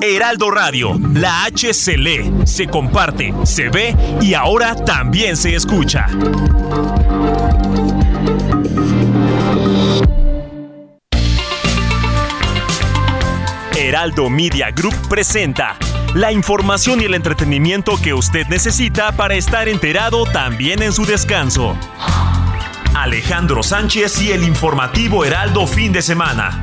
Heraldo Radio, la H se lee, se comparte, se ve y ahora también se escucha. Heraldo Media Group presenta la información y el entretenimiento que usted necesita para estar enterado también en su descanso. Alejandro Sánchez y el informativo Heraldo fin de semana.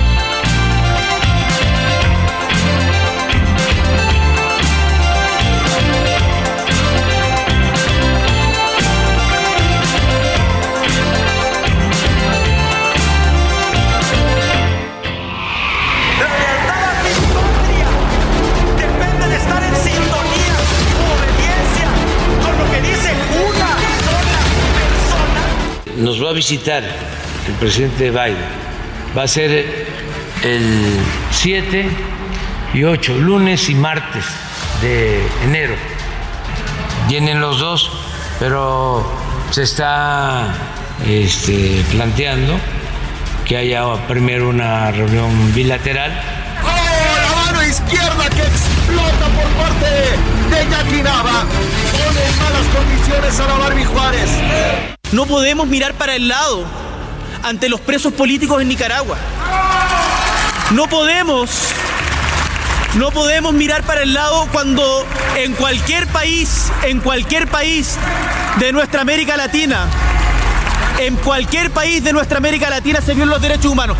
Nos va a visitar el presidente Biden. Va a ser el 7 y 8, lunes y martes de enero. Vienen los dos, pero se está este, planteando que haya primero una reunión bilateral ¡Oh, la mano izquierda que explota por parte de Jackie Nava! Pone en malas condiciones a la Barbie Juárez. No podemos mirar para el lado ante los presos políticos en Nicaragua. No podemos, no podemos mirar para el lado cuando en cualquier país, en cualquier país de nuestra América Latina, en cualquier país de nuestra América Latina se violan los derechos humanos.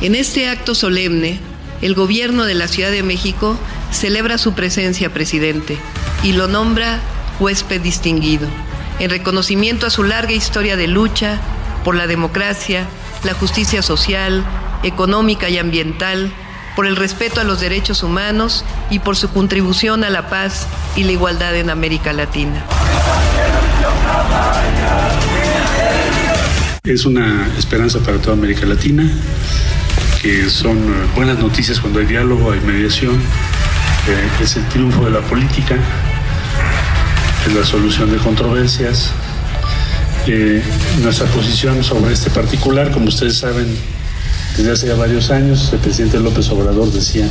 En este acto solemne, el gobierno de la Ciudad de México celebra su presencia, presidente, y lo nombra huésped distinguido, en reconocimiento a su larga historia de lucha por la democracia, la justicia social, económica y ambiental, por el respeto a los derechos humanos y por su contribución a la paz y la igualdad en América Latina. Es una esperanza para toda América Latina, que son eh, buenas noticias cuando hay diálogo, hay mediación, eh, es el triunfo de la política, es la solución de controversias. Eh, nuestra posición sobre este particular, como ustedes saben, desde hace ya varios años, el presidente López Obrador decía,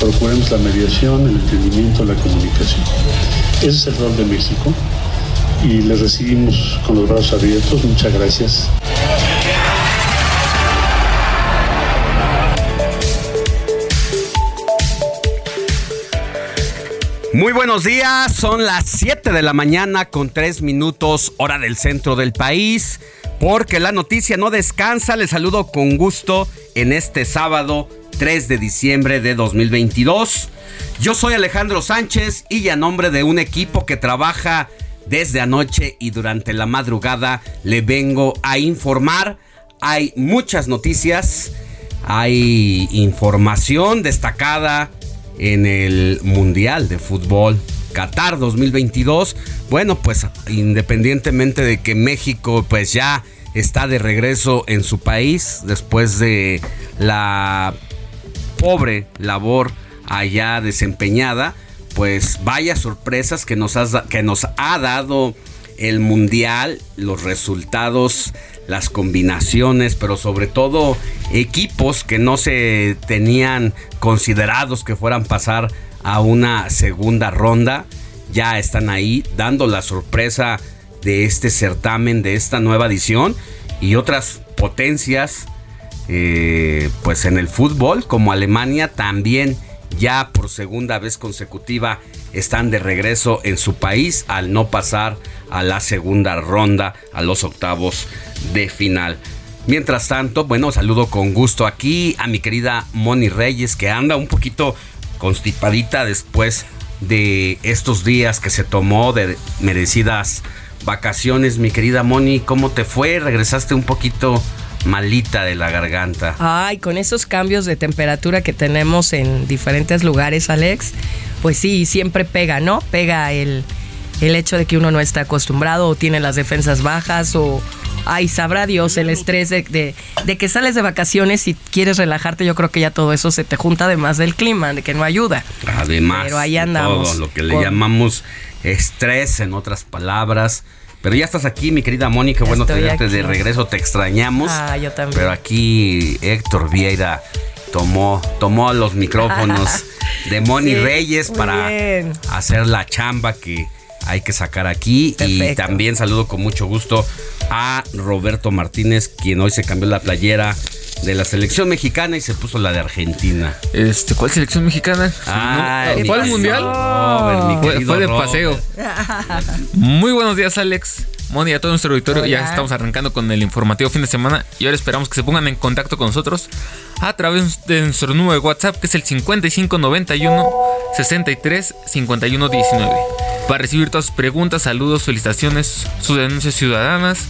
procuremos la mediación, el entendimiento, la comunicación. Ese es el rol de México y les recibimos con los brazos abiertos. Muchas gracias. Muy buenos días, son las 7 de la mañana con 3 minutos hora del centro del país, porque la noticia no descansa, les saludo con gusto en este sábado 3 de diciembre de 2022. Yo soy Alejandro Sánchez y a nombre de un equipo que trabaja desde anoche y durante la madrugada le vengo a informar. Hay muchas noticias, hay información destacada en el Mundial de Fútbol Qatar 2022. Bueno, pues independientemente de que México pues ya está de regreso en su país después de la pobre labor allá desempeñada, pues vaya sorpresas que nos, que nos ha dado el mundial, los resultados, las combinaciones, pero sobre todo equipos que no se tenían considerados que fueran pasar a una segunda ronda, ya están ahí dando la sorpresa de este certamen, de esta nueva edición y otras potencias eh, pues en el fútbol como Alemania también ya por segunda vez consecutiva están de regreso en su país al no pasar a la segunda ronda, a los octavos de final. Mientras tanto, bueno, saludo con gusto aquí a mi querida Moni Reyes que anda un poquito constipadita después de estos días que se tomó de merecidas vacaciones. Mi querida Moni, ¿cómo te fue? ¿Regresaste un poquito malita de la garganta? Ay, con esos cambios de temperatura que tenemos en diferentes lugares, Alex, pues sí, siempre pega, ¿no? Pega el, el hecho de que uno no está acostumbrado o tiene las defensas bajas o ay, sabrá Dios, el estrés de, de, que sales de vacaciones y quieres relajarte, yo creo que ya todo eso se te junta además del clima, de que no ayuda. Además, Pero ahí andamos. Todo lo que le llamamos estrés, en otras palabras. Pero ya estás aquí, mi querida Mónica. Bueno, tenerte de regreso, te extrañamos. Ah, yo también. Pero aquí Héctor Vieira tomó, tomó los micrófonos de Moni Reyes para hacer la chamba que hay que sacar aquí. Y también saludo con mucho gusto a Roberto Martínez, quien hoy se cambió la playera de la selección mexicana y se puso la de Argentina. Este, ¿cuál selección mexicana? ¿Fue al mundial? fue, de paseo. Muy buenos días, Alex. Moni, a todo nuestro auditorio, ya estamos arrancando con el informativo fin de semana y ahora esperamos que se pongan en contacto con nosotros a través de nuestro número de WhatsApp que es el 5591 63 51 19 para recibir todas sus preguntas, saludos, felicitaciones, sus denuncias ciudadanas.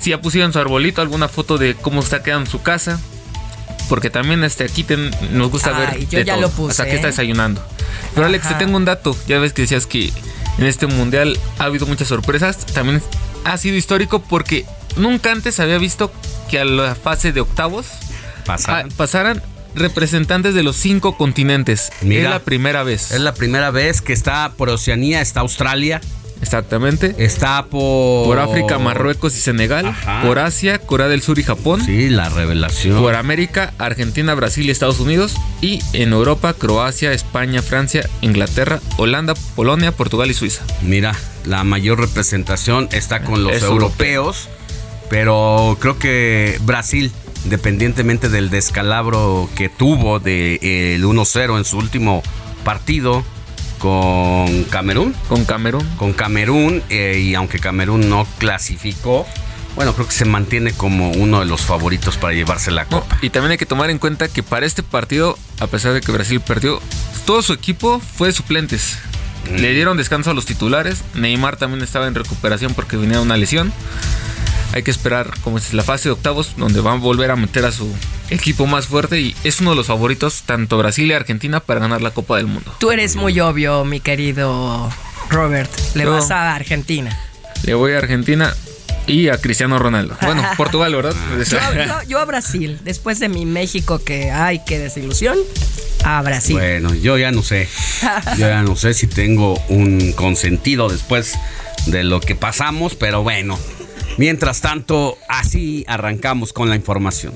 Si ya pusieron su arbolito, alguna foto de cómo está quedando su casa. Porque también este, aquí nos gusta ver. Yo ya lo puse. Hasta que está desayunando. Pero Alex, te tengo un dato. Ya ves que decías que en este mundial ha habido muchas sorpresas. También ha sido histórico porque nunca antes había visto que a la fase de octavos pasaran representantes de los cinco continentes. es la primera vez. Es la primera vez que está por Oceanía, está Australia. Exactamente. Está por... Por África, Marruecos y Senegal. Por Asia, Corea del Sur y Japón. Sí, la revelación. Por América, Argentina, Brasil y Estados Unidos. Y en Europa, Croacia, España, Francia, Inglaterra, Holanda, Polonia, Portugal y Suiza. Mira, la mayor representación está con los europeos. Pero creo que Brasil independientemente del descalabro que tuvo del de, 1-0 en su último partido con Camerún. Con Camerún. Con Camerún, eh, y aunque Camerún no clasificó, bueno, creo que se mantiene como uno de los favoritos para llevarse la copa. y también hay que tomar en cuenta que para este partido, a pesar de que Brasil perdió, todo su equipo fue de suplentes. Mm. Le dieron descanso a los titulares. Neymar también estaba en recuperación porque venía de una lesión hay que esperar como es la fase de octavos donde van a volver a meter a su equipo más fuerte y es uno de los favoritos tanto Brasil y Argentina para ganar la Copa del Mundo. Tú eres muy obvio, mi querido Robert. Le vas a Argentina. Le voy a Argentina y a Cristiano Ronaldo. Bueno, Portugal, ¿verdad? Yo, a Brasil. Después de mi México, que ay, qué desilusión. A Brasil. Bueno, yo ya no sé. Yo ya no sé si tengo un consentido después de lo que pasamos, pero bueno, Mientras tanto, así arrancamos con la información.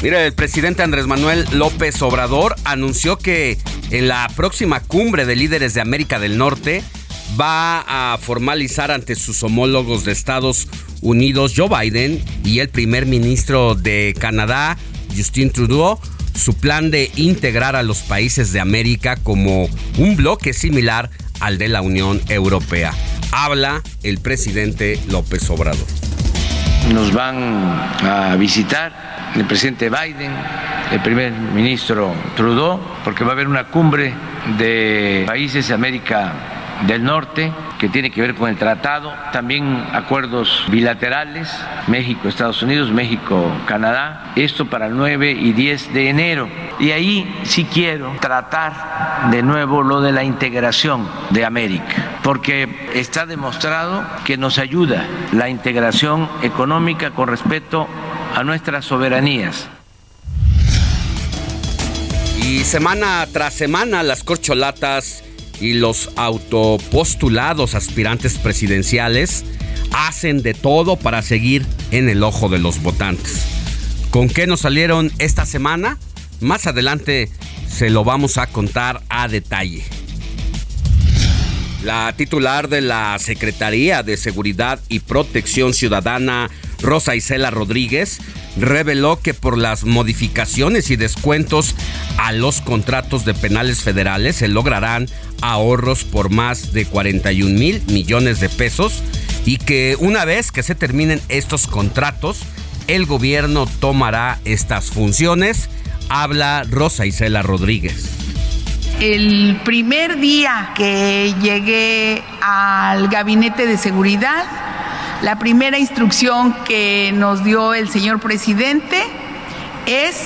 Mire, el presidente Andrés Manuel López Obrador anunció que en la próxima cumbre de líderes de América del Norte va a formalizar ante sus homólogos de Estados Unidos Joe Biden y el primer ministro de Canadá Justin Trudeau su plan de integrar a los países de América como un bloque similar al de la Unión Europea. Habla el presidente López Obrador. Nos van a visitar el presidente Biden, el primer ministro Trudeau, porque va a haber una cumbre de países de América del Norte que tiene que ver con el tratado, también acuerdos bilaterales, México, Estados Unidos, México, Canadá, esto para el 9 y 10 de enero. Y ahí sí quiero tratar de nuevo lo de la integración de América, porque está demostrado que nos ayuda la integración económica con respecto a nuestras soberanías. Y semana tras semana las corcholatas y los autopostulados aspirantes presidenciales hacen de todo para seguir en el ojo de los votantes. ¿Con qué nos salieron esta semana? Más adelante se lo vamos a contar a detalle. La titular de la Secretaría de Seguridad y Protección Ciudadana, Rosa Isela Rodríguez, reveló que por las modificaciones y descuentos a los contratos de penales federales se lograrán ahorros por más de 41 mil millones de pesos y que una vez que se terminen estos contratos el gobierno tomará estas funciones. Habla Rosa Isela Rodríguez. El primer día que llegué al gabinete de seguridad, la primera instrucción que nos dio el señor presidente es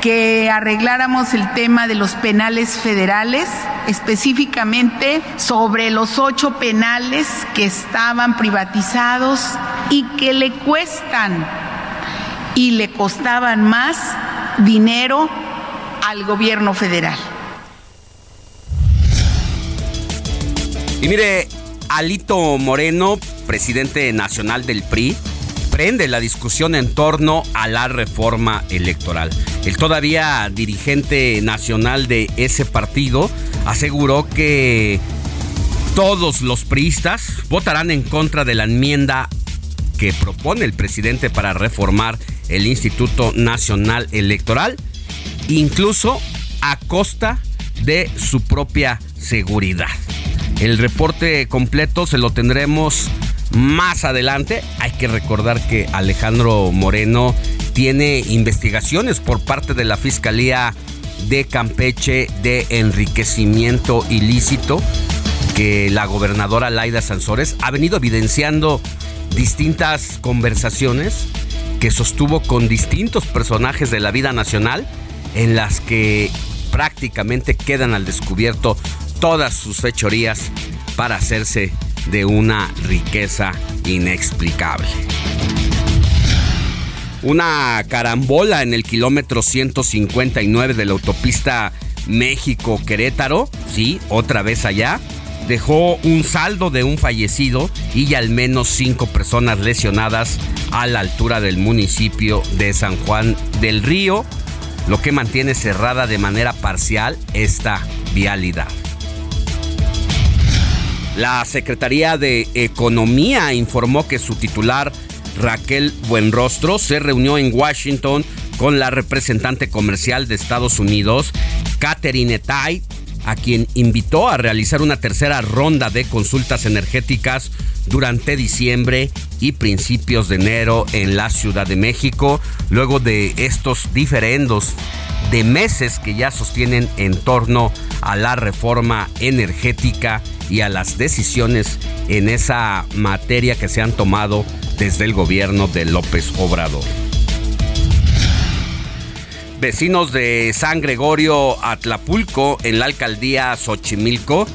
que arregláramos el tema de los penales federales, específicamente sobre los ocho penales que estaban privatizados y que le cuestan y le costaban más dinero al gobierno federal. Y mire, Alito Moreno, presidente nacional del PRI, prende la discusión en torno a la reforma electoral. El todavía dirigente nacional de ese partido aseguró que todos los priistas votarán en contra de la enmienda que propone el presidente para reformar el Instituto Nacional Electoral, incluso a costa de su propia seguridad. El reporte completo se lo tendremos más adelante. Hay que recordar que Alejandro Moreno tiene investigaciones por parte de la Fiscalía de Campeche de enriquecimiento ilícito que la gobernadora Laida Sansores ha venido evidenciando distintas conversaciones que sostuvo con distintos personajes de la vida nacional en las que prácticamente quedan al descubierto todas sus fechorías para hacerse de una riqueza inexplicable. Una carambola en el kilómetro 159 de la autopista México-Querétaro, sí, otra vez allá, dejó un saldo de un fallecido y al menos cinco personas lesionadas a la altura del municipio de San Juan del Río, lo que mantiene cerrada de manera parcial esta vialidad. La Secretaría de Economía informó que su titular Raquel Buenrostro se reunió en Washington con la representante comercial de Estados Unidos, Catherine Tai, a quien invitó a realizar una tercera ronda de consultas energéticas durante diciembre y principios de enero en la Ciudad de México, luego de estos diferendos de meses que ya sostienen en torno a la reforma energética y a las decisiones en esa materia que se han tomado desde el gobierno de López Obrador. Vecinos de San Gregorio Atlapulco en la alcaldía Xochimilco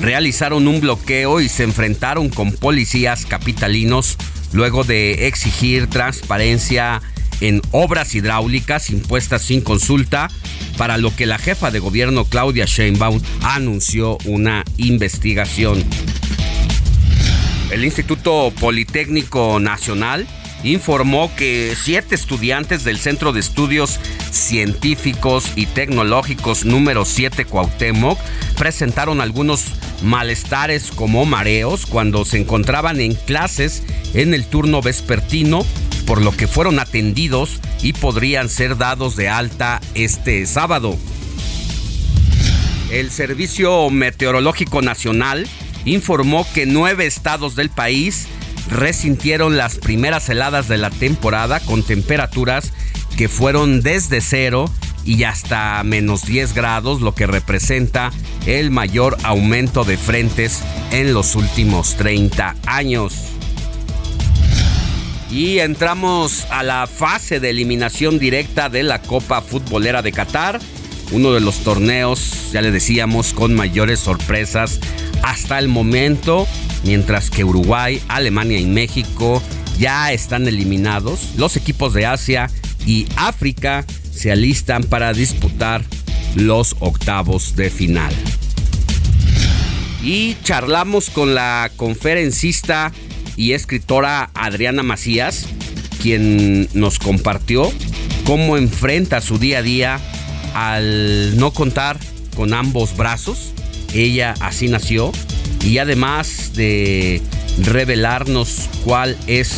realizaron un bloqueo y se enfrentaron con policías capitalinos luego de exigir transparencia en obras hidráulicas impuestas sin consulta, para lo que la jefa de gobierno Claudia Sheinbaum anunció una investigación. El Instituto Politécnico Nacional informó que siete estudiantes del Centro de Estudios Científicos y Tecnológicos número 7 Cuauhtémoc presentaron algunos malestares como mareos cuando se encontraban en clases en el turno vespertino por lo que fueron atendidos y podrían ser dados de alta este sábado. El Servicio Meteorológico Nacional informó que nueve estados del país resintieron las primeras heladas de la temporada con temperaturas que fueron desde cero y hasta menos 10 grados, lo que representa el mayor aumento de frentes en los últimos 30 años. Y entramos a la fase de eliminación directa de la Copa Futbolera de Qatar. Uno de los torneos, ya le decíamos, con mayores sorpresas hasta el momento. Mientras que Uruguay, Alemania y México ya están eliminados. Los equipos de Asia y África se alistan para disputar los octavos de final. Y charlamos con la conferencista y escritora Adriana Macías, quien nos compartió cómo enfrenta su día a día al no contar con ambos brazos. Ella así nació y además de revelarnos cuál es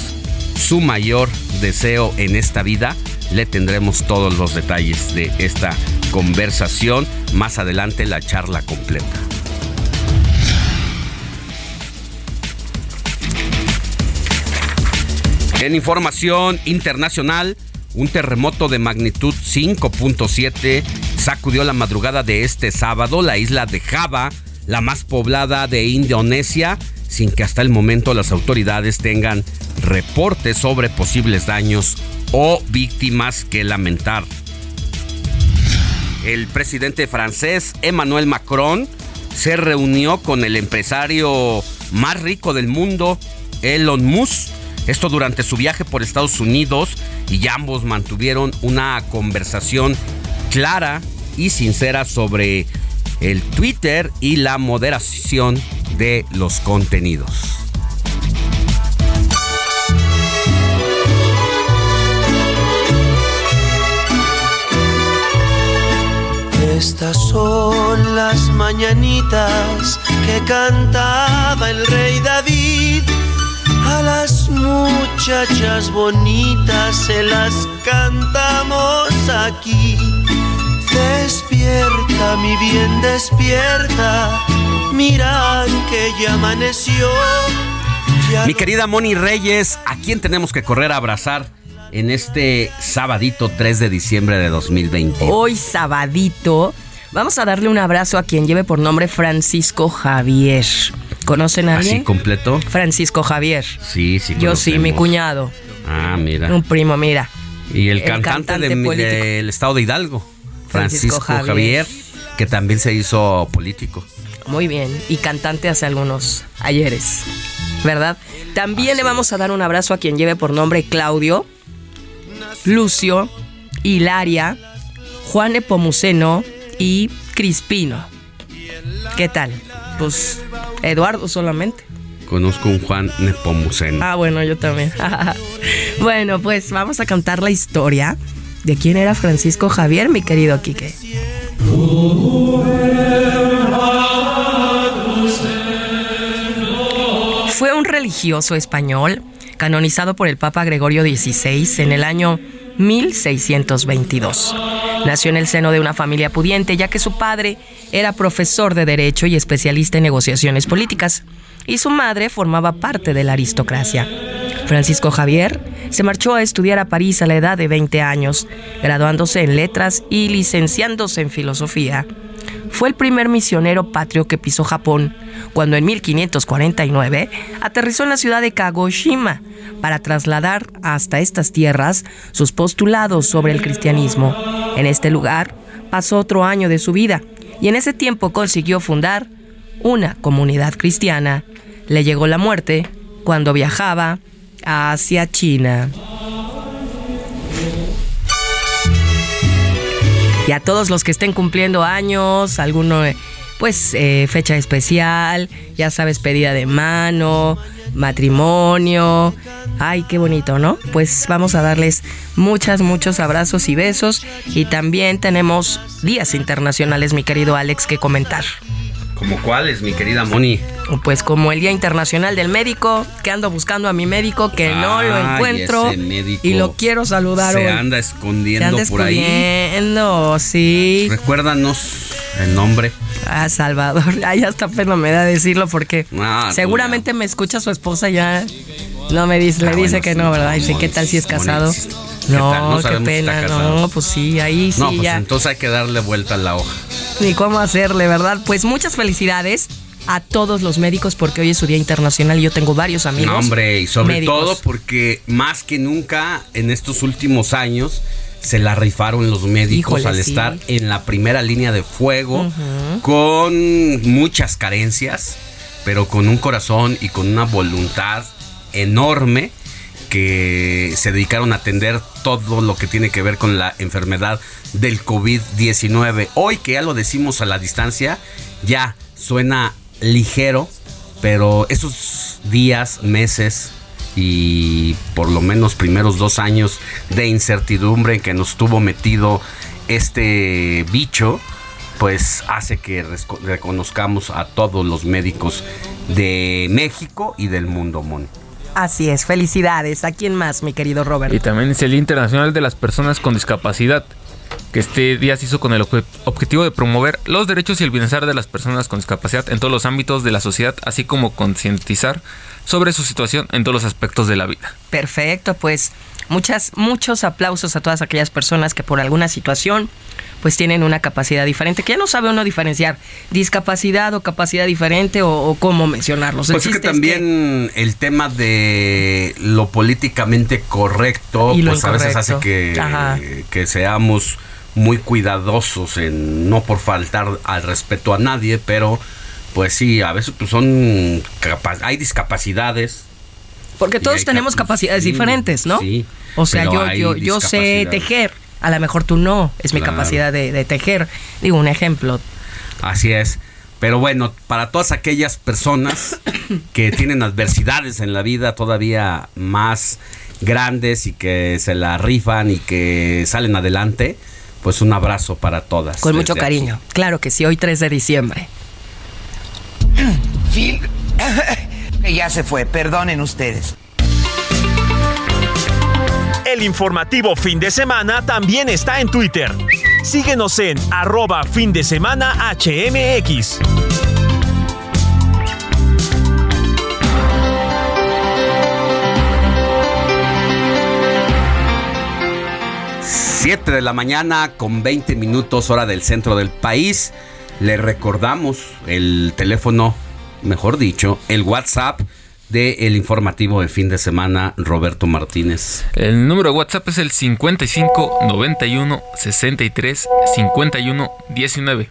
su mayor deseo en esta vida, le tendremos todos los detalles de esta conversación más adelante la charla completa. En información internacional, un terremoto de magnitud 5.7 sacudió la madrugada de este sábado la isla de Java, la más poblada de Indonesia, sin que hasta el momento las autoridades tengan reportes sobre posibles daños o víctimas que lamentar. El presidente francés Emmanuel Macron se reunió con el empresario más rico del mundo, Elon Musk, esto durante su viaje por Estados Unidos y ambos mantuvieron una conversación clara y sincera sobre el Twitter y la moderación de los contenidos. Estas son las mañanitas que cantaba el rey David a las muchachas bonitas se las cantamos aquí. Despierta, mi bien, despierta. Mira que ya amaneció. mi querida Moni Reyes, ¿a quién tenemos que correr a abrazar? en este sabadito 3 de diciembre de 2020. Hoy sabadito vamos a darle un abrazo a quien lleve por nombre Francisco Javier. ¿Conocen a alguien? ¿Así completo? Francisco Javier. Sí, sí. Yo sí, mi cuñado. Ah, mira. Un primo, mira. Y el, cantante, del estado de Hidalgo, Francisco, Javier. que también se hizo político. Muy bien. Y cantante hace algunos ayeres, ¿verdad? También le vamos a dar un abrazo a quien lleve por nombre Claudio, Lucio, Hilaria, Juan Epomuceno y Crispino. ¿Qué tal? Pues Eduardo solamente. Conozco un Juan Nepomuceno. Ah, bueno, yo también. bueno, pues vamos a contar la historia de quién era Francisco Javier, mi querido Quique. Fue un religioso español canonizado por el Papa Gregorio XVI en el año 1622. Nació en el seno de una familia pudiente, ya que su padre era profesor de Derecho y especialista en negociaciones políticas, y su madre formaba parte de la aristocracia. Francisco Javier se marchó a estudiar a París a la edad de 20 años, graduándose en letras y licenciándose en filosofía. Fue el primer misionero patrio que pisó Japón, cuando en 1549 aterrizó en la ciudad de Kagoshima para trasladar hasta estas tierras sus postulados sobre el cristianismo. En este lugar pasó otro año de su vida y en ese tiempo consiguió fundar una comunidad cristiana. Le llegó la muerte cuando viajaba hacia China. Y a todos los que estén cumpliendo años, alguno, pues, eh, fecha especial, ya sabes, pedida de mano, matrimonio. Ay, qué bonito, ¿no? Pues vamos a darles muchas, muchos abrazos y besos. Y también tenemos días internacionales, mi querido Alex, que comentar. ¿Como cuáles, mi querida Moni? Pues como el Día Internacional del Médico, que ando buscando a mi médico, que no lo encuentro. y lo quiero saludar se Anda escondiendo se anda por escondiendo, sí. Recuérdanos el nombre. Ah, Salvador. Ay, hasta pena me da decirlo porque ah, seguramente me escucha su esposa ya. No me dice, le ah, dice que no, ¿verdad? Dice, ¿qué tal si es casado? No, qué pena, no, pues sí, ahí sí no, pues ya. Entonces hay que darle vuelta a la hoja. Ni cómo hacerle, ¿verdad? Pues muchas felicidades a todos los médicos porque hoy es su Día Internacional y yo tengo varios amigos. No, hombre, y sobre todo porque más que nunca en estos últimos años se la rifaron los médicos al estar en la primera línea de fuego con muchas carencias, pero con un corazón y con una voluntad enorme que se dedicaron a atender todo lo que tiene que ver con la enfermedad del COVID-19. Hoy que ya lo decimos a la distancia, ya suena ligero, pero esos días, meses y por lo menos primeros dos años de incertidumbre en que nos tuvo metido este bicho, pues hace que reconozcamos a todos los médicos de México y del mundo, Mon. Así es, felicidades. ¿A quién más, mi querido Robert? Y también es el Internacional de las Personas con Discapacidad. que este día se hizo con el objetivo de promover los derechos y el bienestar de las personas con discapacidad en todos los ámbitos de la sociedad, así como concientizar sobre su situación en todos los aspectos de la vida. Perfecto, pues muchas, muchos aplausos a todas aquellas personas que por alguna situación pues tienen una capacidad diferente, que ya no sabe uno diferenciar discapacidad o capacidad diferente o, cómo mencionarlos. Pues es que también el tema de lo políticamente correcto, pues a veces hace que, que seamos muy cuidadosos en no por faltar al respeto a nadie, pero pues sí, a veces pues son hay discapacidades. Porque todos tenemos capacidades diferentes, ¿no? Sí. O sea, yo, yo, yo sé tejer, a lo mejor tú no, es mi capacidad de, tejer. Digo, un ejemplo. Así es. Pero bueno, para todas aquellas personas que tienen adversidades en la vida todavía más grandes y que se la rifan y que salen adelante, pues un abrazo para todas. Con mucho cariño. Claro que sí, hoy 3 de diciembre. Phil, que ya se fue, perdonen ustedes. El informativo fin de semana también está en Twitter. Síguenos en arroba fin de semana HMX. 7 de la mañana con 20 minutos hora del centro del país. Le recordamos el teléfono, mejor dicho, el WhatsApp de el informativo de fin de semana Roberto Martínez. El número de WhatsApp es el 55 91 63 51 19.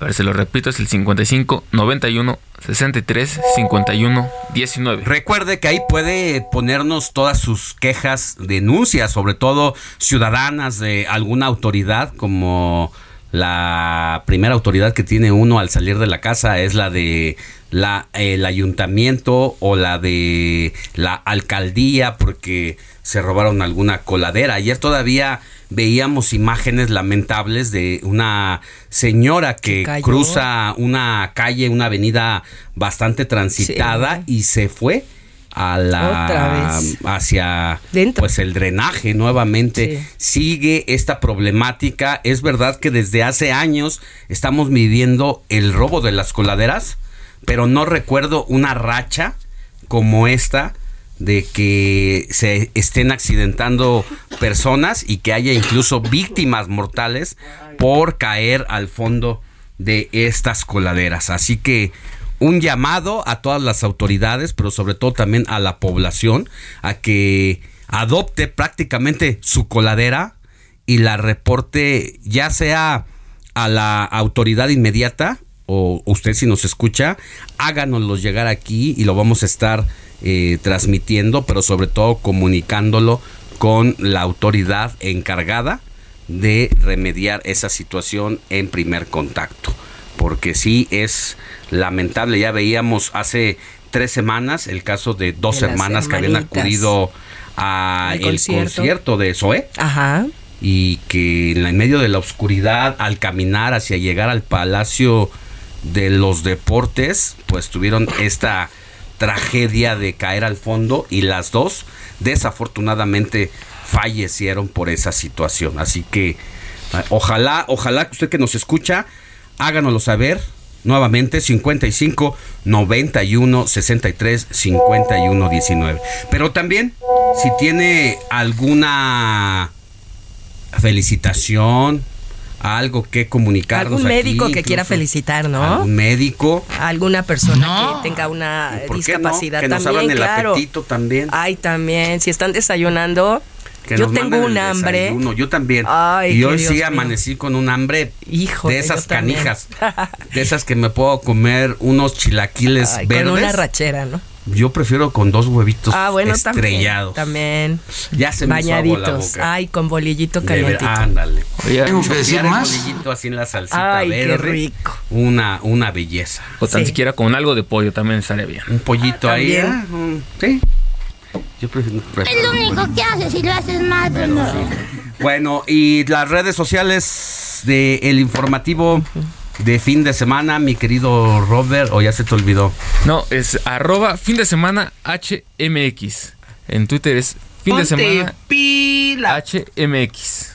A ver, se lo repito, es el 55 91 63 51 19. Recuerde que ahí puede ponernos todas sus quejas, denuncias, sobre todo ciudadanas de alguna autoridad, como la primera autoridad que tiene uno al salir de la casa es la de la, el ayuntamiento o la de la alcaldía porque se robaron alguna coladera. Ayer todavía veíamos imágenes lamentables de una señora que cruza una calle, una avenida bastante transitada y se fue a la hacia pues el drenaje nuevamente. Sigue esta problemática. Es verdad que desde hace años estamos midiendo el robo de las coladeras pero no recuerdo una racha como esta de que se estén accidentando personas y que haya incluso víctimas mortales por caer al fondo de estas coladeras. Así que un llamado a todas las autoridades, pero sobre todo también a la población, a que adopte prácticamente su coladera y la reporte ya sea a la autoridad inmediata o usted si nos escucha, háganoslo llegar aquí y lo vamos a estar eh, transmitiendo, pero sobre todo comunicándolo con la autoridad encargada de remediar esa situación en primer contacto. Porque sí es lamentable, ya veíamos hace tres semanas el caso de dos hermanas que habían acudido a el concierto. de Zoe. Ajá. Y que en medio de la oscuridad, al caminar hacia llegar al Palacio de los Deportes, pues tuvieron esta tragedia de caer al fondo y las dos desafortunadamente fallecieron por esa situación. Así que ojalá, ojalá que usted que nos escucha, háganoslo saber nuevamente 55 91 63 51 19. Pero también si tiene alguna felicitación, algo que comunicarnos. Algún médico que quiera felicitar, ¿no? Algún médico. Alguna persona que tenga una discapacidad Que nos también, el apetito también. Ay, también. Si están desayunando. yo tengo un hambre. Yo también. y hoy sí amanecí con un hambre Hijo, de esas canijas. de esas que me puedo comer unos chilaquiles verdes. Con una rachera, ¿no? Yo prefiero con dos huevitos ah, bueno, estrellados. También. Ya se Bañaditos. Ay, con bolillito calientito. Ándale. ¿Tengo que decir más? bolillito así en la salsita Ay, Qué rico. Una, una belleza. O tan siquiera con algo de pollo también estaría bien. Un pollito ahí. ¿eh? Sí. Yo prefiero, Es lo único que haces si lo haces mal, pues Bueno, y las redes sociales de El Informativo de fin de semana, mi querido Robert, o ya se te olvidó? No, es arroba fin de semana HMX. En Twitter es fin de semana pila. HMX.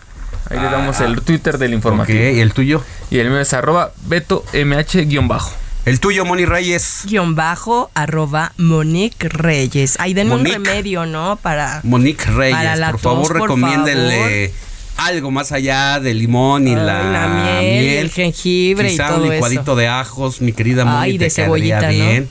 Ahí le damos el Twitter del informativo. ¿y el tuyo? Y el mío es arroba beto mh-bajo. El tuyo, Moni Reyes. Guión bajo, arroba Monique Reyes. Ahí denme un remedio, ¿no? Para. Monique Reyes, por favor, recomiéndele algo más allá del limón y la, miel, el jengibre y todo un licuadito de ajos, mi querida Moni, de cebollita, bien.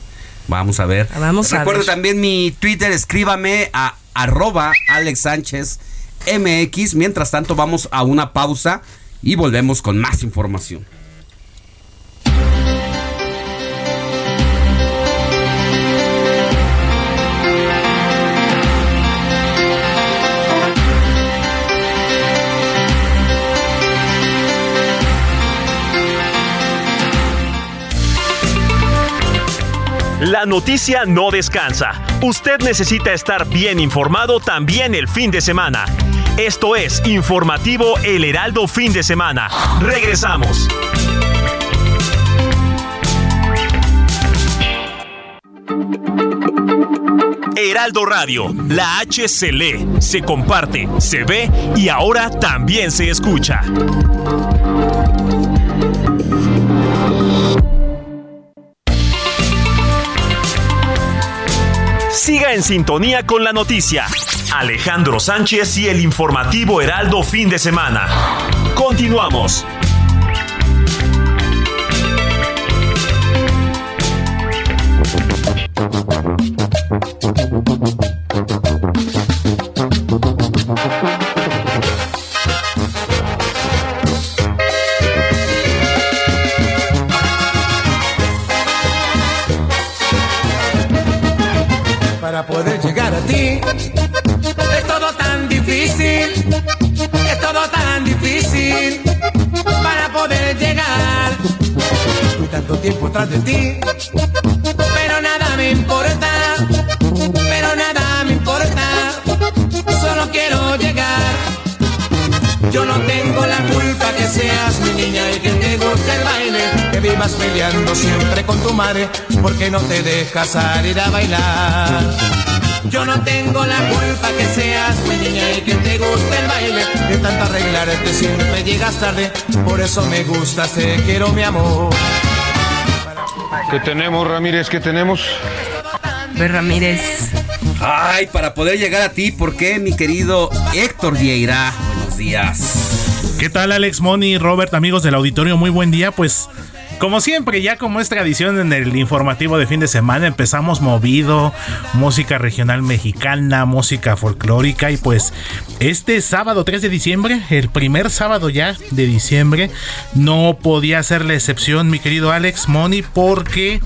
Vamos a ver. Vamos a Recuerda también mi Twitter, escríbame a arroba Alex Sánchez MX. Mientras tanto, vamos a una pausa y volvemos con más información. La noticia no descansa. Usted necesita estar bien informado también el fin de semana. Esto es Informativo El Heraldo Fin de Semana. Regresamos. Heraldo Radio, la H se lee, se comparte, se ve y ahora también se escucha. Siga en sintonía con la noticia. Alejandro Sánchez y el informativo Heraldo fin de semana. Continuamos. Tiempo tras de ti. Pero nada me importa, pero nada me importa. Solo quiero llegar. Yo no tengo la culpa que seas mi niña y que te guste el baile. Que vivas peleando siempre con tu madre porque no te dejas salir a bailar. Yo no tengo la culpa que seas mi niña y que te guste el baile. De tanto arreglarte siempre llegas tarde. Por eso me gusta, te quiero mi amor. ¿Qué tenemos, Ramírez? ¿Qué tenemos? Ver, Ramírez. Ay, para poder llegar a ti, ¿por qué, mi querido Héctor Vieira? Buenos días. ¿Qué tal, Alex Moni, Robert, amigos del auditorio? Muy buen día. Pues como siempre, ya como es tradición en el informativo de fin de semana, empezamos movido, música regional mexicana, música folclórica y pues este sábado 3 de diciembre, el primer sábado ya de diciembre, no podía ser la excepción, mi querido Alex Moni, porque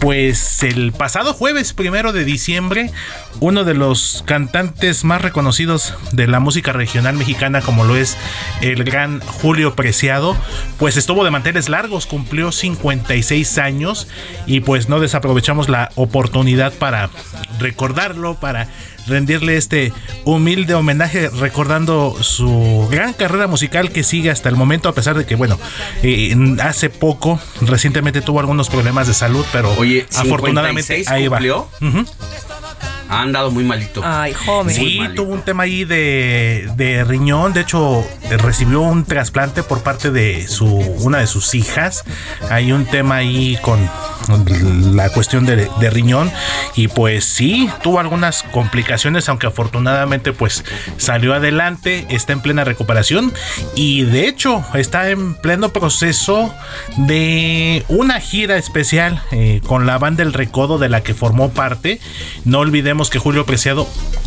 pues el pasado jueves primero de diciembre, uno de los cantantes más reconocidos de la música regional mexicana, como lo es el gran Julio Preciado, pues estuvo de manteles largos, cumplió 56 años y pues no desaprovechamos la oportunidad para recordarlo, para rendirle este humilde homenaje recordando su gran carrera musical que sigue hasta el momento, a pesar de que, bueno, eh, hace poco, recientemente tuvo algunos problemas de salud, pero afortunadamente ahí va. Ha andado muy malito. Ay, joven. Sí, tuvo un tema ahí de, de, riñón. De hecho, recibió un trasplante por parte de su una de sus hijas. Hay un tema ahí con la cuestión de, de riñón. Y pues sí, tuvo algunas complicaciones, aunque afortunadamente pues salió adelante. Está en plena recuperación. Y de hecho, está en pleno proceso de una gira especial eh, con la banda El Recodo de la que formó parte. No olvidemos que Julio Preciado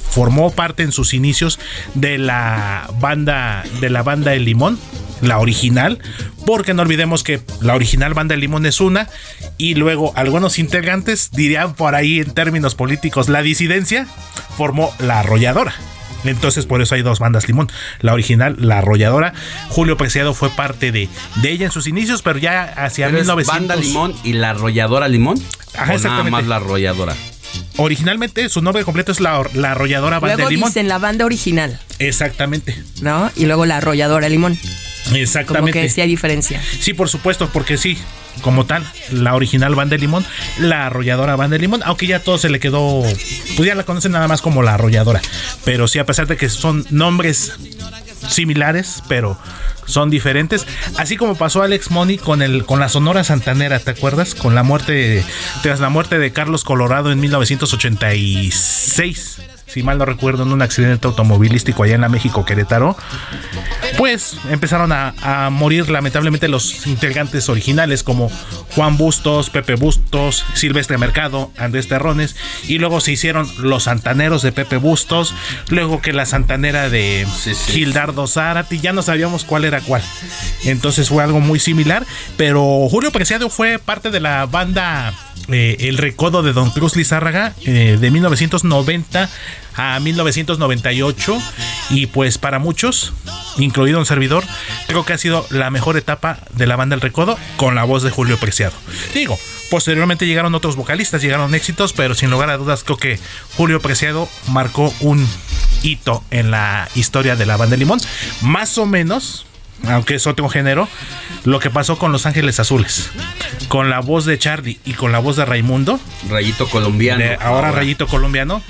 formó parte en sus inicios de la banda de la banda El Limón, la original, porque no olvidemos que la original banda El Limón es una y luego algunos integrantes dirían por ahí en términos políticos la disidencia formó la arrolladora. Entonces por eso hay dos bandas Limón. La original, la arrolladora. Julio Preciado fue parte de, de ella en sus inicios, pero ya hacia pero 1900... banda Limón y la arrolladora Limón. Ajá, nada más la arrolladora originalmente su nombre completo es la, la arrolladora Banda luego Limón. dicen la banda original. Exactamente. ¿No? Y luego la arrolladora Limón. Exactamente. Como que sí hay diferencia. Sí, por supuesto, porque sí, como tal, la original Banda de Limón, la arrolladora Banda de Limón, aunque ya todo se le quedó, pues ya la conocen nada más como la arrolladora. Pero sí, a pesar de que son nombres similares, pero son diferentes. Así como pasó Alex Money con el con la Sonora Santanera, ¿te acuerdas? Con la muerte tras la muerte de Carlos Colorado en 1986 si mal no recuerdo, en un accidente automovilístico allá en la México Querétaro, pues empezaron a, a, morir lamentablemente los integrantes originales como Juan Bustos, Pepe Bustos, Silvestre Mercado, Andrés Terrones, y luego se hicieron los santaneros de Pepe Bustos, luego que la santanera de sí, sí. Gildardo Zárate, ya no sabíamos cuál era cuál. Entonces fue algo muy similar, pero Julio Preciado fue parte de la banda eh, El Recodo de Don Cruz Lizárraga eh, de 1990 a 1998 y pues para muchos, incluido un servidor, creo que ha sido la mejor etapa de la banda El Recodo con la voz de Julio Preciado. Digo, posteriormente llegaron otros vocalistas, llegaron éxitos, pero sin lugar a dudas creo que Julio Preciado marcó un hito en la historia de la banda Limón, más o menos aunque es otro género, lo que pasó con Los Ángeles Azules, con la voz de Charlie y con la voz de Raimundo, Rayito Colombiano, de ahora, ahora, Rayito Colombiano,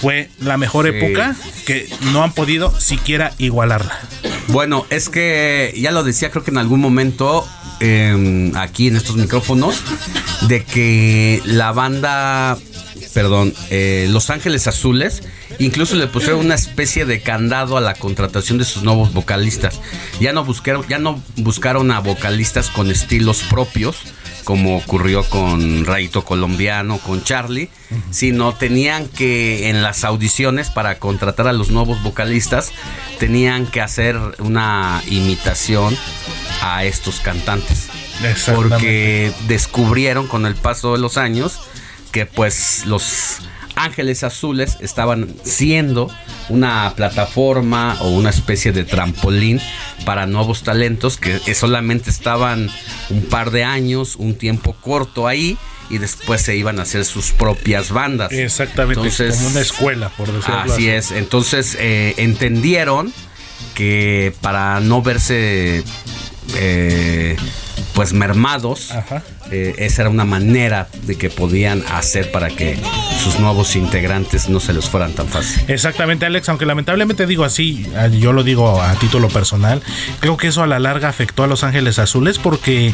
fue la mejor sí. época que no han podido siquiera igualarla. Bueno, es que ya lo decía, creo que en algún momento eh, aquí en estos micrófonos, de que la banda, perdón, eh, Los Ángeles Azules Incluso le pusieron una especie de candado a la contratación de sus nuevos vocalistas. Ya no buscaron, ya no buscaron a vocalistas con estilos propios, como ocurrió con Raito Colombiano, con Charlie, uh -huh. sino tenían que en las audiciones para contratar a los nuevos vocalistas, tenían que hacer una imitación a estos cantantes. Porque descubrieron con el paso de los años que pues los Ángeles Azules estaban siendo una plataforma o una especie de trampolín para nuevos talentos que solamente estaban un par de años, un tiempo corto ahí y después se iban a hacer sus propias bandas. Exactamente, Entonces, como una escuela, por decirlo así. Así es, entonces eh, entendieron que para no verse eh, pues mermados, eh, esa era una manera de que podían hacer para que sus nuevos integrantes no se les fueran tan fácil. Exactamente, Alex, aunque lamentablemente digo así, yo lo digo a título personal, creo que eso a la larga afectó a Los Ángeles Azules porque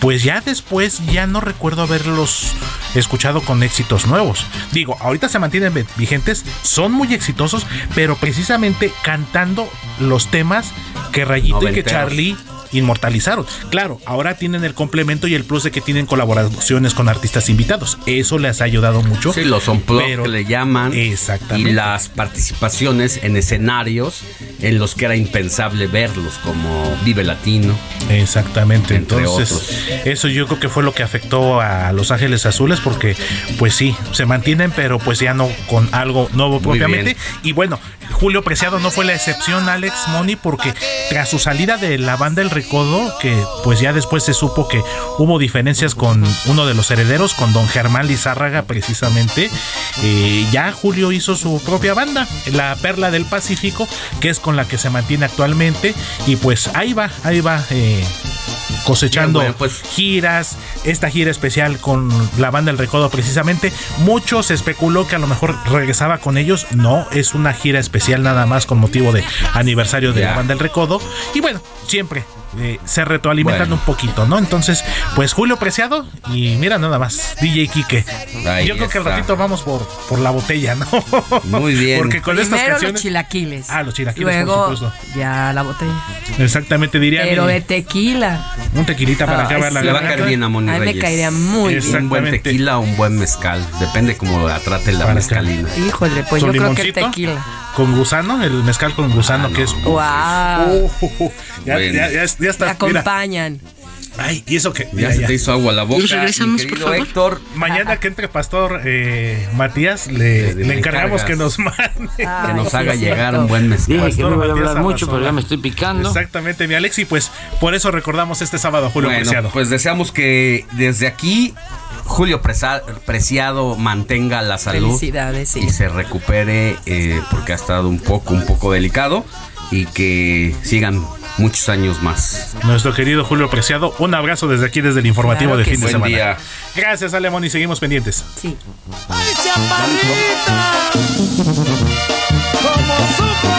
pues ya después ya no recuerdo haberlos escuchado con éxitos nuevos. Digo, ahorita se mantienen vigentes, son muy exitosos, pero precisamente cantando los temas que Rayito Noventeros. y que Charlie inmortalizaron. Claro, ahora tienen el complemento y el plus de que tienen colaboraciones con artistas invitados. Eso les ha ayudado mucho. Sí, los on que le llaman. Exactamente. Y las participaciones en escenarios en los que era impensable verlos, como Vive Latino. Exactamente. Entonces, otros. eso yo creo que fue lo que afectó a Los Ángeles Azules, porque, pues sí, se mantienen, pero pues ya no con algo nuevo propiamente. Y bueno, Julio Preciado no fue la excepción, Alex Money, porque tras su salida de la banda El Recodo, que pues ya después se supo que hubo diferencias con uno de los herederos, con don Germán Lizárraga precisamente, eh, ya Julio hizo su propia banda, la Perla del Pacífico, que es con la que se mantiene actualmente, y pues ahí va, ahí va. Eh, cosechando Bien, bueno, pues. giras, esta gira especial con la banda El Recodo precisamente. Mucho se especuló que a lo mejor regresaba con ellos. No, es una gira especial nada más con motivo de aniversario de yeah. la banda El Recodo. Y bueno, siempre eh, se retroalimentan bueno. un poquito, ¿no? Entonces, pues Julio Preciado y mira nada más, DJ Kike. Ahí Yo creo está. que al ratito vamos por, por la botella, ¿no? Muy bien. Porque con Primero estas canciones... los chilaquiles. Ah, los chilaquiles, Luego, por supuesto. ya la botella. Exactamente, diría. Pero mi- de tequila. Un tequilita para Ay, acabar la sí. Le va a garganta. caer bien a Moni me caería muy bien. Un buen tequila o un buen mezcal. Depende cómo la trate la Para mezcalina. Híjole, pues Su yo creo que tequila. Con gusano, el mezcal con gusano, que es. Wow. Ya, Bueno. ya, ya, ya está. Te mira. acompañan. Ay, y eso que. Ya se ya. te hizo agua la boca. ¿Nos regresamos, por favor? Héctor. Mañana que entre Pastor eh, Matías, le, Le- le le encargamos que nos mande. Que Ay, nos haga llegar un buen mezcal. Dije que no iba a Matías hablar mucho, pero ya me estoy picando. Exactamente, mi Alex, y pues por eso recordamos este sábado a Julio bueno, Preciado. pues deseamos que desde aquí Julio Preciado mantenga la salud Felicidades, sí. y se recupere eh, porque ha estado un poco, un poco delicado y que sigan muchos años más. Nuestro querido Julio Preciado, un abrazo desde aquí, desde el informativo de fin de semana. Gracias, Alemón, y seguimos pendientes. Sí. ¡Ay, chaparrita! ¡Como supo,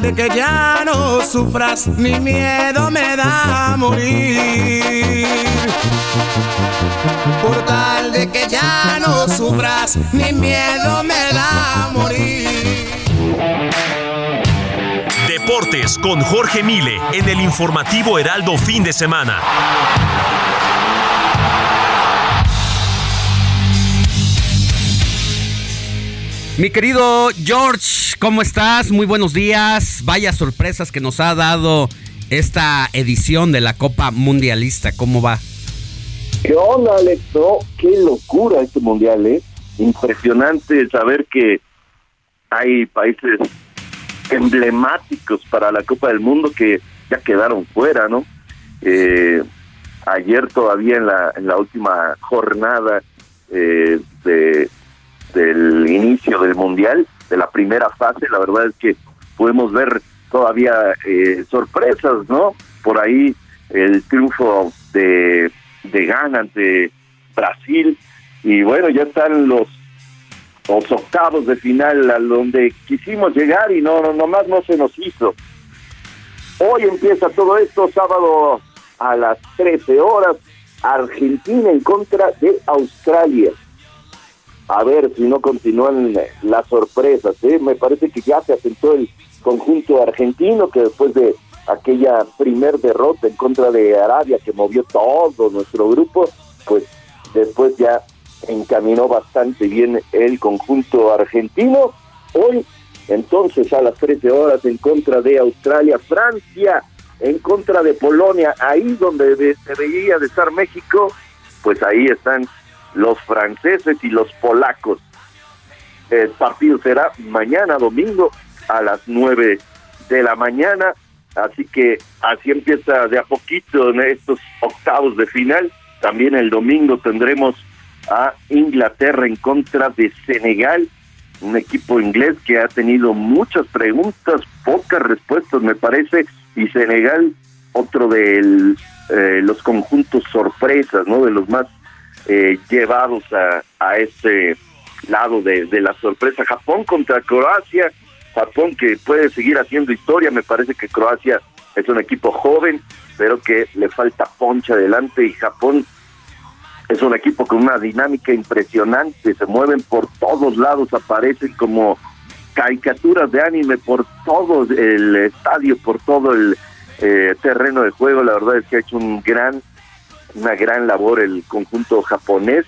de que ya no sufras, ni miedo me da morir. Por tal de que ya no sufras, mi miedo me da a morir. Deportes con Jorge Mile en el informativo Heraldo fin de semana. Mi querido George, ¿cómo estás? Muy buenos días. Vaya sorpresas que nos ha dado esta edición de la Copa Mundialista. ¿Cómo va? ¿Qué onda, Alex? qué locura este mundial, ¿eh? Impresionante saber que hay países emblemáticos para la Copa del Mundo que ya quedaron fuera, ¿no? Eh, ayer todavía en la, en la última jornada eh, de del inicio del Mundial, de la primera fase, la verdad es que podemos ver todavía eh, sorpresas, ¿no? Por ahí el triunfo de, de Ghana ante Brasil y bueno, ya están los, los octavos de final a donde quisimos llegar y no, no nomás no se nos hizo. Hoy empieza todo esto, sábado a las 13 horas, Argentina en contra de Australia a ver si no continúan las sorpresas. ¿eh? Me parece que ya se asentó el conjunto argentino que después de aquella primer derrota en contra de Arabia que movió todo nuestro grupo, pues después ya encaminó bastante bien el conjunto argentino. Hoy, entonces, a las 13 horas en contra de Australia, Francia en contra de Polonia, ahí donde debería de estar México, pues ahí están los franceses y los polacos. El partido será mañana domingo a las 9 de la mañana, así que así empieza de a poquito en estos octavos de final. También el domingo tendremos a Inglaterra en contra de Senegal, un equipo inglés que ha tenido muchas preguntas, pocas respuestas me parece, y Senegal otro de eh, los conjuntos sorpresas, ¿no? De los más eh, llevados a, a este lado de, de la sorpresa. Japón contra Croacia, Japón que puede seguir haciendo historia, me parece que Croacia es un equipo joven, pero que le falta poncha adelante. Y Japón es un equipo con una dinámica impresionante, se mueven por todos lados, aparecen como caricaturas de anime por todo el estadio, por todo el eh, terreno de juego, la verdad es que ha hecho un gran una gran labor el conjunto japonés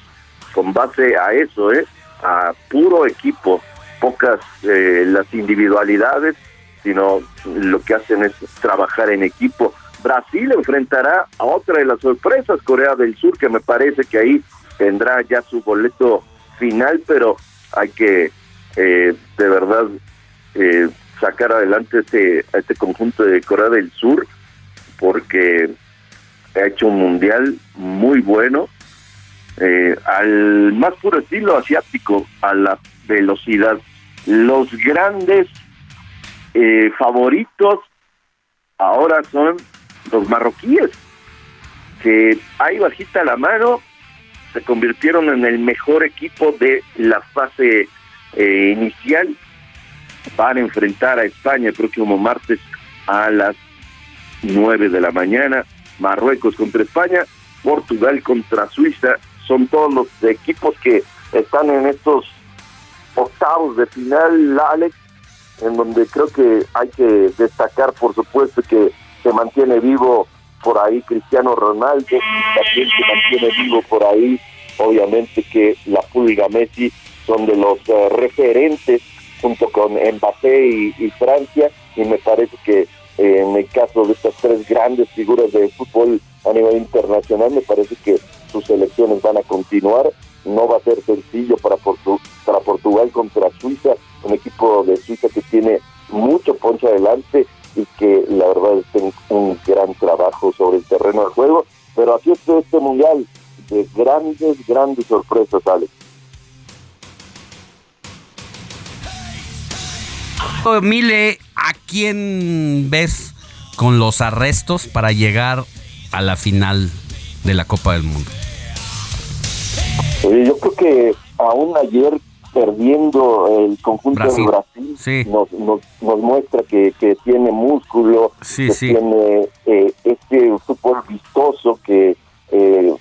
con base a eso, ¿eh? a puro equipo, pocas eh, las individualidades, sino lo que hacen es trabajar en equipo. Brasil enfrentará a otra de las sorpresas, Corea del Sur, que me parece que ahí tendrá ya su boleto final, pero hay que eh, de verdad eh, sacar adelante este, este conjunto de Corea del Sur, porque ha hecho un mundial muy bueno, eh, al más puro estilo asiático, a la velocidad. Los grandes eh, favoritos ahora son los marroquíes, que ahí bajita la mano se convirtieron en el mejor equipo de la fase eh, inicial. Van a enfrentar a España el próximo martes a las 9 de la mañana. Marruecos contra España, Portugal contra Suiza, son todos los equipos que están en estos octavos de final, Alex, en donde creo que hay que destacar, por supuesto, que se mantiene vivo por ahí Cristiano Ronaldo, también se mantiene vivo por ahí, obviamente que la Pulga Messi son de los eh, referentes junto con Mbappé y Francia, y me parece que en el caso de estas tres grandes figuras de fútbol a nivel internacional, me parece que sus elecciones van a continuar. No va a ser sencillo para, para Portugal contra Suiza, un equipo de Suiza que tiene mucho poncho adelante y que la verdad es un gran trabajo sobre el terreno del juego. Pero así es este mundial de grandes, grandes sorpresas, Alex. Mile, ¿a quién ves con los arrestos para llegar a la final de la Copa del Mundo? Yo creo que aún ayer perdiendo el conjunto de Brasil, nos, nos, muestra que, que, tiene músculo, que tiene eh, este fútbol vistoso que eh,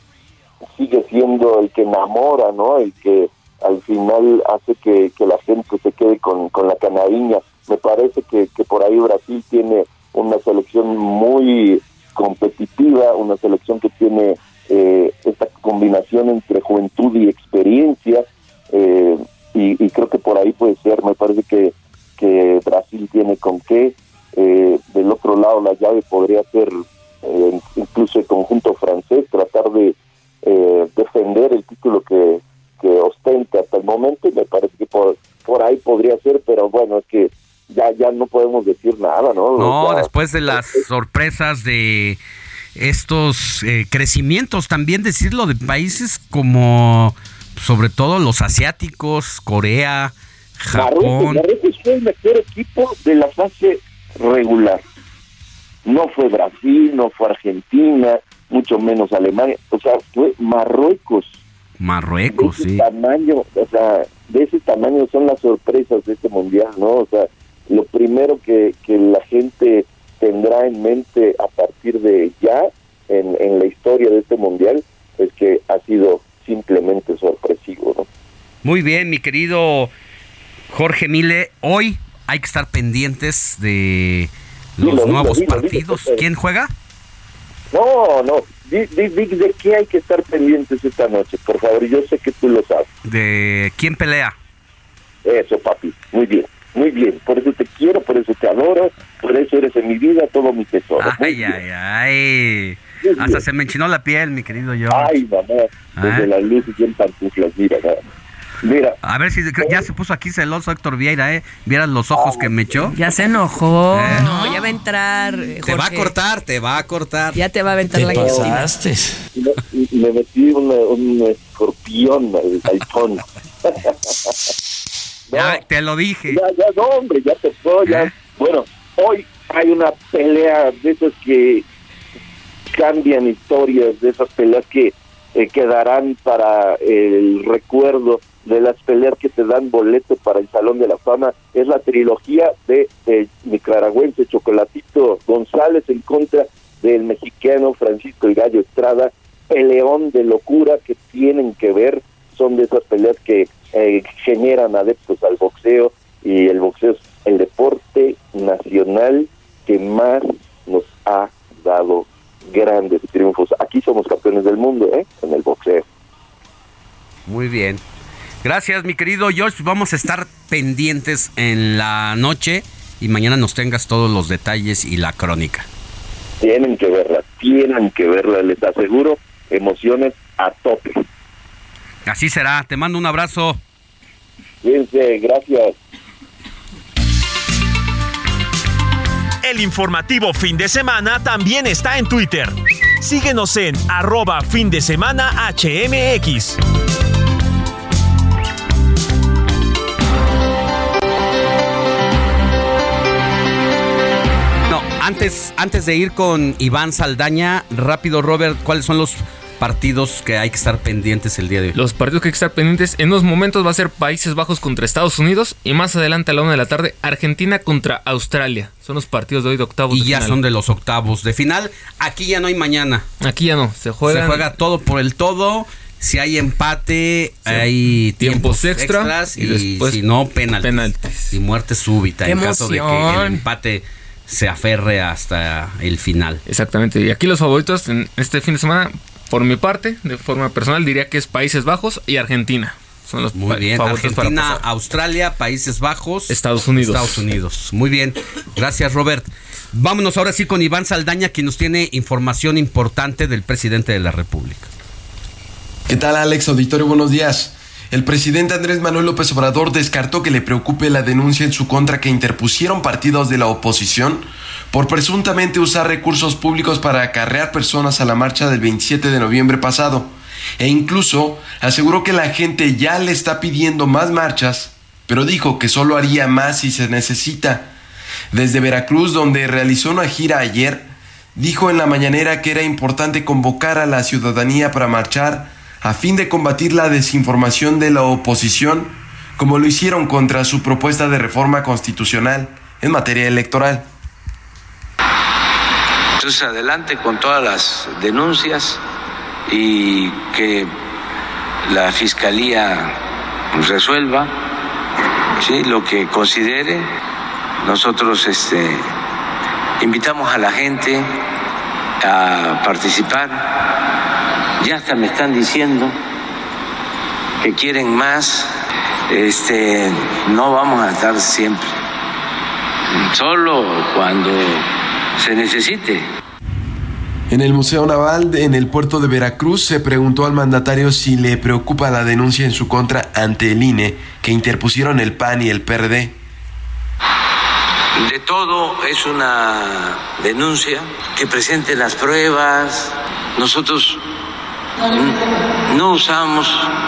sigue siendo el que enamora, ¿no? El que al final hace que, que la gente se quede con, con la canariña. Me parece que, que por ahí Brasil tiene una selección muy competitiva, una selección que tiene eh, esta combinación entre juventud y experiencia, eh, y, creo que por ahí puede ser, me parece que, que Brasil tiene con qué, eh, del otro lado la llave podría ser incluso el conjunto francés, tratar de defender el título que, que ostenta hasta el momento, y me parece que por, por ahí podría ser, pero bueno, es que ya, ya no podemos decir nada, ¿no? No, después de las sorpresas de estos eh, crecimientos, también decirlo de países como sobre todo los asiáticos, Corea, Japón. Marruecos, fue el mejor equipo de la fase regular. No fue Brasil, no fue Argentina, mucho menos Alemania, o sea, fue Marruecos. Marruecos, de ese Tamaño, o sea, de ese tamaño son las sorpresas de este mundial, ¿no? O sea, lo primero que, que la gente tendrá en mente a partir de ya en, en la historia de este mundial es que ha sido simplemente sorpresivo. ¿no? Muy bien, mi querido Jorge Mile, hoy hay que estar pendientes de los nuevos partidos. ¿Quién juega? No, no. ¿De qué hay que estar pendientes esta noche? Por favor, yo sé que tú lo sabes. ¿De quién pelea? Eso, papi. Muy bien. Muy bien, por eso te quiero, por eso te adoro, por eso eres en mi vida todo mi tesoro. Ay, ay, ay. Hasta se me enchinó la piel, mi querido yo. Ay, mamá, desde la luz y en pantuflas, mira, Mira. A ver si ya se puso aquí celoso Héctor Vieira, ¿eh? ¿Vieras los ojos que me echó? Ya se enojó. Eh. No, ya va a entrar. Te va a cortar, te va a cortar. Ya te va a aventar ¿Te la pasaste? Y, me metí un escorpión al, al Ya, te lo dije. Ya, ya, no, hombre, ya te puedo, ya. ¿Eh? Bueno, hoy hay una pelea de esas que cambian historias, de esas peleas que eh, quedarán para el recuerdo de las peleas que te dan boleto para el Salón de la Fama. Es la trilogía de eh, nicaragüense Chocolatito González en contra del mexicano Francisco El Gallo Estrada, peleón de locura que tienen que ver, son de esas peleas que eh, generan adeptos al boxeo y el boxeo es el deporte nacional que más nos ha dado grandes triunfos. Aquí somos campeones del mundo, ¿eh? En el boxeo. Muy bien. Gracias, mi querido George. Vamos a estar pendientes en la noche y mañana nos tengas todos los detalles y la crónica. Tienen que verla, tienen que verla, les aseguro, emociones a tope. Así será. Te mando un abrazo. Cuídense, gracias. El informativo fin de semana también está en Twitter. Síguenos en arroba fin de semana HMX. No, antes, antes de ir con Iván Saldaña, rápido Robert, ¿cuáles son los partidos que hay que estar pendientes el día de hoy? Los partidos que hay que estar pendientes en unos momentos va a ser Países Bajos contra Estados Unidos y más adelante a la una de la tarde Argentina contra Australia. Son los partidos de hoy de octavos. Y ya son de los octavos de final. Aquí ya no hay mañana. Aquí ya no. Se juega. Se juega todo por el todo. Si hay empate, hay tiempos, extras y, después si no, penaltis. Y muerte súbita en caso de que el empate se aferre hasta el final. Exactamente. Y aquí los favoritos en este fin de semana por mi parte, de forma personal, diría que es Países Bajos y Argentina. Son los Muy bien, Argentina, Australia, Países Bajos, Estados Unidos. Estados Unidos. Muy bien. Gracias, Robert. Vámonos ahora sí con Iván Saldaña, quien nos tiene información importante del presidente de la República. ¿Qué tal, Alex Auditorio? Buenos días. El presidente Andrés Manuel López Obrador descartó que le preocupe la denuncia en su contra que interpusieron partidos de la oposición por presuntamente usar recursos públicos para acarrear personas a la marcha del 27 de noviembre pasado, e incluso aseguró que la gente ya le está pidiendo más marchas, pero dijo que solo haría más si se necesita. Desde Veracruz, donde realizó una gira ayer, dijo en la mañanera que era importante convocar a la ciudadanía para marchar a fin de combatir la desinformación de la oposición como lo hicieron contra su propuesta de reforma constitucional en materia electoral. Entonces adelante con todas las denuncias y que la Fiscalía resuelva lo que considere. Nosotros este, invitamos a la gente a participar. Ya hasta me están diciendo que quieren más. Este, no vamos a estar siempre. Solo cuando se necesite. En el Museo Naval en el puerto de Veracruz se preguntó al mandatario si le preocupa la denuncia en su contra ante el INE que interpusieron el PAN y el PRD. De todo es una denuncia que presente las pruebas. Nosotros no usamos,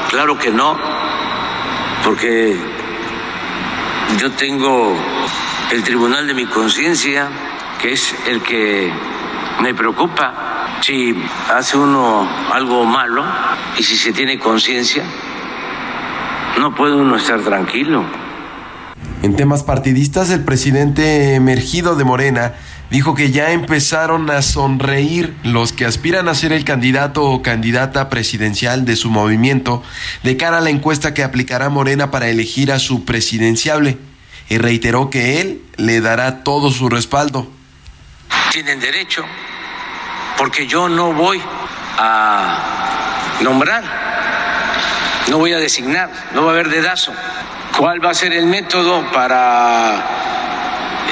claro que no, porque yo tengo el tribunal de mi conciencia, que es el que me preocupa. Si hace uno algo malo y si se tiene conciencia, no puede uno estar tranquilo. En temas partidistas, el presidente emergido de Morena dijo que ya empezaron a sonreír los que aspiran a ser el candidato o candidata presidencial de su movimiento de cara a la encuesta que aplicará Morena para elegir a su presidenciable y reiteró que él le dará todo su respaldo. Tienen derecho, porque yo no voy a nombrar, no voy a designar, no va a haber dedazo. ¿Cuál va a ser el método para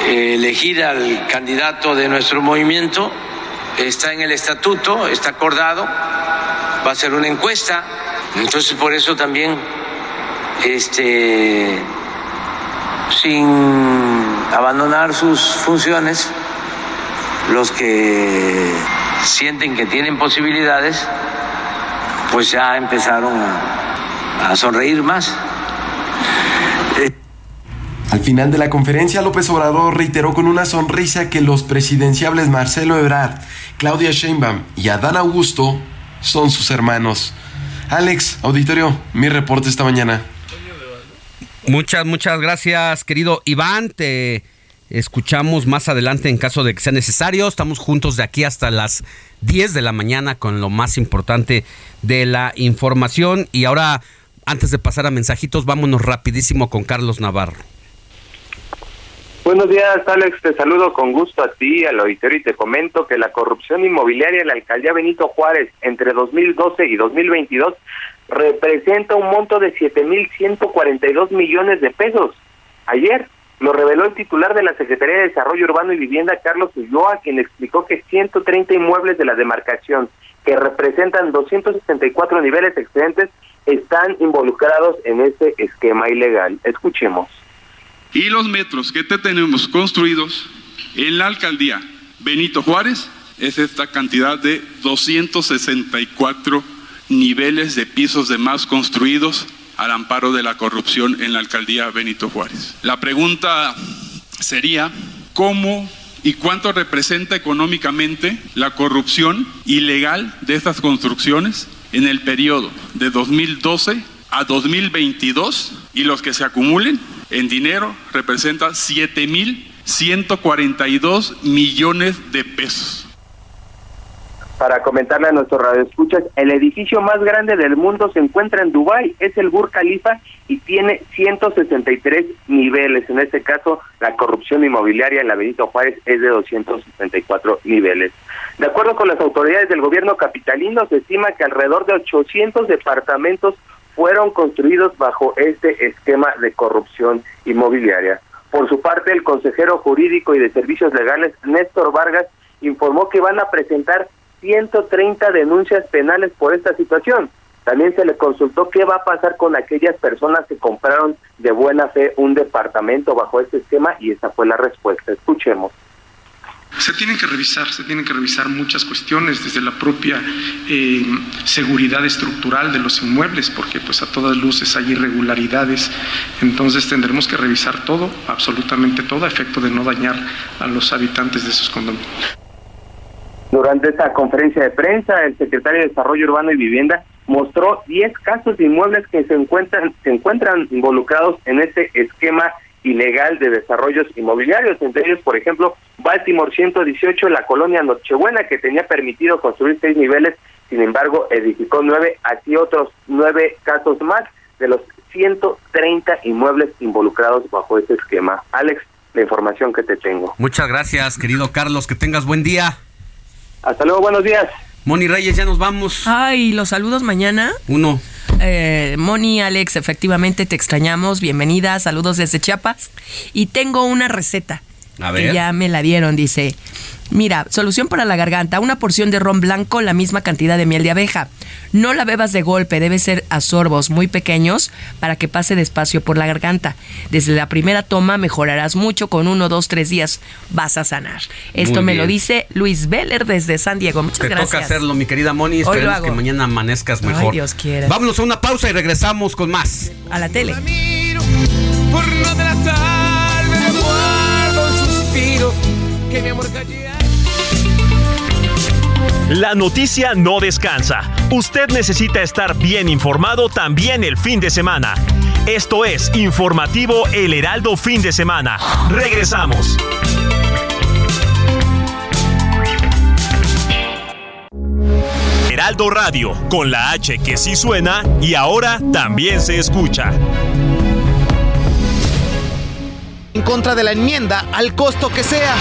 elegir al candidato de nuestro movimiento? Está en el estatuto, está acordado, va a ser una encuesta. Entonces por eso también, este, sin abandonar sus funciones, los que sienten que tienen posibilidades, pues ya empezaron a, a sonreír más. Al final de la conferencia, López Obrador reiteró con una sonrisa que los presidenciables Marcelo Ebrard, Claudia Sheinbaum y Adán Augusto son sus hermanos. Alex, auditorio, mi reporte esta mañana. Muchas, muchas gracias, querido Iván. Te escuchamos más adelante en caso de que sea necesario. Estamos juntos de aquí hasta las 10 de la mañana con lo más importante de la información. Y ahora, antes de pasar a mensajitos, vámonos rapidísimo con Carlos Navarro. Buenos días, Alex. Te saludo con gusto a ti, al auditorio, y te comento que la corrupción inmobiliaria en la alcaldía Benito Juárez entre 2012 y 2022 representa un monto de 7.142 millones de pesos. Ayer lo reveló el titular de la Secretaría de Desarrollo Urbano y Vivienda, Carlos Ulloa, quien explicó que 130 inmuebles de la demarcación, que representan 264 niveles excedentes, están involucrados en este esquema ilegal. Escuchemos. Y los metros que tenemos construidos en la alcaldía Benito Juárez es esta cantidad de 264 niveles de pisos de más construidos al amparo de la corrupción en la alcaldía Benito Juárez. La pregunta sería, ¿cómo y cuánto representa económicamente la corrupción ilegal de estas construcciones en el periodo de 2012 a 2022 y los que se acumulen en dinero representa 7.142 millones de pesos. Para comentarle a nuestros radioescuchas, el edificio más grande del mundo se encuentra en Dubái, es el Burj Khalifa y tiene 163 niveles. En este caso, la corrupción inmobiliaria en la Benito Juárez es de 264 niveles. De acuerdo con las autoridades del gobierno capitalino, se estima que alrededor de 800 departamentos fueron construidos bajo este esquema de corrupción inmobiliaria. Por su parte, el consejero jurídico y de servicios legales, Néstor Vargas, informó que van a presentar 130 denuncias penales por esta situación. También se le consultó qué va a pasar con aquellas personas que compraron de buena fe un departamento bajo este esquema y esa fue la respuesta. Escuchemos. Se tienen que revisar, se tienen que revisar muchas cuestiones desde la propia eh, seguridad estructural de los inmuebles, porque pues a todas luces hay irregularidades, entonces tendremos que revisar todo, absolutamente todo, a efecto de no dañar a los habitantes de esos condominios. Durante esta conferencia de prensa, el secretario de Desarrollo Urbano y Vivienda mostró 10 casos de inmuebles que se encuentran se encuentran involucrados en este esquema ilegal de desarrollos inmobiliarios, entre ellos, por ejemplo, Baltimore 118, la colonia Nochebuena, que tenía permitido construir seis niveles, sin embargo, edificó nueve, así otros nueve casos más de los 130 inmuebles involucrados bajo este esquema. Alex, la información que te tengo. Muchas gracias, querido Carlos, que tengas buen día. Hasta luego, buenos días. Moni Reyes, ya nos vamos. Ay, los saludos mañana. Uno. Eh, Moni, Alex, efectivamente te extrañamos. Bienvenida, saludos desde Chiapas. Y tengo una receta. A ver. Que ya me la dieron, dice. Mira, solución para la garganta, una porción de ron blanco, la misma cantidad de miel de abeja. No la bebas de golpe, debe ser a sorbos muy pequeños para que pase despacio por la garganta. Desde la primera toma mejorarás mucho, con uno, dos, tres días vas a sanar. Esto Muy me bien. lo dice Luis Veller desde San Diego. Muchas Te gracias. toca hacerlo, mi querida Moni. Hoy lo Esperemos hago. que mañana amanezcas Ay, mejor. Dios quiera. Vámonos a una pausa y regresamos con más. A la tele. Por no delatarme me guardo un suspiro que mi amor callea. La noticia no descansa. Usted necesita estar bien informado también el fin de semana. Esto es Informativo El Heraldo Fin de Semana. Regresamos. Heraldo Radio, con la H que sí suena y ahora también se escucha. en contra de la enmienda al costo que sea.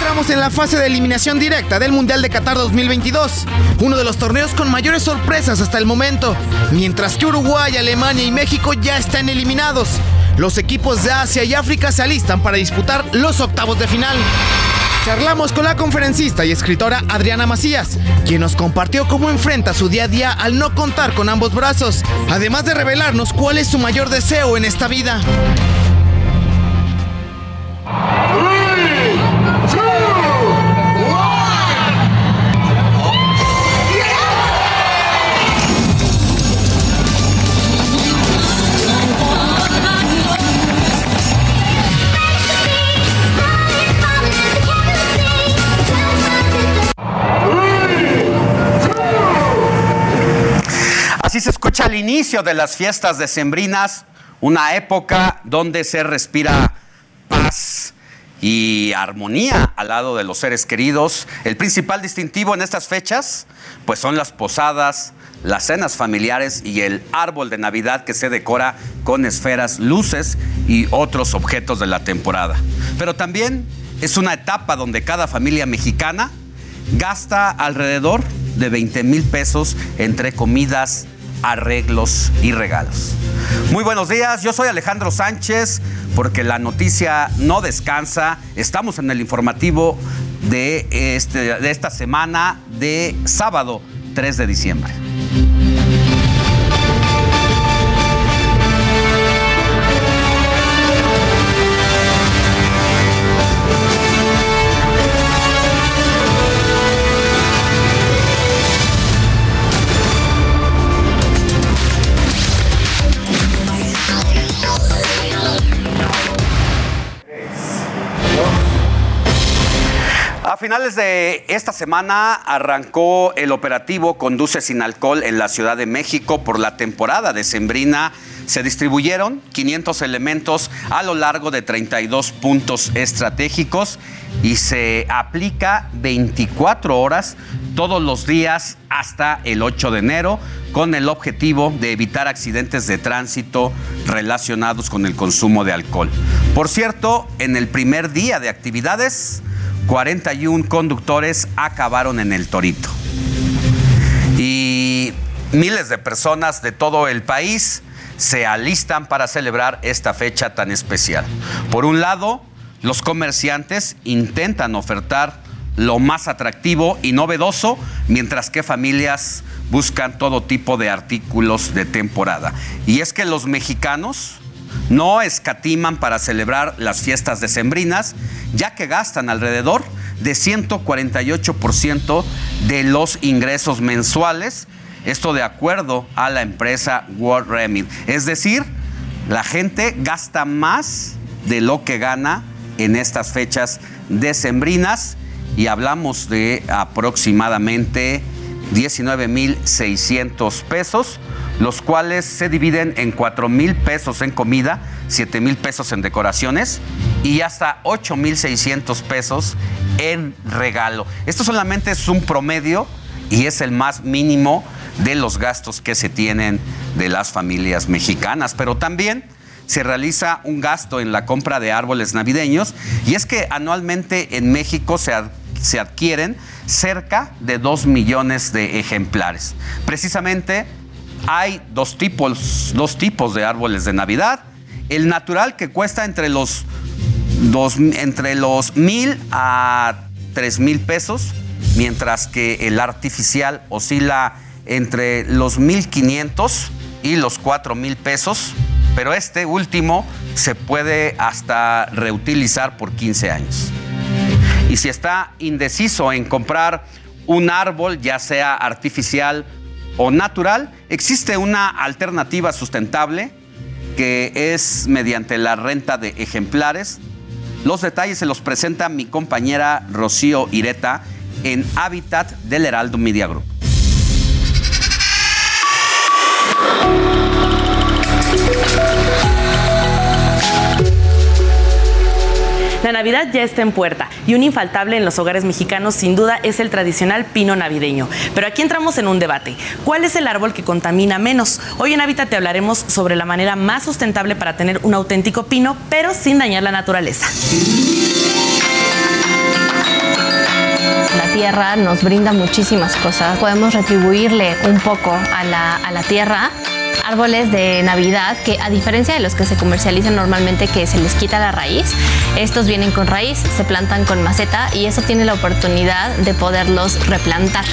Entramos en la fase de eliminación directa del Mundial de Qatar 2022, uno de los torneos con mayores sorpresas hasta el momento, mientras que Uruguay, Alemania y México ya están eliminados. Los equipos de Asia y África se alistan para disputar los octavos de final. Charlamos con la conferencista y escritora Adriana Macías, quien nos compartió cómo enfrenta su día a día al no contar con ambos brazos, además de revelarnos cuál es su mayor deseo en esta vida. Se escucha al inicio de las fiestas decembrinas, una época donde se respira paz y armonía al lado de los seres queridos. El principal distintivo en estas fechas, pues son las posadas, las cenas familiares y el árbol de Navidad que se decora con esferas, luces y otros objetos de la temporada. Pero también es una etapa donde cada familia mexicana gasta alrededor de 20 mil pesos entre comidas, arreglos y regalos. Muy buenos días, yo soy Alejandro Sánchez, porque la noticia no descansa. Estamos en el informativo de, este, de esta semana de sábado 3 de diciembre. Finales de esta semana arrancó el operativo Conduce sin alcohol en la Ciudad de México por la temporada decembrina. Se distribuyeron 500 elementos a lo largo de 32 puntos estratégicos y se aplica 24 horas todos los días hasta el 8 de enero con el objetivo de evitar accidentes de tránsito relacionados con el consumo de alcohol. Por cierto, en el primer día de actividades, 41 conductores acabaron en el Torito. Y miles de personas de todo el país se alistan para celebrar esta fecha tan especial. Por un lado, los comerciantes intentan ofertar lo más atractivo y novedoso, mientras que familias buscan todo tipo de artículos de temporada. Y es que los mexicanos no escatiman para celebrar las fiestas decembrinas, ya que gastan alrededor de 148% de los ingresos mensuales, esto de acuerdo a la empresa World Remit. Es decir, la gente gasta más de lo que gana en estas fechas decembrinas y hablamos de aproximadamente 19.600 pesos, los cuales se dividen en 4.000 pesos en comida, 7.000 pesos en decoraciones y hasta 8.600 pesos en regalo. Esto solamente es un promedio y es el más mínimo de los gastos que se tienen de las familias mexicanas, pero también se realiza un gasto en la compra de árboles navideños y es que anualmente en México se, se adquieren cerca de 2 millones de ejemplares. Precisamente hay dos tipos, dos tipos de árboles de Navidad. El natural que cuesta entre los, dos, entre los mil a tres mil pesos, mientras que el artificial oscila entre los 1500 y los 4000 pesos, pero este último se puede hasta reutilizar por 15 años. Y si está indeciso en comprar un árbol, ya sea artificial o natural, existe una alternativa sustentable que es mediante la renta de ejemplares. Los detalles se los presenta mi compañera Rocío Ireta en Hábitat del Heraldo Media Group. La Navidad ya está en puerta y un infaltable en los hogares mexicanos sin duda es el tradicional pino navideño. Pero aquí entramos en un debate. ¿Cuál es el árbol que contamina menos? Hoy en Hábitat te hablaremos sobre la manera más sustentable para tener un auténtico pino, pero sin dañar la naturaleza. La tierra nos brinda muchísimas cosas. Podemos retribuirle un poco a la, a la tierra árboles de Navidad que a diferencia de los que se comercializan normalmente que se les quita la raíz, estos vienen con raíz, se plantan con maceta y eso tiene la oportunidad de poderlos replantar.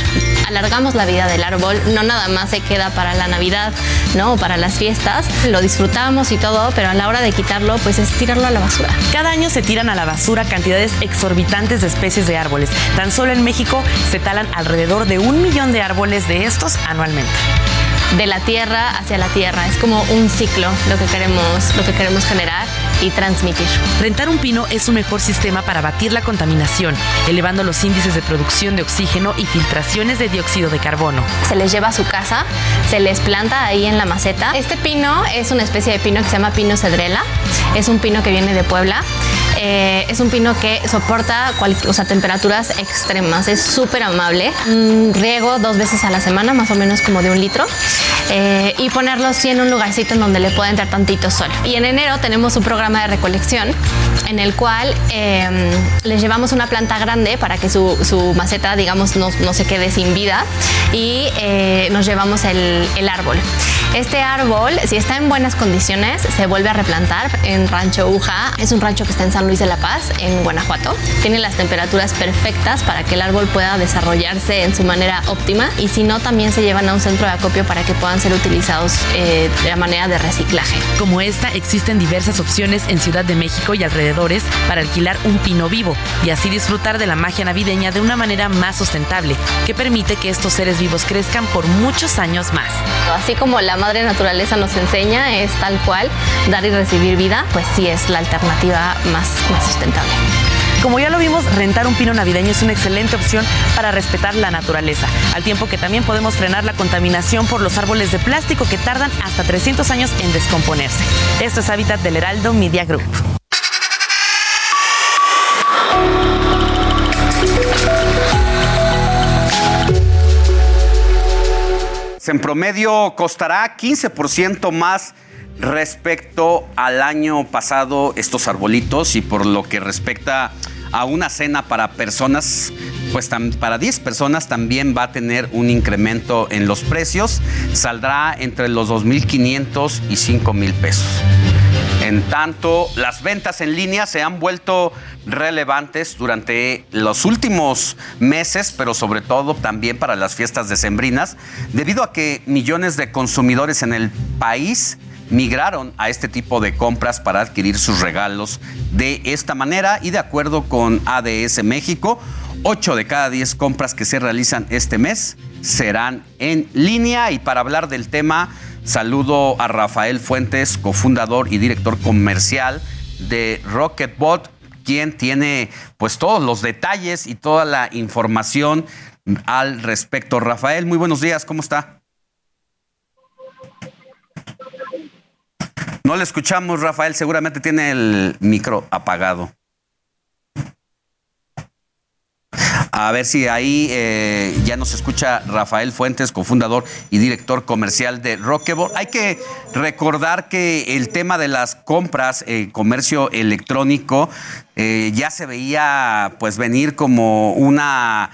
Alargamos la vida del árbol, no nada más se queda para la Navidad, ¿no? para las fiestas, lo disfrutamos y todo, pero a la hora de quitarlo, pues es tirarlo a la basura. Cada año se tiran a la basura cantidades exorbitantes de especies de árboles. Tan solo en México se talan alrededor de un millón de árboles de estos anualmente de la tierra hacia la tierra. Es como un ciclo lo que queremos, lo que queremos generar y transmitir. Rentar un pino es un mejor sistema para batir la contaminación, elevando los índices de producción de oxígeno y filtraciones de dióxido de carbono. Se les lleva a su casa, se les planta ahí en la maceta. Este pino es una especie de pino que se llama pino cedrela. Es un pino que viene de Puebla. Eh, es un pino que soporta o sea, temperaturas extremas, es súper amable. riego dos veces a la semana, más o menos como de un litro. Eh, y ponerlo en un lugarcito en donde le pueda entrar tantito sol. Y en enero tenemos un programa de recolección en el cual em, les llevamos una planta grande para que su, su maceta, digamos, no, no, se quede sin vida y eh, nos llevamos el, el árbol. Este árbol, si está en buenas condiciones, se vuelve a replantar en Rancho Uja. Es un rancho que está en San Luis de la Paz, en Guanajuato. Tiene las temperaturas perfectas para que el árbol pueda desarrollarse en su manera óptima y si no, también se llevan a un centro de acopio para que puedan ser utilizados eh, de la manera de reciclaje. Como esta, existen diversas opciones en Ciudad de México y alrededores para alquilar un pino vivo y así disfrutar de la magia navideña de una manera más sustentable, que permite que estos seres vivos crezcan por muchos años más. Así como la madre naturaleza nos enseña es tal cual, dar y recibir vida, pues sí es la alternativa más, más sustentable. Como ya lo vimos, rentar un pino navideño es una excelente opción para respetar la naturaleza, al tiempo que también podemos frenar la contaminación por los árboles de plástico que tardan hasta 300 años en descomponerse. Esto es Hábitat del Heraldo Media Group. En promedio costará 15% más respecto al año pasado estos arbolitos y por lo que respecta a una cena para personas, pues para 10 personas también va a tener un incremento en los precios, saldrá entre los 2.500 y 5.000 pesos. En tanto, las ventas en línea se han vuelto relevantes durante los últimos meses, pero sobre todo también para las fiestas decembrinas, debido a que millones de consumidores en el país migraron a este tipo de compras para adquirir sus regalos de esta manera. Y de acuerdo con ADS México, 8 de cada 10 compras que se realizan este mes serán en línea. Y para hablar del tema Saludo a Rafael Fuentes, cofundador y director comercial de Rocketbot, quien tiene pues todos los detalles y toda la información al respecto. Rafael, muy buenos días, ¿cómo está? No le escuchamos, Rafael, seguramente tiene el micro apagado. A ver si ahí eh, ya nos escucha Rafael Fuentes, cofundador y director comercial de Rockable. Hay que recordar que el tema de las compras, eh, comercio electrónico, eh, ya se veía pues venir como una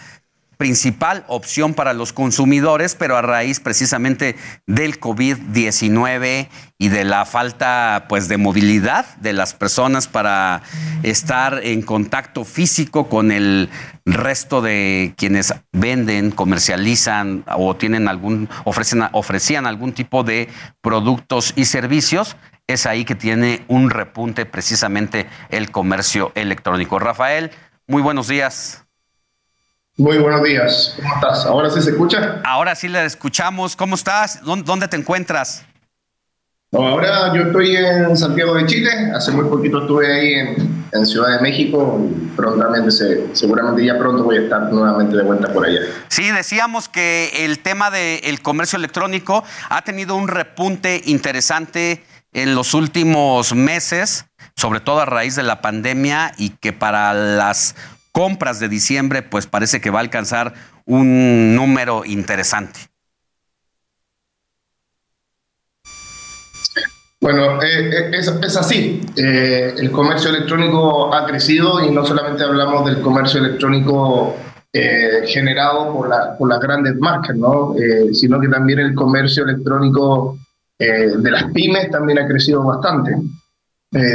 principal opción para los consumidores, pero a raíz precisamente del COVID-19 y de la falta pues de movilidad de las personas para estar en contacto físico con el resto de quienes venden, comercializan o tienen algún ofrecen ofrecían algún tipo de productos y servicios, es ahí que tiene un repunte precisamente el comercio electrónico. Rafael, muy buenos días. Muy buenos días, ¿cómo estás? ¿Ahora sí se escucha? Ahora sí le escuchamos. ¿Cómo estás? ¿Dónde te encuentras? Ahora yo estoy en Santiago de Chile. Hace muy poquito estuve ahí en, Ciudad de México. prontamente, seguramente ya pronto voy a estar nuevamente de vuelta por allá. Sí, decíamos que el tema del comercio electrónico ha tenido un repunte interesante en los últimos meses, sobre todo a raíz de la pandemia y que para las compras de diciembre, pues parece que va a alcanzar un número interesante. Bueno, eh, eh, es, así. Eh, el comercio electrónico ha crecido y no solamente hablamos del comercio electrónico generado por, la, por, las grandes marcas, ¿no? sino que también el comercio electrónico de las pymes también ha crecido bastante,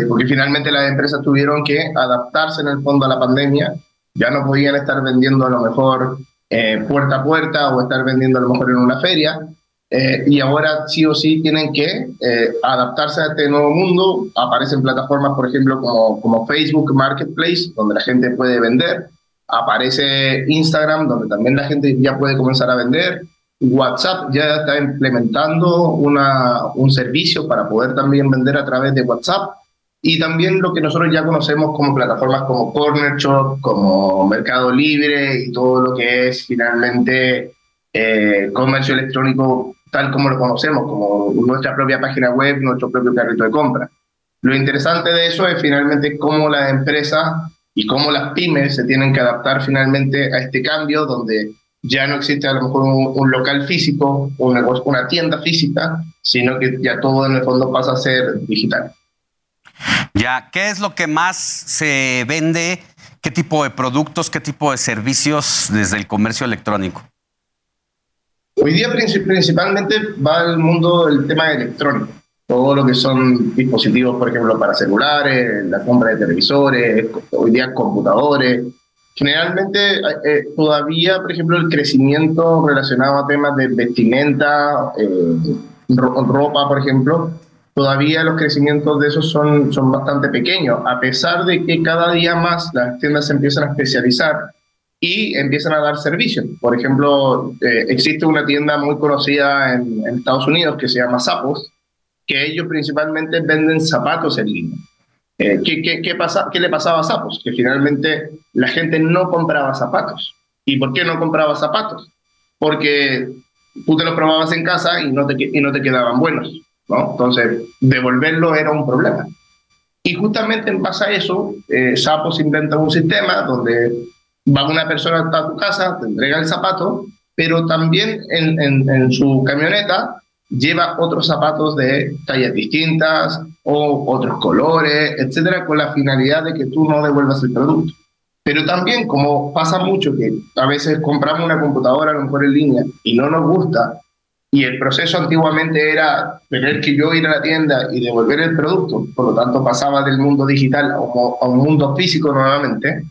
porque finalmente las empresas tuvieron que adaptarse en el fondo a la pandemia ya no podían estar vendiendo a lo mejor eh, puerta a puerta o estar vendiendo a lo mejor en una feria. Eh, y ahora sí o sí tienen que eh, adaptarse a este nuevo mundo. Aparecen plataformas, por ejemplo, como, como Facebook Marketplace, donde la gente puede vender. Aparece Instagram, donde también la gente ya puede comenzar a vender. WhatsApp ya está implementando una, un servicio para poder también vender a través de WhatsApp y también lo que nosotros ya conocemos como plataformas como Corner Shop, como Mercado Libre y todo lo que es finalmente eh, comercio electrónico tal como lo conocemos, como nuestra propia página web, nuestro propio carrito de compra. Lo interesante de eso es finalmente cómo las empresas y cómo las pymes se tienen que adaptar finalmente a este cambio donde ya no existe a lo mejor un, local físico, una, una tienda física, sino que ya todo en el fondo pasa a ser digital. Ya, ¿qué es lo que más se vende? ¿Qué tipo de productos, qué tipo de servicios desde el comercio electrónico? Hoy día principalmente va al mundo del tema electrónico. Todo lo que son dispositivos, por ejemplo, para celulares, la compra de televisores, hoy día computadores. Generalmente eh, todavía, por ejemplo, el crecimiento relacionado a temas de vestimenta, eh, ropa, por ejemplo, todavía los crecimientos de esos son, son bastante pequeños, a pesar de que cada día más las tiendas se empiezan a especializar y empiezan a dar servicios. Por ejemplo, eh, existe una tienda muy conocida en, Estados Unidos que se llama Zappos, que ellos principalmente venden zapatos en línea. Eh, ¿qué, qué, qué, pasa, ¿Qué le pasaba a Zappos? Que finalmente la gente no compraba zapatos. ¿Y por qué no compraba zapatos? Porque tú te los probabas en casa y no te, y no te quedaban buenos. Entonces, devolverlo era un problema. Y justamente en base a eso, eh, Sapos inventa un sistema donde va una persona hasta tu casa, te entrega el zapato, pero también en, su camioneta lleva otros zapatos de tallas distintas o otros colores, etcétera, con la finalidad de que tú no devuelvas el producto. Pero también, como pasa mucho que a veces compramos una computadora a lo mejor en línea y no nos gusta y el proceso antiguamente era tener que yo ir a la tienda y devolver el producto, por lo tanto pasaba del mundo digital a un mundo físico nuevamente.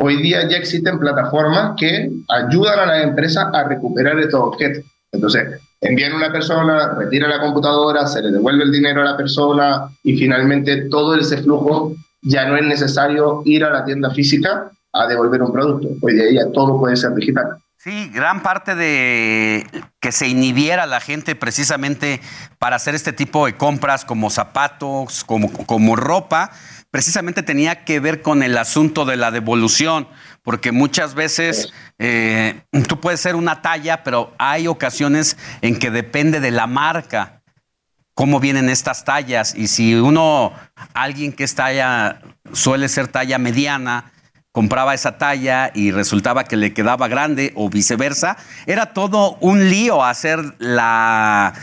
Hoy día ya existen plataformas que ayudan a las empresas a recuperar estos objetos. Entonces, envían a una persona, retira la computadora, se le devuelve el dinero a la persona y finalmente todo ese flujo ya no es necesario ir a la tienda física a devolver un producto. Hoy día ya todo puede ser digital. Sí, gran parte de que se inhibiera la gente precisamente para hacer este tipo de compras como zapatos, como, como ropa, precisamente tenía que ver con el asunto de la devolución, porque muchas veces eh, tú puedes ser una talla, pero hay ocasiones en que depende de la marca cómo vienen estas tallas. Y si uno, alguien que es talla, suele ser talla mediana, compraba esa talla y resultaba que le quedaba grande o viceversa, era todo un lío hacer la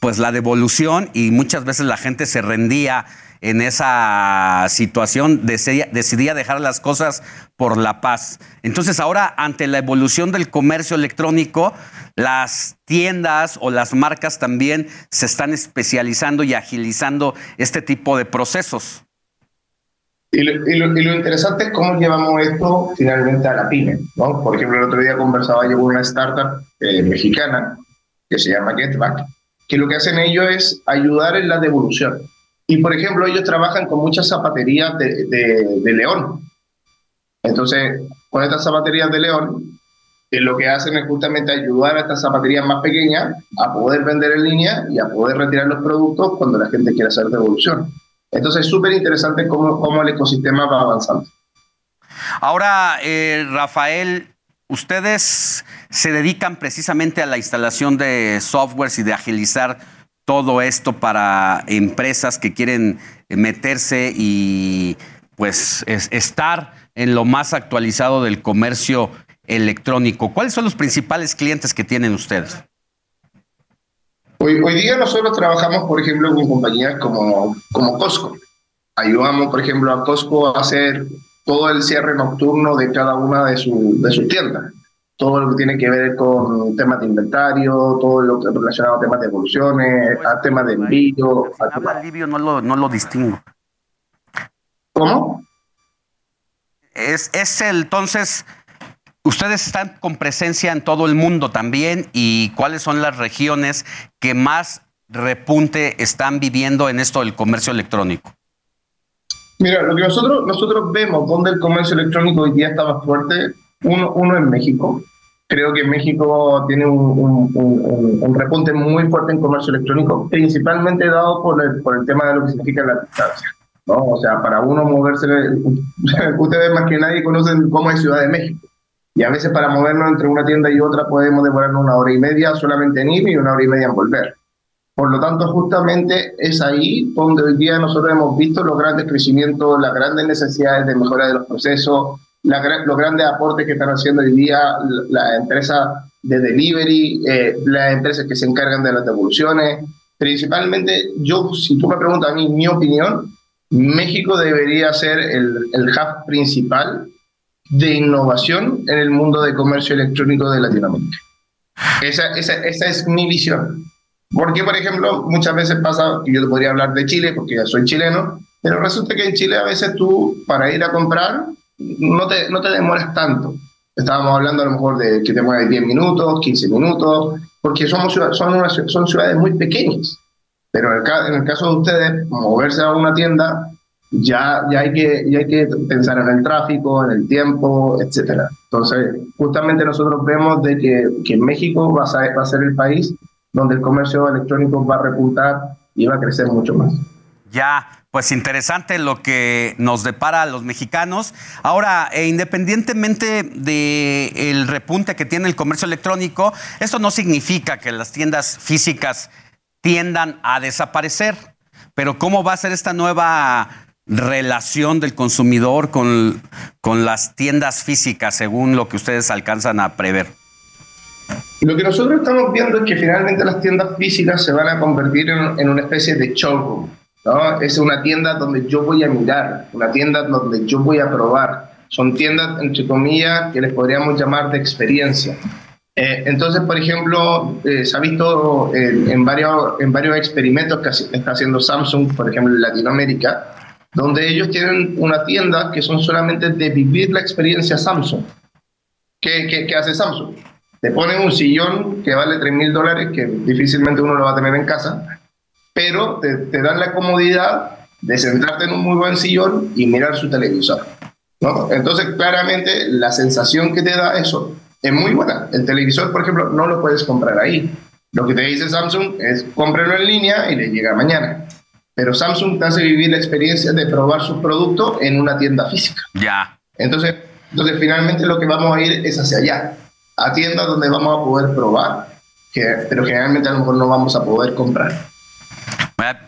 pues la devolución y muchas veces la gente se rendía en esa situación, decidía, dejar las cosas por la paz. Entonces ahora, ante la evolución del comercio electrónico, las tiendas o las marcas también se están especializando y agilizando este tipo de procesos. Y lo, interesante es cómo llevamos esto finalmente a la pyme. ¿no? Por ejemplo, el otro día conversaba yo con una startup eh, mexicana que se llama GetBack, que lo que hacen ellos es ayudar en la devolución. Y por ejemplo, ellos trabajan con muchas zapaterías de, de, León. Entonces, con estas zapaterías de León, eh, lo que hacen es justamente ayudar a estas zapaterías más pequeñas a poder vender en línea y a poder retirar los productos cuando la gente quiere hacer devolución. Entonces es súper interesante cómo, cómo, el ecosistema va avanzando. Ahora, eh, Rafael, ustedes se dedican precisamente a la instalación de softwares y de agilizar todo esto para empresas que quieren meterse y pues estar en lo más actualizado del comercio electrónico. ¿Cuáles son los principales clientes que tienen ustedes? Hoy, día nosotros trabajamos, por ejemplo, con compañías como, como Costco. Ayudamos, por ejemplo, a Costco a hacer todo el cierre nocturno de cada una de sus tiendas. Todo lo que tiene que ver con temas de inventario, todo lo que relacionado a temas de evoluciones, a temas de envío. A temas... alivio no lo, no lo distingo. ¿Cómo? Es, es el, entonces, Ustedes están con presencia en todo el mundo también y cuáles son las regiones que más repunte están viviendo en esto del comercio electrónico. Mira, lo que nosotros, nosotros vemos donde el comercio electrónico hoy día está más fuerte, uno, uno en México. Creo que México tiene un, un, repunte muy fuerte en comercio electrónico, principalmente dado por el, por el tema de lo que significa la distancia. ¿no? O sea, para uno moverse, ustedes más que nadie conocen cómo es Ciudad de México. Y a veces para movernos entre una tienda y otra podemos demorarnos una hora y media solamente en ir y una hora y media en volver. Por lo tanto, justamente es ahí donde hoy día nosotros hemos visto los grandes crecimientos, las grandes necesidades de mejora de los procesos, los grandes aportes que están haciendo hoy día las empresas de delivery, eh, las empresas que se encargan de las devoluciones. Principalmente, yo, si tú me preguntas a mí mi opinión, México debería ser el, el hub principal de innovación en el mundo de comercio electrónico de Latinoamérica. Esa, esa, esa es mi visión. Porque, por ejemplo, muchas veces pasa, y yo te podría hablar de Chile, porque ya soy chileno, pero resulta que en Chile a veces tú, para ir a comprar, no te, no te demoras tanto. Estábamos hablando a lo mejor de que te mueves 10 minutos, 15 minutos, porque somos son, son ciudades muy pequeñas. Pero en el, caso de ustedes, moverse a una tienda ya, ya, hay que, ya hay que pensar en el tráfico, en el tiempo, etcétera. Entonces, justamente nosotros vemos de que, que México va a, va a ser el país donde el comercio electrónico va a repuntar y va a crecer mucho más. Ya, pues interesante lo que nos depara a los mexicanos. Ahora, e independientemente del el repunte que tiene el comercio electrónico, esto no significa que las tiendas físicas tiendan a desaparecer. Pero ¿cómo va a ser esta nueva relación del consumidor con, con las tiendas físicas, según lo que ustedes alcanzan a prever? Lo que nosotros estamos viendo es que finalmente las tiendas físicas se van a convertir en, una especie de showroom. ¿No? Es una tienda donde yo voy a mirar, una tienda donde yo voy a probar. Son tiendas, entre comillas, que les podríamos llamar de experiencia. Eh, entonces, por ejemplo, eh, se ha visto en, varios, en varios experimentos que está haciendo Samsung, por ejemplo, en Latinoamérica, donde ellos tienen una tienda que son solamente de vivir la experiencia Samsung. ¿Qué, qué, hace Samsung? Te ponen un sillón que vale 3 mil dólares, que difícilmente uno lo va a tener en casa, pero te, te, dan la comodidad de sentarte en un muy buen sillón y mirar su televisor. ¿no? Entonces, claramente, la sensación que te da eso es muy buena. El televisor, por ejemplo, no lo puedes comprar ahí. Lo que te dice Samsung es cómprelo en línea y le llega mañana. pero Samsung te hace vivir la experiencia de probar su producto en una tienda física. Ya. Entonces, entonces finalmente lo que vamos a ir es hacia allá, a tiendas donde vamos a poder probar, que, pero generalmente a lo mejor no vamos a poder comprar.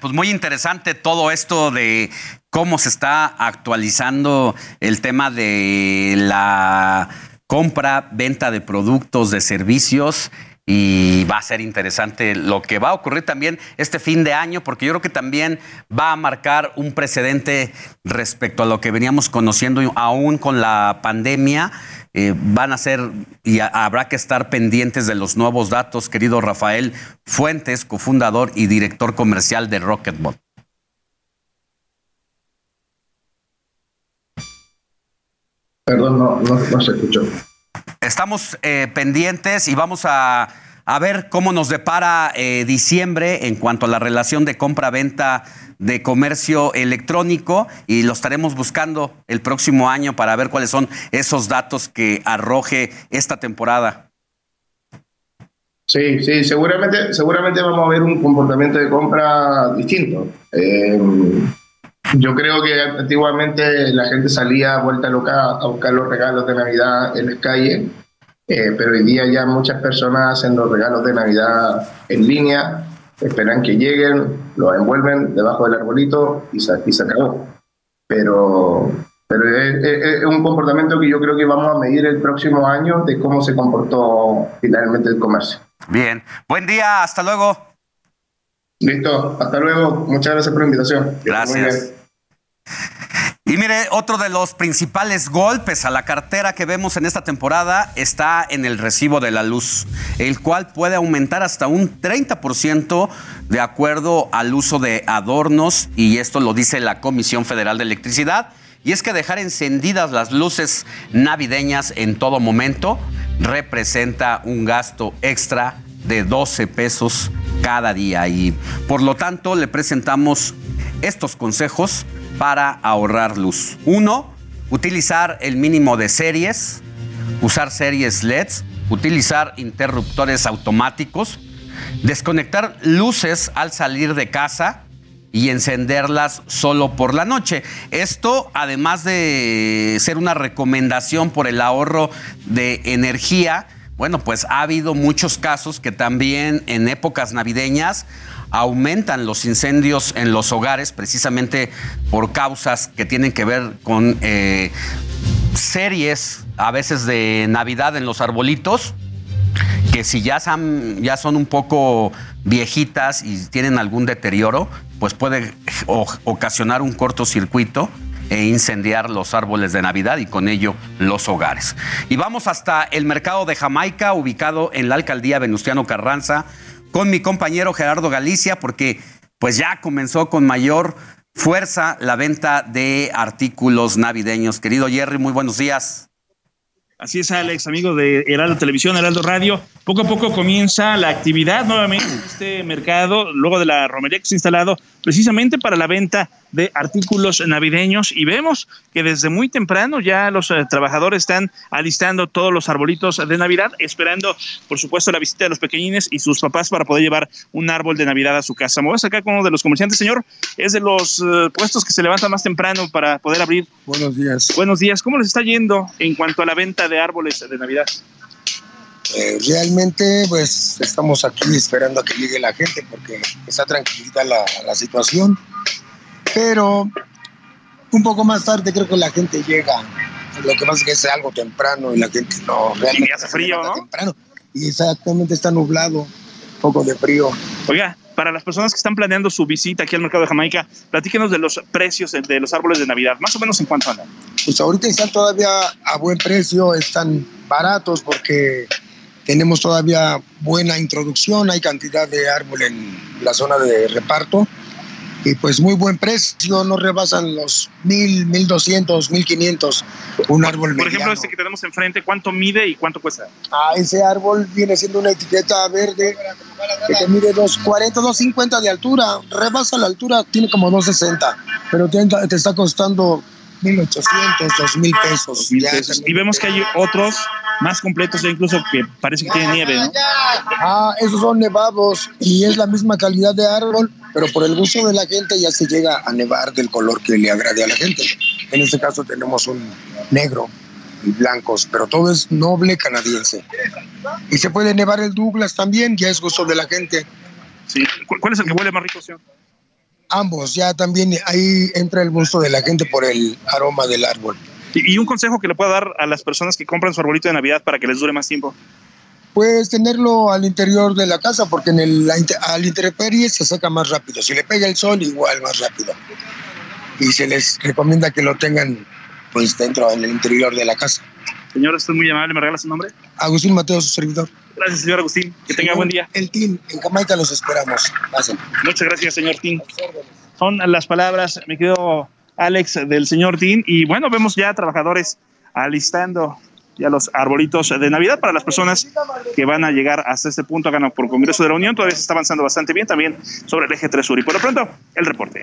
Pues muy interesante todo esto de cómo se está actualizando el tema de la compra, venta de productos, de servicios y va a ser interesante lo que va a ocurrir también este fin de año, porque yo creo que también va a marcar un precedente respecto a lo que veníamos conociendo aún con la pandemia. Eh, van a ser y habrá que estar pendientes de los nuevos datos, querido Rafael Fuentes, cofundador y director comercial de Rocketbot. Perdón, no, no, se escuchó. Estamos eh, pendientes y vamos a, ver cómo nos depara eh, diciembre en cuanto a la relación de compra-venta de comercio electrónico y lo estaremos buscando el próximo año para ver cuáles son esos datos que arroje esta temporada. Sí, sí, seguramente, seguramente vamos a ver un comportamiento de compra distinto. Eh, yo creo que antiguamente la gente salía a vuelta loca a buscar los regalos de Navidad en la calle, eh, pero hoy día ya muchas personas hacen los regalos de Navidad en línea, esperan que lleguen, los envuelven debajo del arbolito y se, y se acabó. Pero, pero es, un comportamiento que yo creo que vamos a medir el próximo año de cómo se comportó finalmente el comercio. Bien, buen día, hasta luego. Listo, hasta luego. Muchas gracias por la invitación. Gracias. Y mire, otro de los principales golpes a la cartera que vemos en esta temporada está en el recibo de la luz, el cual puede aumentar hasta un 30% de acuerdo al uso de adornos, y esto lo dice la Comisión Federal de Electricidad. Y es que dejar encendidas las luces navideñas en todo momento representa un gasto extra de 12 pesos cada día. Y por lo tanto le presentamos estos consejos para ahorrar luz. Uno, utilizar el mínimo de series, usar series LEDs, utilizar interruptores automáticos, desconectar luces al salir de casa y encenderlas solo por la noche. Esto, además de ser una recomendación por el ahorro de energía, bueno, pues ha habido muchos casos que también en épocas navideñas aumentan los incendios en los hogares precisamente por causas que tienen que ver con eh, series a veces de Navidad en los arbolitos que si ya son, ya son un poco viejitas y tienen algún deterioro, pues puede ocasionar un cortocircuito e incendiar los árboles de Navidad y con ello los hogares. Y vamos hasta el mercado de Jamaica, ubicado en la alcaldía Venustiano Carranza, con mi compañero Gerardo Galicia, porque pues ya comenzó con mayor fuerza la venta de artículos navideños. Querido Jerry, muy buenos días. Así es, Alex, amigo de Heraldo Televisión, Heraldo Radio. Poco a poco comienza la actividad nuevamente en este mercado, luego de la romería que se ha instalado precisamente para la venta de artículos navideños y vemos que desde muy temprano ya los eh, trabajadores están alistando todos los arbolitos de Navidad, esperando por supuesto la visita de los pequeñines y sus papás para poder llevar un árbol de Navidad a su casa. Me voy a sacar con uno de los comerciantes, señor, es de los eh, puestos que se levantan más temprano para poder abrir. Buenos días. Buenos días, ¿cómo les está yendo en cuanto a la venta de árboles de Navidad? Eh, realmente, pues estamos aquí esperando a que llegue la gente porque está tranquilita la, la situación. Pero un poco más tarde creo que la gente llega. Lo que pasa es que es algo temprano y la gente no realmente. Y hace frío, ¿no? Temprano. Y exactamente está nublado, un poco de frío. Oiga, para las personas que están planeando su visita aquí al mercado de Jamaica, platíquenos de los precios de los árboles de Navidad, más o menos en cuánto andan. Pues ahorita están todavía a buen precio, están baratos porque tenemos todavía buena introducción, hay cantidad de árbol en la zona de reparto y pues muy buen precio, no rebasan los mil, mil doscientos, mil quinientos un árbol Por ejemplo, este que tenemos enfrente, ¿cuánto mide y cuánto cuesta? Ah, ese árbol viene siendo una etiqueta verde que te mide 240, 250 de altura, rebasa la altura, tiene como 260, pero te, está costando 1.800, 2.000 pesos. pesos. Y vemos que hay otros más completos incluso que parece que tiene nieve, ¿no? Ah, esos son nevados y es la misma calidad de árbol, pero por el gusto de la gente ya se llega a nevar del color que le agrade a la gente. En este caso tenemos un negro y blancos, pero todo es noble canadiense. Y se puede nevar el Douglas también, ya es gusto de la gente. Sí. ¿Cuál es el que huele más rico, señor? Ambos, ya también ahí entra el gusto de la gente por el aroma del árbol. ¿Y un consejo que le pueda dar a las personas que compran su arbolito de Navidad para que les dure más tiempo? Pues tenerlo al interior de la casa, porque en el, al intemperie se seca más rápido. Si le pega el sol, igual más rápido. Y se les recomienda que lo tengan pues dentro, en el interior de la casa. Señor, usted es muy amable, ¿me regala su nombre? Agustín Mateo, su servidor. Gracias, señor Agustín. Que tenga buen día. El team, en Jamaica los esperamos. Pasen. Muchas gracias, señor Team. Son las palabras, me quedo Alex del señor Team. Y bueno, vemos ya trabajadores alistando ya los arbolitos de Navidad para las personas que van a llegar hasta este punto acá por Congreso de la Unión. Todavía se está avanzando bastante bien también sobre el eje 3 Sur. Y por lo pronto, el reporte.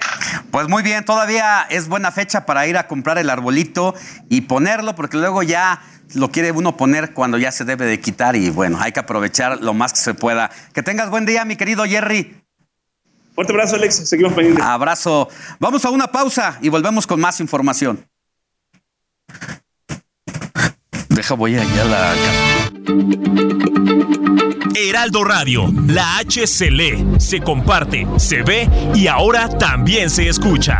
Pues muy bien, todavía es buena fecha para ir a comprar el arbolito y ponerlo, porque luego ya lo quiere uno poner cuando ya se debe de quitar y bueno, hay que aprovechar lo más que se pueda. Que tengas buen día, mi querido Jerry. Fuerte abrazo, Alex. Seguimos pendientes. Abrazo. Vamos a una pausa y volvemos con más información. Deja, voy allá a la. Heraldo Radio, la H se lee, se comparte, se ve y ahora también se escucha.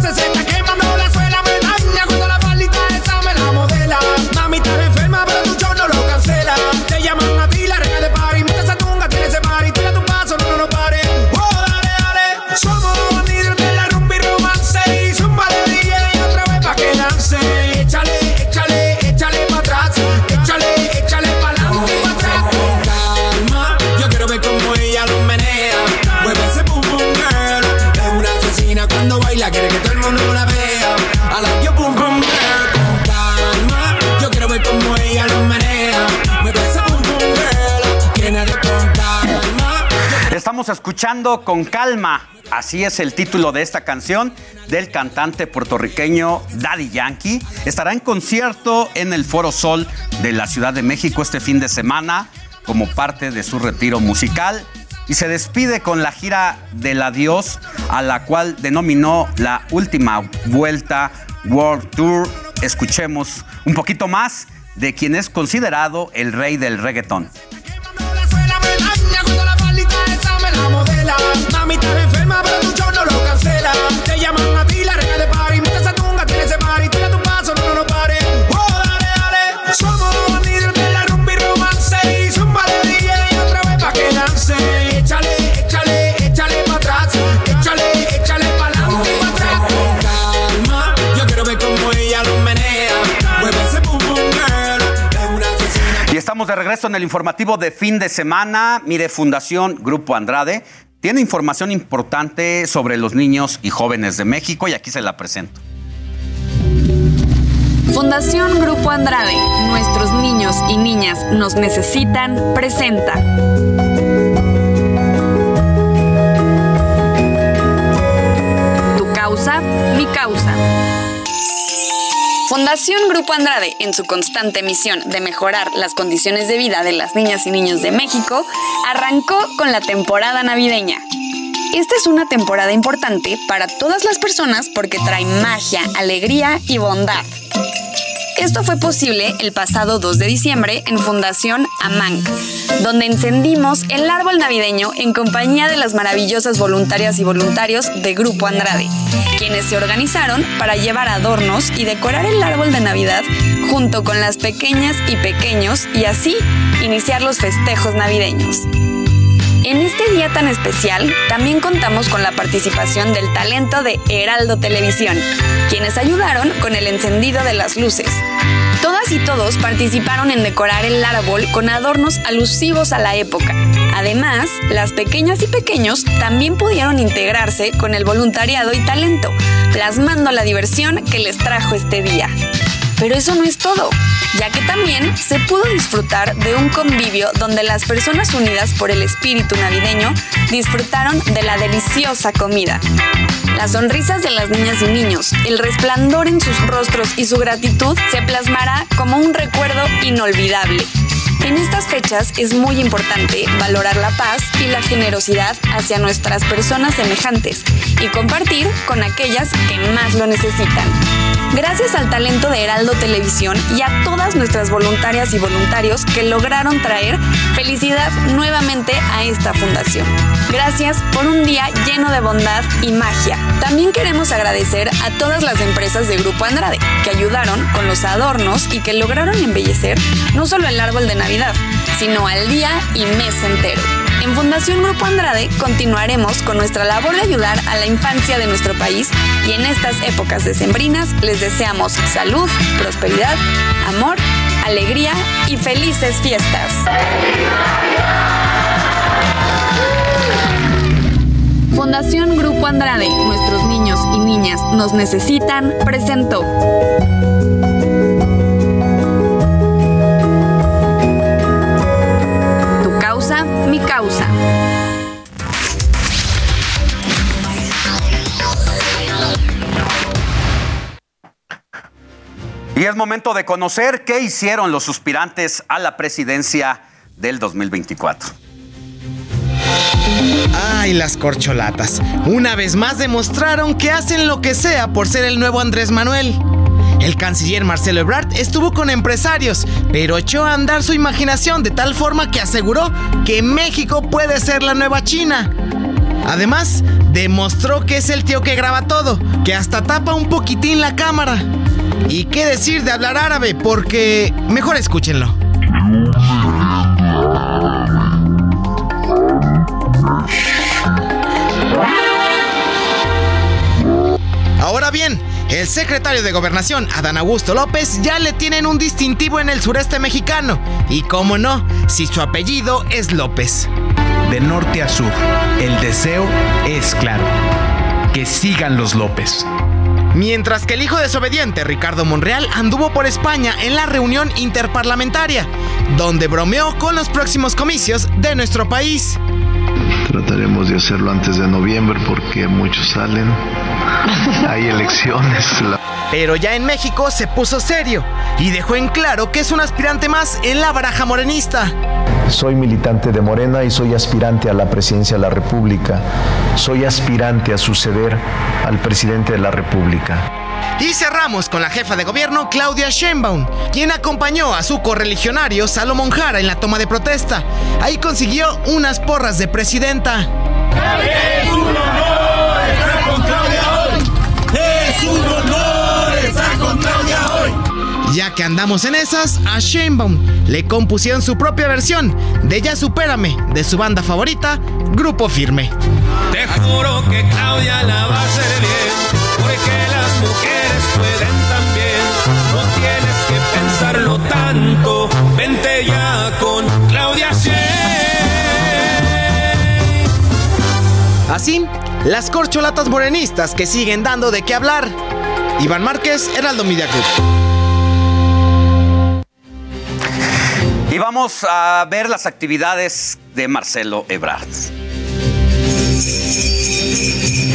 Se está Estamos escuchando con calma. Así es el título de esta canción del cantante puertorriqueño Daddy Yankee. Estará en concierto en el Foro Sol de la Ciudad de México este fin de semana como parte de su retiro musical y se despide con la gira del adiós a la cual denominó la última vuelta World Tour. Escuchemos un poquito más de quien es considerado el rey del reggaetón. De party. Mientras esa tunga tiene ese party. Tira tu paso, no, no, no pare. Oh, dale, dale. Somos los bandidos de la rumba y romance. Y zumba de DJ otra vez pa' que lance. Échale, échale, échale pa' atrás. Échale, échale pa' adelante y pa' atrás. Calma, yo quiero ver cómo ella lo menea. Mueve ese pum pum girl. Es una asesina. Y estamos de regreso en el informativo de fin de semana. Mire, Fundación Grupo Andrade tiene información importante sobre los niños y jóvenes de México y aquí se la presento. Fundación Grupo Andrade, nuestros niños y niñas nos necesitan, presenta. Tu causa, mi causa. Fundación Grupo Andrade, en su constante misión de mejorar las condiciones de vida de las niñas y niños de México, arrancó con la temporada navideña. Esta es una temporada importante para todas las personas porque trae magia, alegría y bondad. Esto fue posible el pasado 2 de diciembre en Fundación Amanc, donde encendimos el árbol navideño en compañía de las maravillosas voluntarias y voluntarios de Grupo Andrade, quienes se organizaron para llevar adornos y decorar el árbol de Navidad junto con las pequeñas y pequeños y así iniciar los festejos navideños. En este día tan especial, también contamos con la participación del talento de Heraldo Televisión, quienes ayudaron con el encendido de las luces. Todas y todos participaron en decorar el árbol con adornos alusivos a la época. Además, las pequeñas y pequeños también pudieron integrarse con el voluntariado y talento, plasmando la diversión que les trajo este día. Pero eso no es todo, ya que también se pudo disfrutar de un convivio donde las personas unidas por el espíritu navideño disfrutaron de la deliciosa comida. Las sonrisas de las niñas y niños, el resplandor en sus rostros y su gratitud se plasmará como un recuerdo inolvidable. En estas fechas es muy importante valorar la paz y la generosidad hacia nuestras personas semejantes y compartir con aquellas que más lo necesitan. Gracias al talento de Heraldo Televisión y a todas nuestras voluntarias y voluntarios que lograron traer felicidad nuevamente a esta fundación. Gracias por un día lleno de bondad y magia. También queremos agradecer a todas las empresas de Grupo Andrade que ayudaron con los adornos y que lograron embellecer no solo el árbol de Navidad, sino al día y mes entero. En Fundación Grupo Andrade continuaremos con nuestra labor de ayudar a la infancia de nuestro país y en estas épocas decembrinas les deseamos salud, prosperidad, amor, alegría y felices fiestas. Fundación Grupo Andrade, nuestros niños y niñas nos necesitan, presentó. Mi causa. Y es momento de conocer qué hicieron los suspirantes a la presidencia del 2024. Ay, las corcholatas. Una vez más demostraron que hacen lo que sea por ser el nuevo Andrés Manuel. El canciller Marcelo Ebrard estuvo con empresarios, pero echó a andar su imaginación de tal forma que aseguró que México puede ser la nueva China. Además, demostró que es el tío que graba todo, que hasta tapa un poquitín la cámara. ¿Y qué decir de hablar árabe? Porque mejor escúchenlo. Ahora bien, el secretario de Gobernación, Adán Augusto López, ya le tienen un distintivo en el sureste mexicano. Y cómo no, si su apellido es López. De norte a sur, el deseo es claro. Que sigan los López. Mientras que el hijo desobediente, Ricardo Monreal, anduvo por España en la reunión interparlamentaria, donde bromeó con los próximos comicios de nuestro país. Trataremos de hacerlo antes de noviembre porque muchos salen. Hay elecciones. Pero ya en México se puso serio y dejó en claro que es un aspirante más en la baraja morenista. Soy militante de Morena y soy aspirante a la presidencia de la República. Soy aspirante a suceder al presidente de la República. Y cerramos con la jefa de gobierno Claudia Sheinbaum, quien acompañó a su correligionario Salomón Jara en la toma de protesta. Ahí consiguió unas porras de presidenta. Es un honor estar con Claudia hoy. Es un honor estar con Claudia hoy. Ya que andamos en esas, a Sheinbaum le compusieron su propia versión de Ya Supérame de su banda favorita, Grupo Firme. Te juro que Claudia la va a hacer bien, porque las mujeres pueden también. No tienes que pensarlo tanto, vente ya con Claudia Así, las corcholatas morenistas que siguen dando de qué hablar. Iván Márquez, Heraldo Media Group. Y vamos a ver las actividades de Marcelo Ebrard.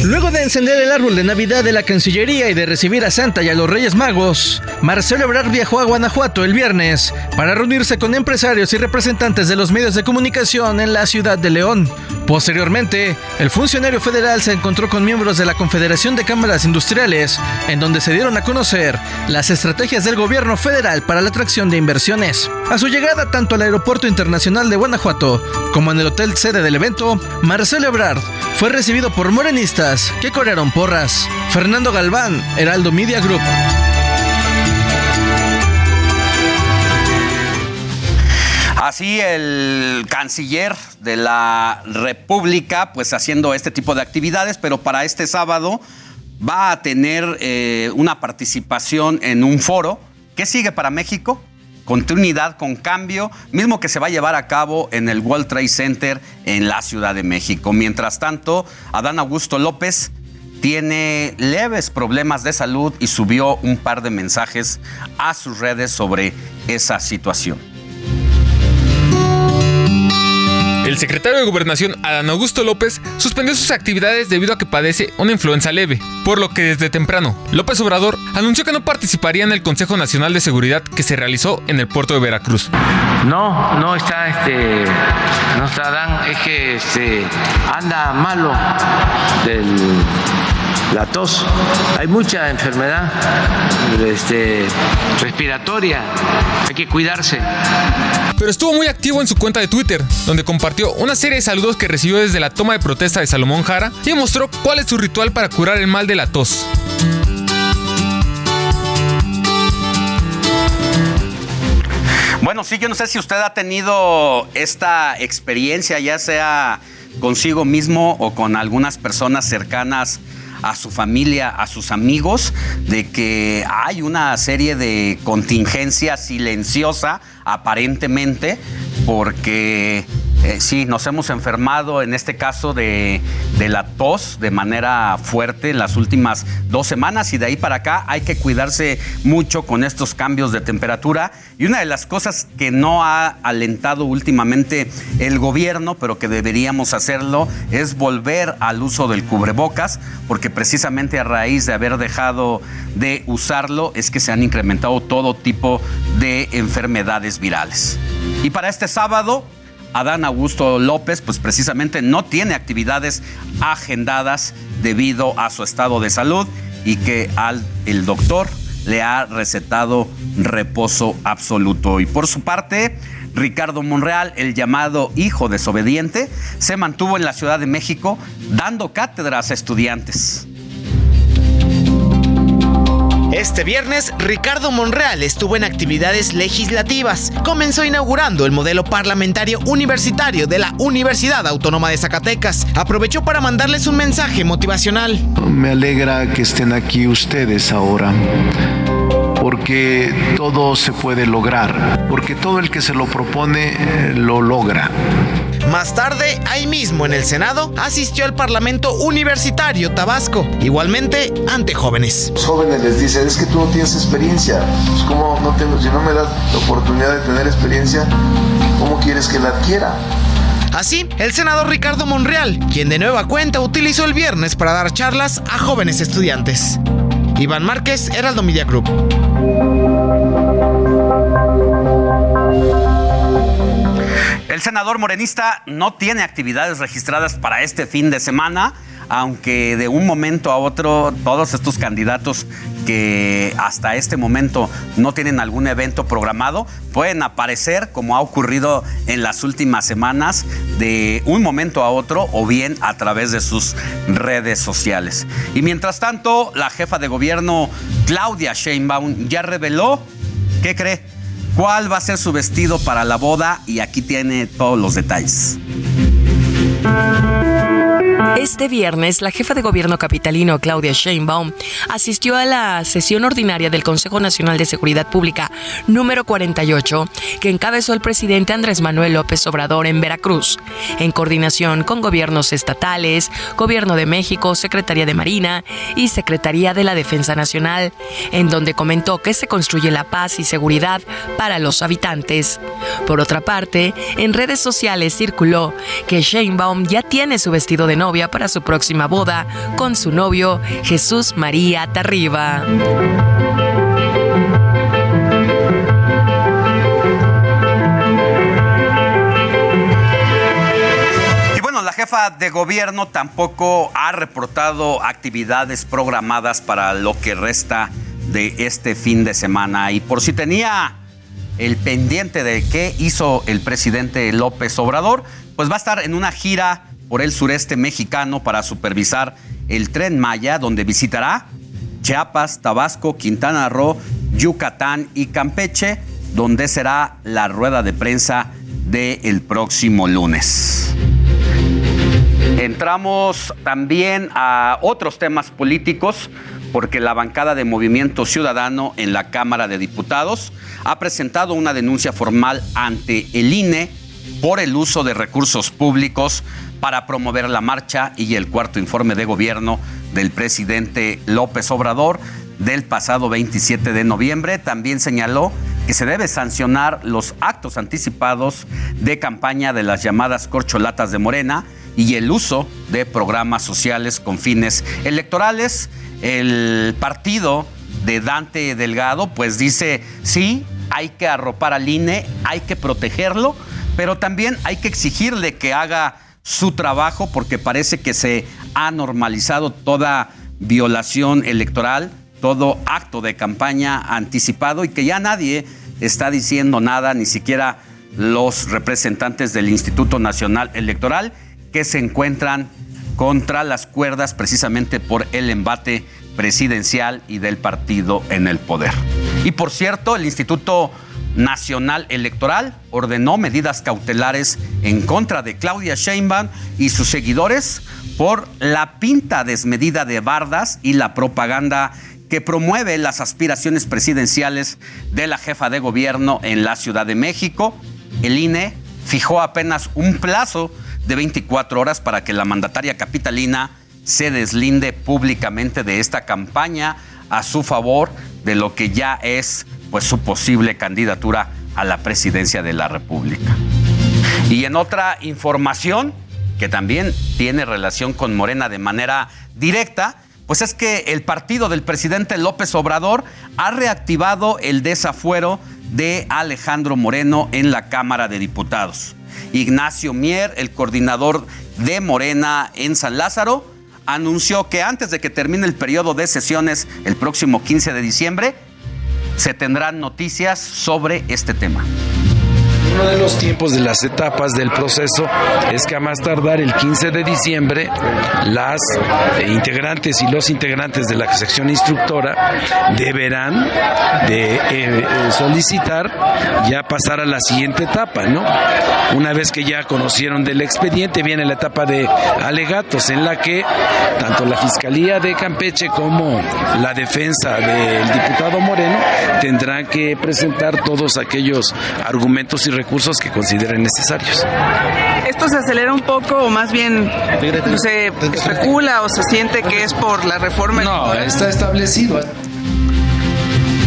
Luego de encender el árbol de Navidad de la Cancillería y de recibir a Santa y a los Reyes Magos, Marcelo Ebrard viajó a Guanajuato el viernes para reunirse con empresarios y representantes de los medios de comunicación en la ciudad de León. Posteriormente, el funcionario federal se encontró con miembros de la Confederación de Cámaras Industriales, en donde se dieron a conocer las estrategias del gobierno federal para la atracción de inversiones. A su llegada tanto al Aeropuerto Internacional de Guanajuato como en el hotel sede del evento, Marcelo Ebrard fue recibido por morenistas que corrieron porras. Fernando Galván, Heraldo Media Group. Así el canciller de la República, pues haciendo este tipo de actividades, pero para este sábado va a tener eh, una participación en un foro. ¿Qué sigue para México? Continuidad con cambio, mismo que se va a llevar a cabo en el World Trade Center en la Ciudad de México. Mientras tanto, Adán Augusto López tiene leves problemas de salud y subió un par de mensajes a sus redes sobre esa situación. El secretario de Gobernación, Adán Augusto López, suspendió sus actividades debido a que padece una influenza leve, por lo que desde temprano, López Obrador anunció que no participaría en el Consejo Nacional de Seguridad que se realizó en el puerto de Veracruz. No, no está este, no está Adán, es que este, anda malo del la tos. Hay mucha enfermedad este, respiratoria, hay que cuidarse. Pero estuvo muy activo en su cuenta de Twitter, donde compartió una serie de saludos que recibió desde la toma de protesta de Salomón Jara y mostró cuál es su ritual para curar el mal de la tos. Bueno, sí, yo no sé si usted ha tenido esta experiencia, ya sea consigo mismo o con algunas personas cercanas a su familia, a sus amigos, de que hay una serie de contingencia silenciosa, aparentemente, porque eh, sí, nos hemos enfermado en este caso de, de, la tos de manera fuerte en las últimas dos semanas y de ahí para acá hay que cuidarse mucho con estos cambios de temperatura. Y una de las cosas que no ha alentado últimamente el gobierno, pero que deberíamos hacerlo, es volver al uso del cubrebocas, porque precisamente a raíz de haber dejado de usarlo es que se han incrementado todo tipo de enfermedades virales. Y para este sábado, Adán Augusto López, pues precisamente no tiene actividades agendadas debido a su estado de salud y que al el doctor le ha recetado reposo absoluto. Y por su parte, Ricardo Monreal, el llamado hijo desobediente, se mantuvo en la Ciudad de México dando cátedras a estudiantes. Este viernes, Ricardo Monreal estuvo en actividades legislativas. Comenzó inaugurando el modelo parlamentario universitario de la Universidad Autónoma de Zacatecas. Aprovechó para mandarles un mensaje motivacional. Me alegra que estén aquí ustedes ahora porque todo se puede lograr, porque todo el que se lo propone eh, lo logra. Más tarde, ahí mismo en el Senado, asistió al Parlamento Universitario Tabasco, igualmente ante jóvenes. Los jóvenes les dicen, es que tú no tienes experiencia, pues ¿cómo no tengo, si no me das la oportunidad de tener experiencia, ¿cómo quieres que la adquiera? Así, el senador Ricardo Monreal, quien de nueva cuenta utilizó el viernes para dar charlas a jóvenes estudiantes. Iván Márquez, Heraldo Media Group. El senador morenista no tiene actividades registradas para este fin de semana, aunque de un momento a otro todos estos candidatos que hasta este momento no tienen algún evento programado pueden aparecer como ha ocurrido en las últimas semanas de un momento a otro o bien a través de sus redes sociales. Y mientras tanto, la jefa de gobierno Claudia Sheinbaum ya reveló, ¿qué cree? ¿Cuál va a ser su vestido para la boda? Y aquí tiene todos los detalles. Este viernes, la jefa de gobierno capitalino, Claudia Sheinbaum, asistió a la sesión ordinaria del Consejo Nacional de Seguridad Pública número 48, que encabezó el presidente Andrés Manuel López Obrador en Veracruz, en coordinación con gobiernos estatales, Gobierno de México, Secretaría de Marina y Secretaría de la Defensa Nacional, en donde comentó que se construye la paz y seguridad para los habitantes. Por otra parte, en redes sociales circuló que Sheinbaum ya tiene su vestido de novia para su próxima boda con su novio Jesús María Tarriba. la jefa de gobierno tampoco ha reportado actividades programadas para lo que resta de este fin de semana. Y por si tenía el pendiente de qué hizo el presidente López Obrador, pues va a estar en una gira por el sureste mexicano para supervisar el tren Maya, donde visitará Chiapas, Tabasco, Quintana Roo, Yucatán y Campeche, donde será la rueda de prensa del próximo lunes. Entramos también a otros temas políticos porque la bancada de Movimiento Ciudadano en la Cámara de Diputados ha presentado una denuncia formal ante el INE por el uso de recursos públicos para promover la marcha y el cuarto informe de gobierno del presidente López Obrador del pasado 27 de noviembre. También señaló que se debe sancionar los actos anticipados de campaña de las llamadas corcholatas de Morena y el uso de programas sociales con fines electorales. El partido de Dante Delgado pues dice, sí, hay que arropar al INE, hay que protegerlo, pero también hay que exigirle que haga su trabajo porque parece que se ha normalizado toda violación electoral, todo acto de campaña anticipado y que ya nadie está diciendo nada, ni siquiera los representantes del Instituto Nacional Electoral que se encuentran contra las cuerdas precisamente por el embate presidencial y del partido en el poder. Y por cierto, el Instituto Nacional Electoral ordenó medidas cautelares en contra de Claudia Sheinbaum y sus seguidores por la pinta desmedida de bardas y la propaganda que promueve las aspiraciones presidenciales de la jefa de gobierno en la Ciudad de México. El INE fijó apenas un plazo de 24 horas para que la mandataria capitalina se deslinde públicamente de esta campaña a su favor de lo que ya es pues su posible candidatura a la presidencia de la República. Y en otra información que también tiene relación con Morena de manera directa, pues es que el partido del presidente López Obrador ha reactivado el desafuero de Alejandro Moreno en la Cámara de Diputados. Ignacio Mier, el coordinador de Morena en San Lázaro, anunció que antes de que termine el periodo de sesiones el próximo 15 de diciembre, se tendrán noticias sobre este tema. Uno de los tiempos de las etapas del proceso es que a más tardar el 15 de diciembre las eh, integrantes y los integrantes de la sección instructora deberán de eh, eh, solicitar ya pasar a la siguiente etapa, ¿no? Una vez que ya conocieron del expediente viene la etapa de alegatos en la que tanto la Fiscalía de Campeche como la defensa del diputado Moreno tendrán que presentar todos aquellos argumentos y recursos que consideren necesarios. ¿Esto se acelera un poco o más bien se especula o se siente que es por la reforma? No, está establecido.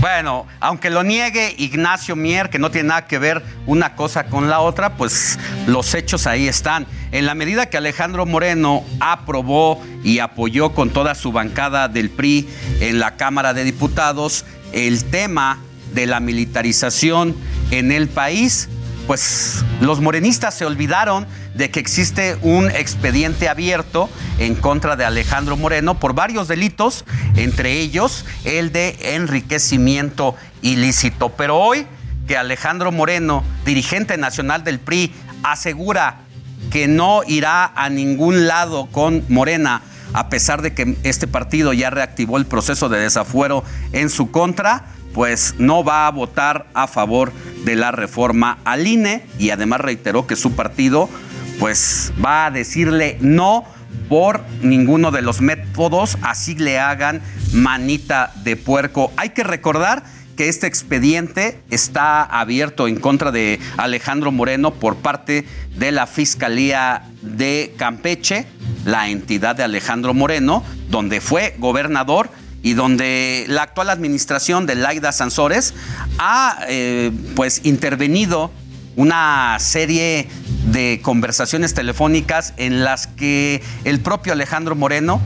Bueno, aunque lo niegue Ignacio Mier, que no tiene nada que ver una cosa con la otra, pues los hechos ahí están. En la medida que Alejandro Moreno aprobó y apoyó con toda su bancada del PRI en la Cámara de Diputados el tema de la militarización en el país, pues los morenistas se olvidaron de que existe un expediente abierto en contra de Alejandro Moreno por varios delitos, entre ellos el de enriquecimiento ilícito. Pero hoy que Alejandro Moreno, dirigente nacional del PRI, asegura que no irá a ningún lado con Morena, a pesar de que este partido ya reactivó el proceso de desafuero en su contra, pues no va a votar a favor de la reforma al INE y además reiteró que su partido pues va a decirle no por ninguno de los métodos, así le hagan manita de puerco. Hay que recordar que este expediente está abierto en contra de Alejandro Moreno por parte de la Fiscalía de Campeche, la entidad de Alejandro Moreno, donde fue gobernador y donde la actual administración de Laida Sansores ha eh, pues intervenido una serie de conversaciones telefónicas en las que el propio Alejandro Moreno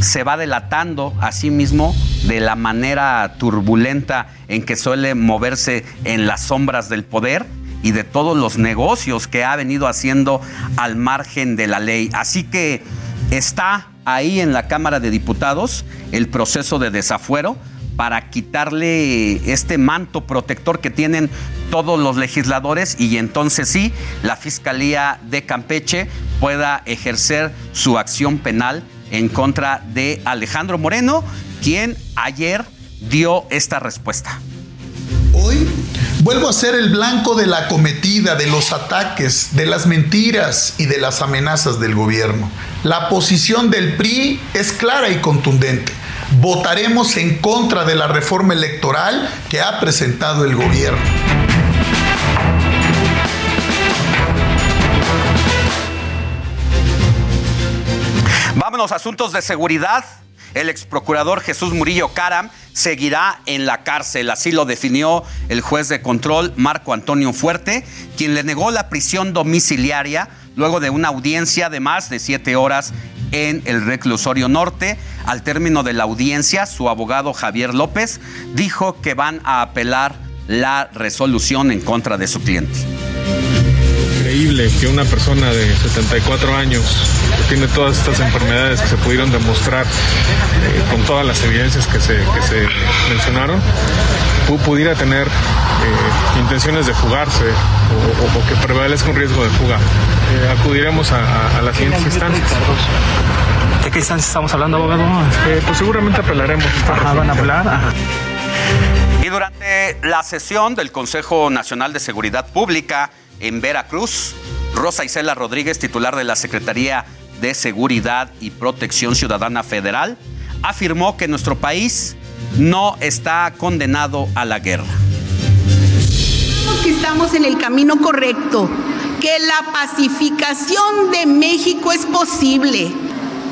se va delatando a sí mismo de la manera turbulenta en que suele moverse en las sombras del poder y de todos los negocios que ha venido haciendo al margen de la ley. Así que está ahí en la Cámara de Diputados el proceso de desafuero para quitarle este manto protector que tienen todos los legisladores y entonces sí, la Fiscalía de Campeche pueda ejercer su acción penal en contra de Alejandro Moreno, quien ayer dio esta respuesta. Hoy vuelvo a ser el blanco de la cometida, de los ataques, de las mentiras y de las amenazas del gobierno. La posición del PRI es clara y contundente. Votaremos en contra de la reforma electoral que ha presentado el gobierno. Vámonos a asuntos de seguridad. El ex procurador Jesús Murillo Caram seguirá en la cárcel. Así lo definió el juez de control Marco Antonio Fuerte, quien le negó la prisión domiciliaria luego de una audiencia de más de siete horas en el reclusorio norte. Al término de la audiencia, su abogado Javier López dijo que van a apelar la resolución en contra de su cliente increíble que una persona de 74 años que tiene todas estas enfermedades que se pudieron demostrar eh, con todas las evidencias que se, que se mencionaron, pudiera tener eh, intenciones de fugarse o, o, que prevalezca un riesgo de fuga. Eh, acudiremos a, a, las siguientes instancias. ¿De qué instancias estamos hablando, abogado? Eh, pues seguramente apelaremos. Ajá, van a apelar. Ajá. Y durante la sesión del Consejo Nacional de Seguridad Pública, en Veracruz. Rosa Isela Rodríguez, titular de la Secretaría de Seguridad y Protección Ciudadana Federal, afirmó que nuestro país no está condenado a la guerra. Que estamos en el camino correcto, que la pacificación de México es posible.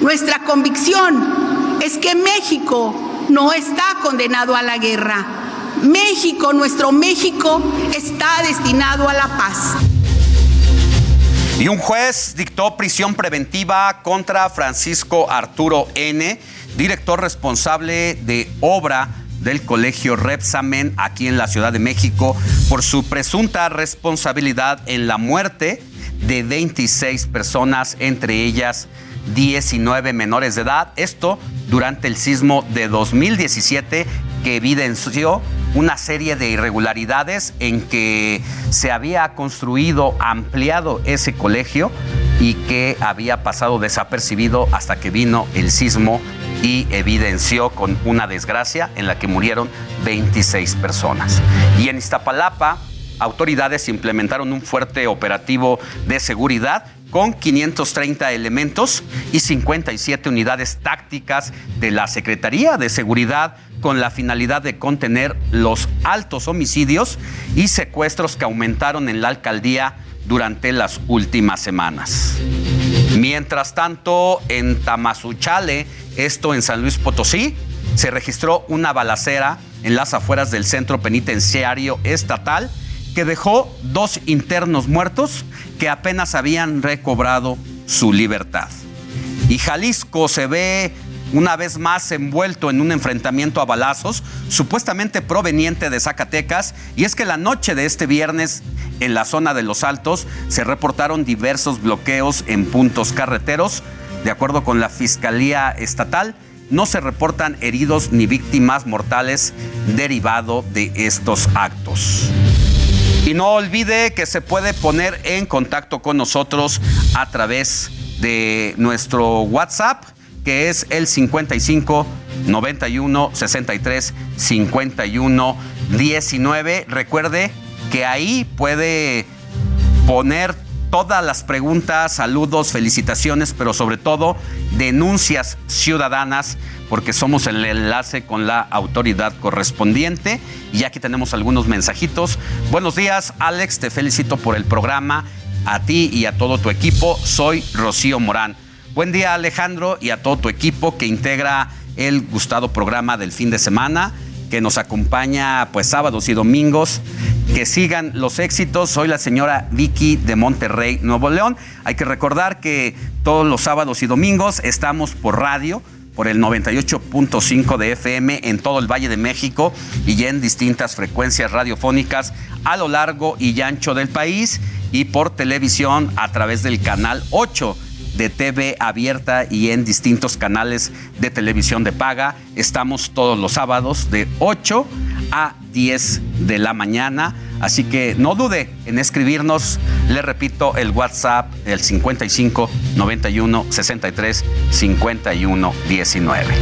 Nuestra convicción es que México no está condenado a la guerra México, nuestro México, está destinado a la paz. Y un juez dictó prisión preventiva contra Francisco Arturo N., director responsable de obra del Colegio Repsamen aquí en la Ciudad de México por su presunta responsabilidad en la muerte de 26 personas, entre ellas 19 menores de edad. Esto durante el sismo de 2017 que evidenció una serie de irregularidades en que se había construido, ampliado ese colegio y que había pasado desapercibido hasta que vino el sismo y evidenció con una desgracia en la que murieron 26 personas. Y en Iztapalapa, autoridades implementaron un fuerte operativo de seguridad con 530 elementos y 57 unidades tácticas de la Secretaría de Seguridad con la finalidad de contener los altos homicidios y secuestros que aumentaron en la alcaldía durante las últimas semanas. Mientras tanto, en Tamazuchale, esto en San Luis Potosí, se registró una balacera en las afueras del centro penitenciario estatal que dejó dos internos muertos que apenas habían recobrado su libertad. Y Jalisco se ve una vez más envuelto en un enfrentamiento a balazos, supuestamente proveniente de Zacatecas, y es que la noche de este viernes, en la zona de Los Altos, se reportaron diversos bloqueos en puntos carreteros. De acuerdo con la Fiscalía Estatal, no se reportan heridos ni víctimas mortales derivado de estos actos. Y no olvide que se puede poner en contacto con nosotros a través de nuestro WhatsApp, que es el 55 91 63 51 19. Recuerde que ahí puede poner todas las preguntas, saludos, felicitaciones, pero sobre todo denuncias ciudadanas porque somos el enlace con la autoridad correspondiente. Y aquí tenemos algunos mensajitos. Buenos días, Alex, te felicito por el programa. A ti y a todo tu equipo, soy Rocío Morán. Buen día, Alejandro, y a todo tu equipo que integra el gustado programa del fin de semana, que nos acompaña pues sábados y domingos que sigan los éxitos. Soy la señora Vicky de Monterrey, Nuevo León. Hay que recordar que todos los sábados y domingos estamos por radio por el 98.5 de FM en todo el Valle de México y en distintas frecuencias radiofónicas a lo largo y ancho del país y por televisión a través del canal 8 de TV abierta y en distintos canales de televisión de paga. Estamos todos los sábados de 8 a 10 de la mañana. Así que no dude en escribirnos. Le repito, el WhatsApp, el 55 91 63 51 19.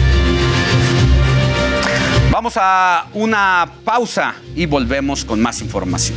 Vamos a una pausa y volvemos con más información.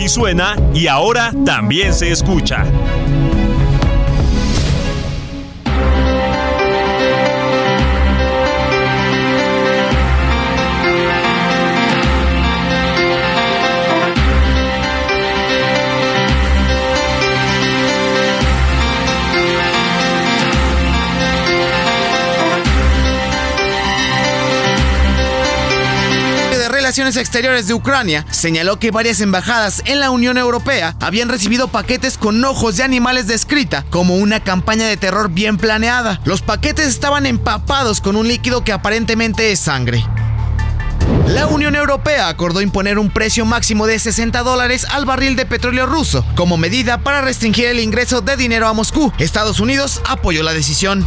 H que sí suena y ahora también se escucha. Exteriores de Ucrania señaló que varias embajadas en la Unión Europea habían recibido paquetes con ojos de animales descrita como una campaña de terror bien planeada. Los paquetes estaban empapados con un líquido que aparentemente es sangre. La Unión Europea acordó imponer un precio máximo de 60 dólares al barril de petróleo ruso como medida para restringir el ingreso de dinero a Moscú. Estados Unidos apoyó la decisión.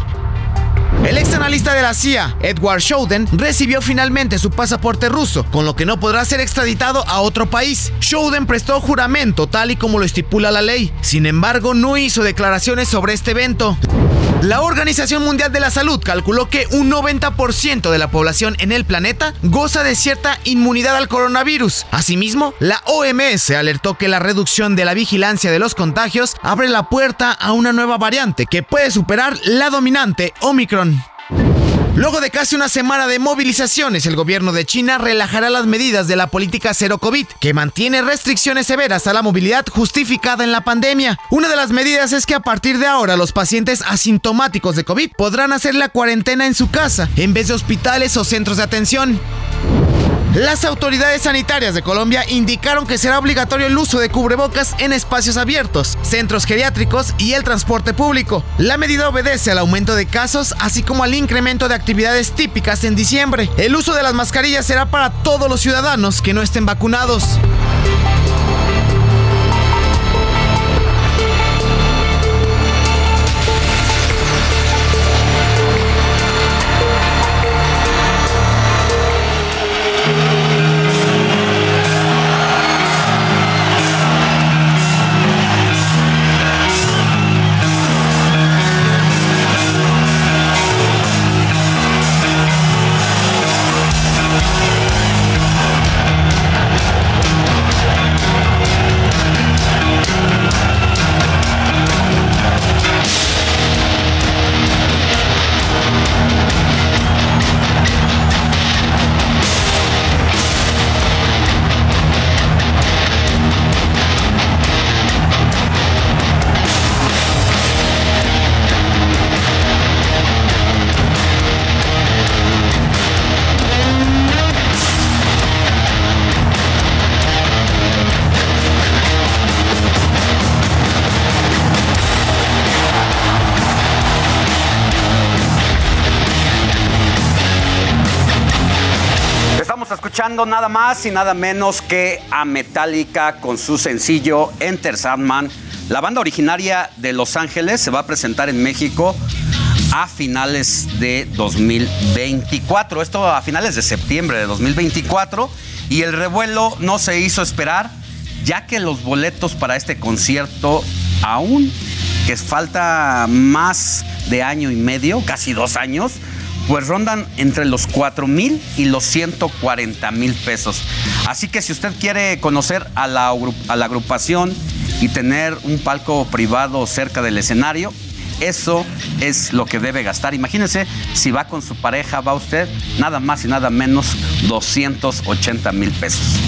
El ex analista de la CIA, Edward Snowden, recibió finalmente su pasaporte ruso, con lo que no podrá ser extraditado a otro país. Snowden prestó juramento tal y como lo estipula la ley. Sin embargo, no hizo declaraciones sobre este evento. La Organización Mundial de la Salud calculó que un 90% de la población en el planeta goza de cierta inmunidad al coronavirus. Asimismo, la OMS alertó que la reducción de la vigilancia de los contagios abre la puerta a una nueva variante que puede superar la dominante Omicron. Luego de casi una semana de movilizaciones, el gobierno de China relajará las medidas de la política cero COVID, que mantiene restricciones severas a la movilidad justificada en la pandemia. Una de las medidas es que a partir de ahora los pacientes asintomáticos de COVID podrán hacer la cuarentena en su casa, en vez de hospitales o centros de atención. Las autoridades sanitarias de Colombia indicaron que será obligatorio el uso de cubrebocas en espacios abiertos, centros geriátricos y el transporte público. La medida obedece al aumento de casos, así como al incremento de actividades típicas en diciembre. El uso de las mascarillas será para todos los ciudadanos que no estén vacunados. Nada más y nada menos que a Metallica con su sencillo Enter Sandman. La banda originaria de Los Ángeles se va a presentar en México a finales de 2024. Esto a finales de septiembre de 2024. Y el revuelo no se hizo esperar, ya que los boletos para este concierto aún que falta más de año y medio, casi dos años, pues rondan entre los 4 mil y los 140 mil pesos. Así que si usted quiere conocer a la, agrupación y tener un palco privado cerca del escenario, eso es lo que debe gastar. Imagínense, si va con su pareja, va usted nada más y nada menos 280 mil pesos.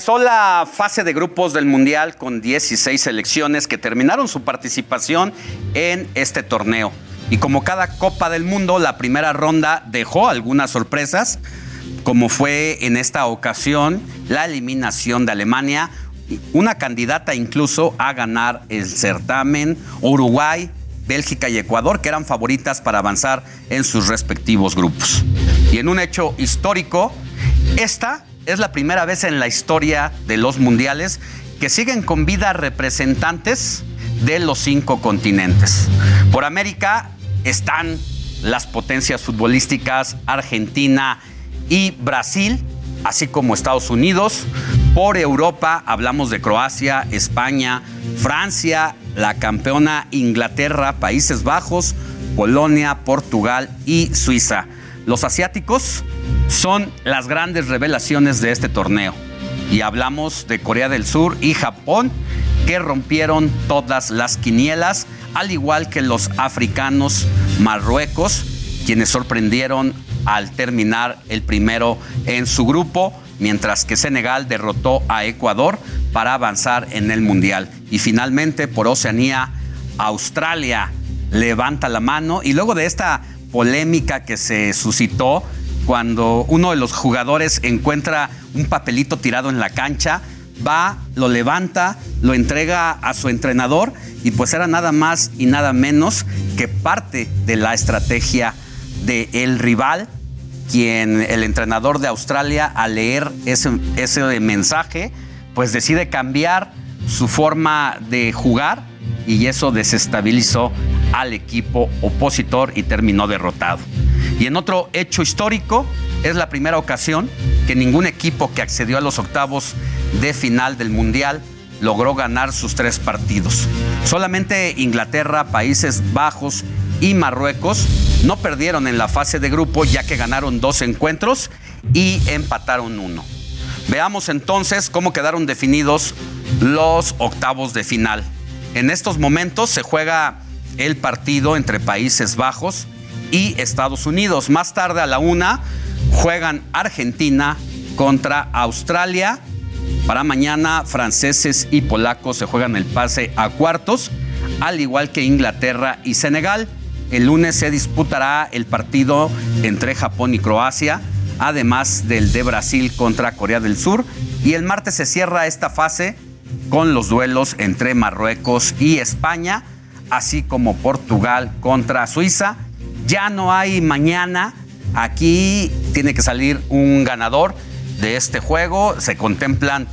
Finalizó la fase de grupos del Mundial con 16 selecciones que terminaron su participación en este torneo. Y como cada Copa del Mundo, la primera ronda dejó algunas sorpresas, como fue en esta ocasión la eliminación de Alemania, una candidata incluso a ganar el certamen, Uruguay, Bélgica y Ecuador, que eran favoritas para avanzar en sus respectivos grupos. Y en un hecho histórico, esta es la primera vez en la historia de los mundiales que siguen con vida representantes de los cinco continentes. Por América están las potencias futbolísticas Argentina y Brasil, así como Estados Unidos. Por Europa hablamos de Croacia, España, Francia, la campeona Inglaterra, Países Bajos, Polonia, Portugal y Suiza. Los asiáticos son las grandes revelaciones de este torneo. Y hablamos de Corea del Sur y Japón, que rompieron todas las quinielas, al igual que los africanos Marruecos, quienes sorprendieron al terminar el primero en su grupo, mientras que Senegal derrotó a Ecuador para avanzar en el Mundial. Y finalmente, por Oceanía, Australia levanta la mano y luego de esta polémica que se suscitó cuando uno de los jugadores encuentra un papelito tirado en la cancha, va, lo levanta, lo entrega a su entrenador y pues era nada más y nada menos que parte de la estrategia del rival, quien el entrenador de Australia al leer ese, ese mensaje, pues decide cambiar su forma de jugar y eso desestabilizó al equipo opositor y terminó derrotado. Y en otro hecho histórico, es la primera ocasión que ningún equipo que accedió a los octavos de final del Mundial logró ganar sus tres partidos. Solamente Inglaterra, Países Bajos y Marruecos no perdieron en la fase de grupo ya que ganaron dos encuentros y empataron uno. Veamos entonces cómo quedaron definidos los octavos de final. En estos momentos se juega el partido entre Países Bajos y Estados Unidos. Más tarde a la una juegan Argentina contra Australia. Para mañana franceses y polacos se juegan el pase a cuartos, al igual que Inglaterra y Senegal. El lunes se disputará el partido entre Japón y Croacia, además del de Brasil contra Corea del Sur. Y el martes se cierra esta fase con los duelos entre Marruecos y España, así como Portugal contra Suiza. Ya no hay mañana. Aquí tiene que salir un ganador de este juego. Se contemplan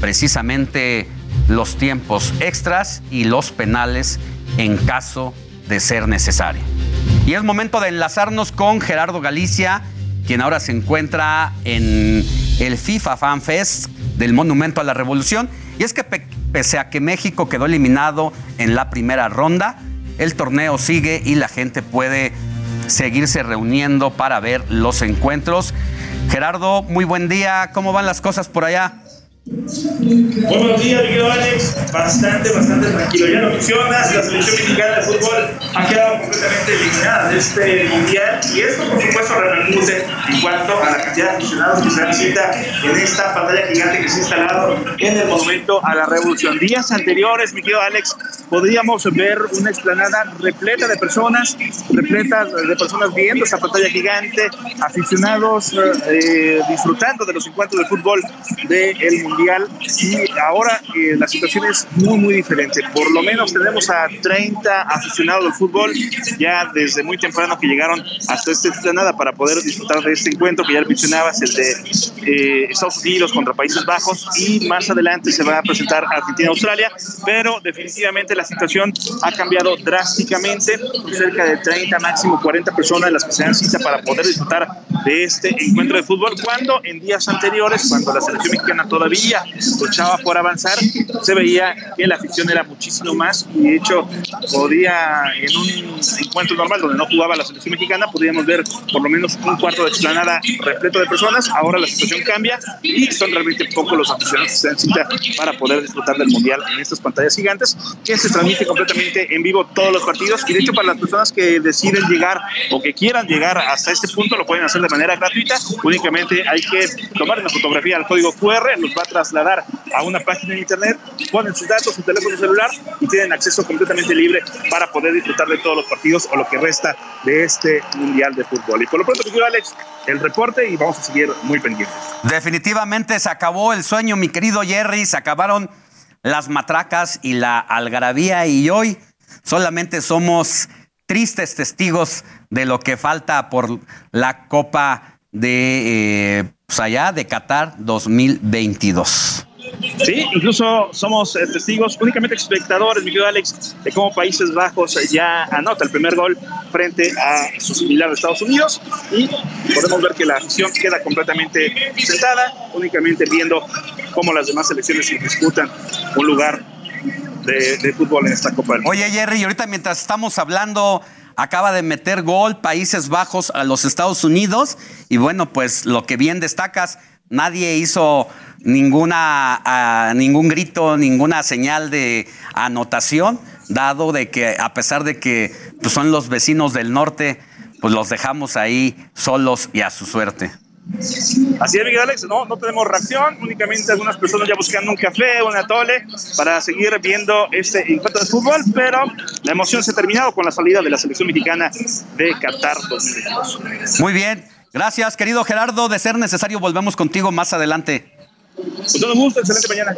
precisamente los tiempos extras y los penales en caso de ser necesario. Y es momento de enlazarnos con Gerardo Galicia, quien ahora se encuentra en el FIFA Fan Fest del Monumento a la Revolución. Y es que pese a que México quedó eliminado en la primera ronda, el torneo sigue y la gente puede seguirse reuniendo para ver los encuentros. Gerardo, muy buen día. ¿Cómo van las cosas por allá? Buenos días, querido Alex. Bastante, bastante tranquilo. Ya lo mencionas, la selección mexicana de fútbol ha quedado completamente eliminada de este mundial y esto, por supuesto, repercute en cuanto a la cantidad de aficionados que se dan en esta pantalla gigante que se ha instalado en el Monumento a la Revolución. Días anteriores, mi querido Alex, podríamos ver una explanada repleta de personas, repleta de personas viendo esa pantalla gigante, aficionados eh, disfrutando de los encuentros de fútbol del mundial y ahora eh, la situación es muy, muy diferente. Por lo menos tenemos a 30 aficionados del fútbol ya desde muy temprano que llegaron hasta esta explanada para poder disfrutar de este encuentro que ya mencionabas, el de eh, Estados Unidos contra Países Bajos y más adelante se va a presentar Argentina-Australia, pero definitivamente la situación ha cambiado drásticamente, cerca de 30, máximo 40 personas las que se dan cita para poder disfrutar de este encuentro de fútbol, cuando en días anteriores, cuando la selección mexicana todavía luchaba por avanzar, se veía que la afición era muchísimo más y de hecho podía en un encuentro normal donde no jugaba la selección mexicana, podíamos ver por lo menos un cuarto de explanada repleto de personas, ahora la situación cambia y son realmente pocos los aficionados que se dan cita para poder disfrutar del mundial en estas pantallas gigantes que se transmite completamente en vivo todos los partidos. Y de hecho para las personas que deciden llegar o que quieran llegar hasta este punto lo pueden hacer de manera gratuita, únicamente hay que tomar una fotografía al código QR, los va a trasladar a una página de internet, ponen sus datos, su teléfono celular y tienen acceso completamente libre para poder disfrutar de todos los partidos o lo que resta de este Mundial de Fútbol. Y por lo pronto, quiero Alex, el reporte y vamos a seguir muy pendientes. Definitivamente se acabó el sueño, mi querido Jerry, se acabaron las matracas y la algarabía y hoy solamente somos tristes testigos de lo que falta por la Copa de eh, pues allá de Qatar 2022. Sí, incluso somos eh, testigos, únicamente espectadores, mi querido Alex, de cómo Países Bajos ya anota el primer gol frente a su similar de Estados Unidos y podemos ver que la afición queda completamente sentada, únicamente viendo cómo las demás selecciones disputan un lugar de, de fútbol en esta Copa del Mundo. Oye, Jerry, ahorita mientras estamos hablando acaba de meter gol Países Bajos a los Estados Unidos y bueno, pues lo que bien destacas, nadie hizo ninguna, ningún grito, ninguna señal de anotación, dado de que a pesar de que pues, son los vecinos del norte, pues los dejamos ahí solos y a su suerte. Así es, Miguel Alex, no, no tenemos reacción, únicamente algunas personas ya buscando un café, un atole, para seguir viendo este encuentro de fútbol, pero la emoción se ha terminado con la salida de la selección mexicana de Qatar 2022. Muy bien, gracias querido Gerardo, de ser necesario volvemos contigo más adelante. Con todo gusto, excelente mañana.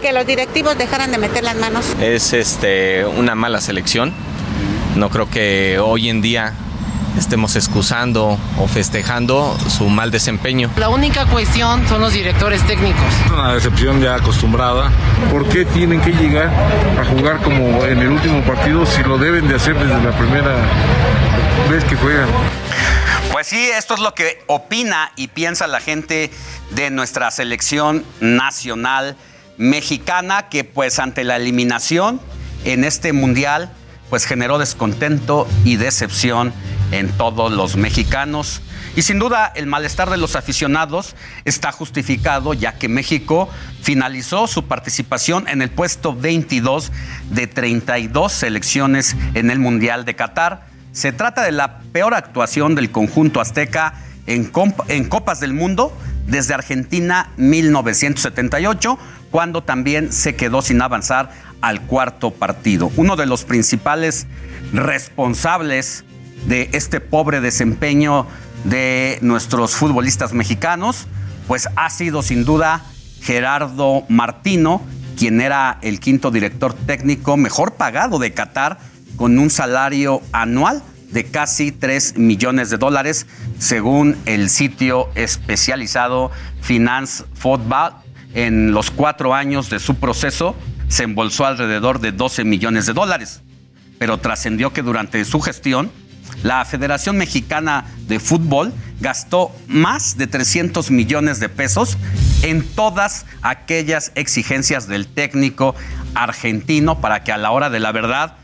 Que los directivos dejaran de meter las manos. Es este una mala selección. No creo que hoy en día estemos excusando o festejando su mal desempeño. La única cuestión son los directores técnicos. Una decepción ya acostumbrada. ¿Por qué tienen que llegar a jugar como en el último partido si lo deben de hacer desde la primera ves que juegan. Pues sí, esto es lo que opina y piensa la gente de nuestra selección nacional mexicana que pues ante la eliminación en este mundial pues generó descontento y decepción en todos los mexicanos. Y sin duda el malestar de los aficionados está justificado ya que México finalizó su participación en el puesto 22 de 32 selecciones en el Mundial de Qatar. Se trata de la peor actuación del conjunto azteca en, en Copas del Mundo desde Argentina 1978, cuando también se quedó sin avanzar al cuarto partido. Uno de los principales responsables de este pobre desempeño de nuestros futbolistas mexicanos, pues ha sido sin duda Gerardo Martino, quien era el quinto director técnico mejor pagado de Qatar, con un salario anual de casi 3 millones de dólares, según el sitio especializado Finance Football. En los cuatro años de su proceso, se embolsó alrededor de 12 millones de dólares, pero trascendió que durante su gestión, la Federación Mexicana de Fútbol gastó más de 300 millones de pesos en todas aquellas exigencias del técnico argentino para que a la hora de la verdad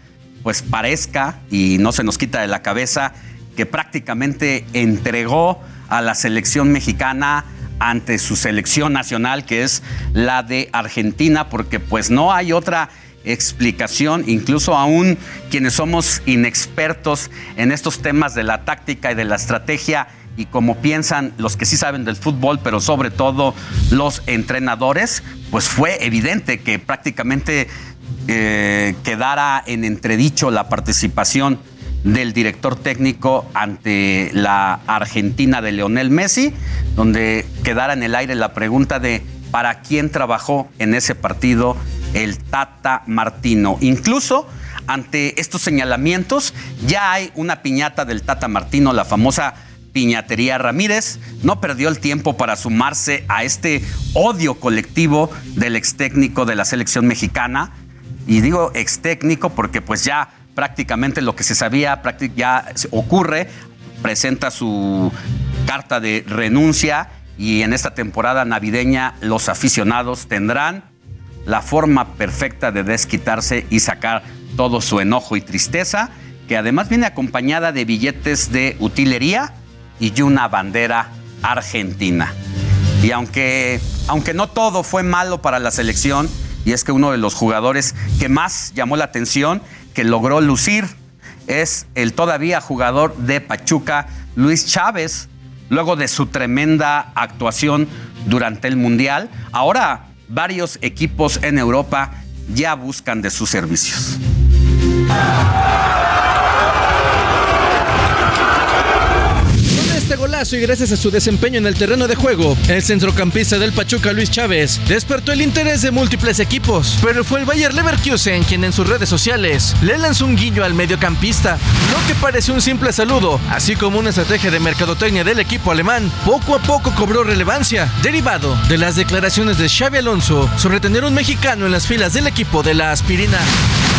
pues parezca y no se nos quita de la cabeza que prácticamente entregó a la selección mexicana ante su selección nacional, que es la de Argentina, porque pues no hay otra explicación, incluso aún quienes somos inexpertos en estos temas de la táctica y de la estrategia y como piensan los que sí saben del fútbol, pero sobre todo los entrenadores, pues fue evidente que prácticamente eh, quedara en entredicho la participación del director técnico ante la Argentina de Leonel Messi, donde quedara en el aire la pregunta de para quién trabajó en ese partido el Tata Martino. Incluso ante estos señalamientos ya hay una piñata del Tata Martino, la famosa Piñatería Ramírez, no perdió el tiempo para sumarse a este odio colectivo del ex técnico de la selección mexicana. Y digo ex técnico porque pues ya prácticamente lo que se sabía ya ocurre, presenta su carta de renuncia y en esta temporada navideña los aficionados tendrán la forma perfecta de desquitarse y sacar todo su enojo y tristeza, que además viene acompañada de billetes de utilería y una bandera argentina. Y aunque, aunque no todo fue malo para la selección, y es que uno de los jugadores que más llamó la atención que logró lucir es el todavía jugador de Pachuca, Luis Chávez, luego de su tremenda actuación durante el Mundial. Ahora varios equipos en Europa ya buscan de sus servicios. Este golazo y gracias a su desempeño en el terreno de juego, el centrocampista del Pachuca Luis Chávez despertó el interés de múltiples equipos, pero fue el Bayer Leverkusen quien en sus redes sociales le lanzó un guiño al mediocampista, lo que parece un simple saludo, así como una estrategia de mercadotecnia del equipo alemán, poco a poco cobró relevancia, derivado de las declaraciones de Xavi Alonso sobre tener un mexicano en las filas del equipo de la aspirina.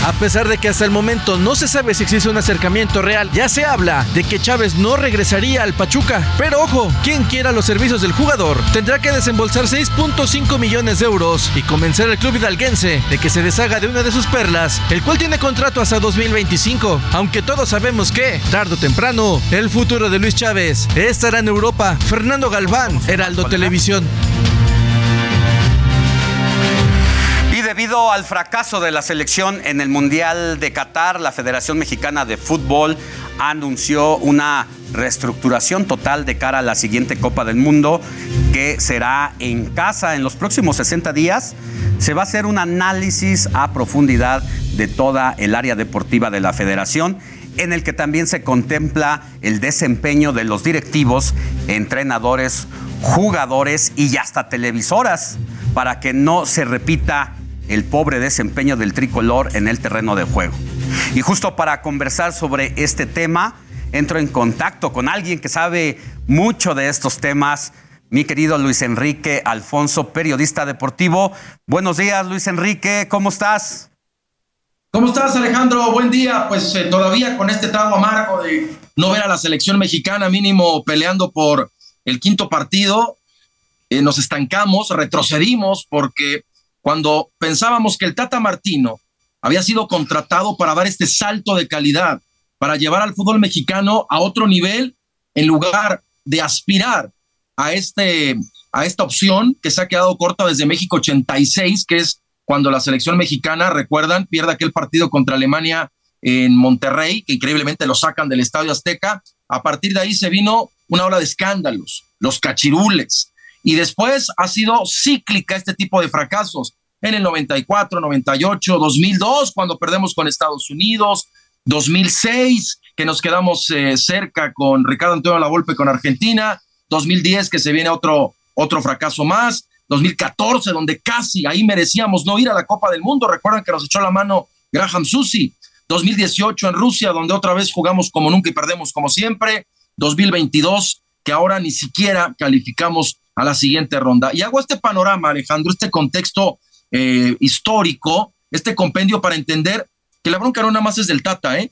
A pesar de que hasta el momento no se sabe si existe un acercamiento real, ya se habla de que Chávez no regresaría al Pachuca. Pero ojo, quien quiera los servicios del jugador tendrá que desembolsar 6.5 millones de euros y convencer al club hidalguense de que se deshaga de una de sus perlas, el cual tiene contrato hasta 2025. Aunque todos sabemos que, tarde o temprano, el futuro de Luis Chávez estará en Europa. Fernando Galván, Heraldo Televisión. Debido al fracaso de la selección en el Mundial de Qatar, la Federación Mexicana de Fútbol anunció una reestructuración total de cara a la siguiente Copa del Mundo que será en casa en los próximos 60 días. Se va a hacer un análisis a profundidad de toda el área deportiva de la federación en el que también se contempla el desempeño de los directivos, entrenadores, jugadores y hasta televisoras para que no se repita el pobre desempeño del tricolor en el terreno de juego. Y justo para conversar sobre este tema, entro en contacto con alguien que sabe mucho de estos temas, mi querido Luis Enrique Alfonso, periodista deportivo. Buenos días, Luis Enrique, ¿cómo estás? ¿Cómo estás, Alejandro? Buen día. Pues eh, todavía con este trago amargo de no ver a la selección mexicana mínimo peleando por el quinto partido, eh, nos estancamos, retrocedimos, porque cuando pensábamos que el Tata Martino había sido contratado para dar este salto de calidad, para llevar al fútbol mexicano a otro nivel, en lugar de aspirar a, este, a esta opción que se ha quedado corta desde México 86, que es cuando la selección mexicana, recuerdan, pierde aquel partido contra Alemania en Monterrey, que increíblemente lo sacan del Estadio Azteca. A partir de ahí se vino una ola de escándalos, los cachirules. Y después ha sido cíclica este tipo de fracasos. En el 94, 98, 2002, cuando perdemos con Estados Unidos, 2006, que nos quedamos eh, cerca con Ricardo Antonio Lavolpe con Argentina, 2010, que se viene otro, otro fracaso más, 2014, donde casi ahí merecíamos no ir a la Copa del Mundo. Recuerdan que nos echó la mano Graham Susi. 2018 en Rusia, donde otra vez jugamos como nunca y perdemos como siempre. 2022, que ahora ni siquiera calificamos a la siguiente ronda. Y hago este panorama, Alejandro, este contexto eh, histórico, este compendio para entender que la bronca no nada más es del Tata, ¿eh?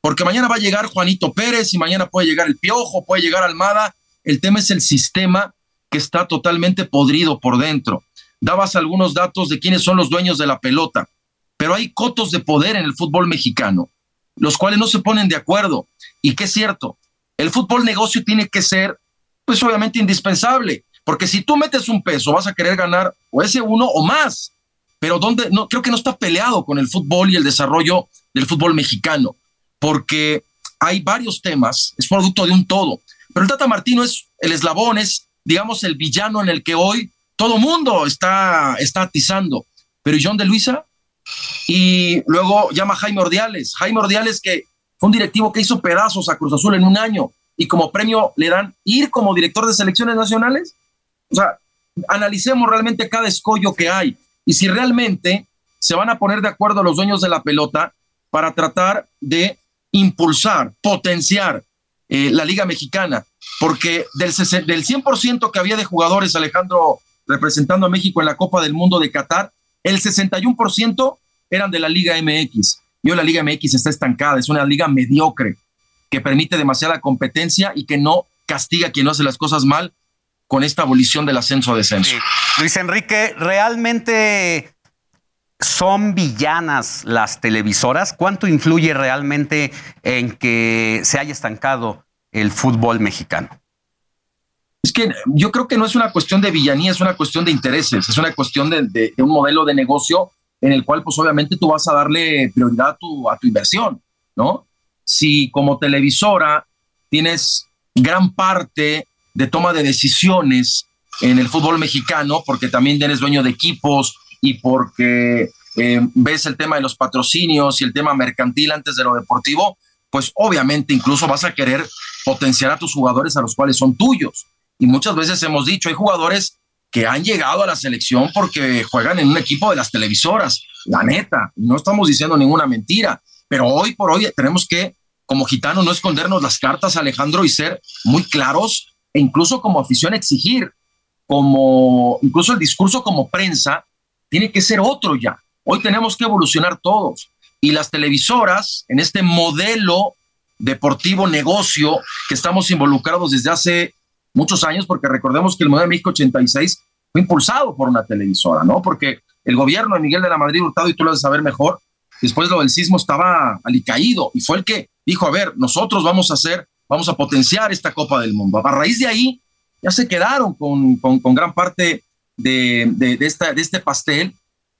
Porque mañana va a llegar Juanito Pérez y mañana puede llegar el Piojo, puede llegar Almada. El tema es el sistema que está totalmente podrido por dentro. Dabas algunos datos de quiénes son los dueños de la pelota, pero hay cotos de poder en el fútbol mexicano, los cuales no se ponen de acuerdo. Y que es cierto, el fútbol negocio tiene que ser, pues obviamente indispensable, porque si tú metes un peso vas a querer ganar o ese uno o más, pero donde no creo que no está peleado con el fútbol y el desarrollo del fútbol mexicano, porque hay varios temas, es producto de un todo. Pero el Tata Martino es el eslabón, es digamos, el villano en el que hoy todo mundo está, está atizando. Pero John de Luisa, y luego llama Jaime Ordiales. Jaime Ordiales, que fue un directivo que hizo pedazos a Cruz Azul en un año y como premio le dan ir como director de selecciones nacionales. O sea, analicemos realmente cada escollo que hay y si realmente se van a poner de acuerdo los dueños de la pelota para tratar de impulsar, potenciar eh, la Liga Mexicana porque del, del 100% que había de jugadores, Alejandro, representando a México en la Copa del Mundo de Qatar, el 61% eran de la Liga MX. Y hoy la Liga MX está estancada, es una liga mediocre que permite demasiada competencia y que no castiga a quien no hace las cosas mal con esta abolición del ascenso-descenso. Luis Enrique, ¿realmente son villanas las televisoras? ¿Cuánto influye realmente en que se haya estancado el fútbol mexicano? Es que yo creo que no es una cuestión de villanía, es una cuestión de intereses, es una cuestión de, un modelo de negocio en el cual pues obviamente tú vas a darle prioridad a tu, a tu inversión, ¿no? Si como televisora tienes gran parte de toma de decisiones en el fútbol mexicano, porque también eres dueño de equipos y porque eh, ves el tema de los patrocinios y el tema mercantil antes de lo deportivo, pues obviamente incluso vas a querer potenciar a tus jugadores a los cuales son tuyos. Y muchas veces hemos dicho, hay jugadores que han llegado a la selección porque juegan en un equipo de las televisoras, la neta, no estamos diciendo ninguna mentira, pero hoy por hoy tenemos que, como gitanos, no escondernos las cartas, Alejandro, y ser muy claros e incluso como afición exigir, como incluso el discurso como prensa, tiene que ser otro ya. Hoy tenemos que evolucionar todos y las televisoras en este modelo deportivo negocio que estamos involucrados desde hace muchos años, porque recordemos que el modelo de México 86 fue impulsado por una televisora, ¿no? Porque el gobierno de Miguel de la Madrid Hurtado, y tú lo debes saber mejor, después lo del sismo estaba alicaído y fue el que dijo, a ver, nosotros vamos a hacer, vamos a potenciar esta Copa del Mundo. A raíz de ahí ya se quedaron con, con, gran parte de, de, de, esta, de este pastel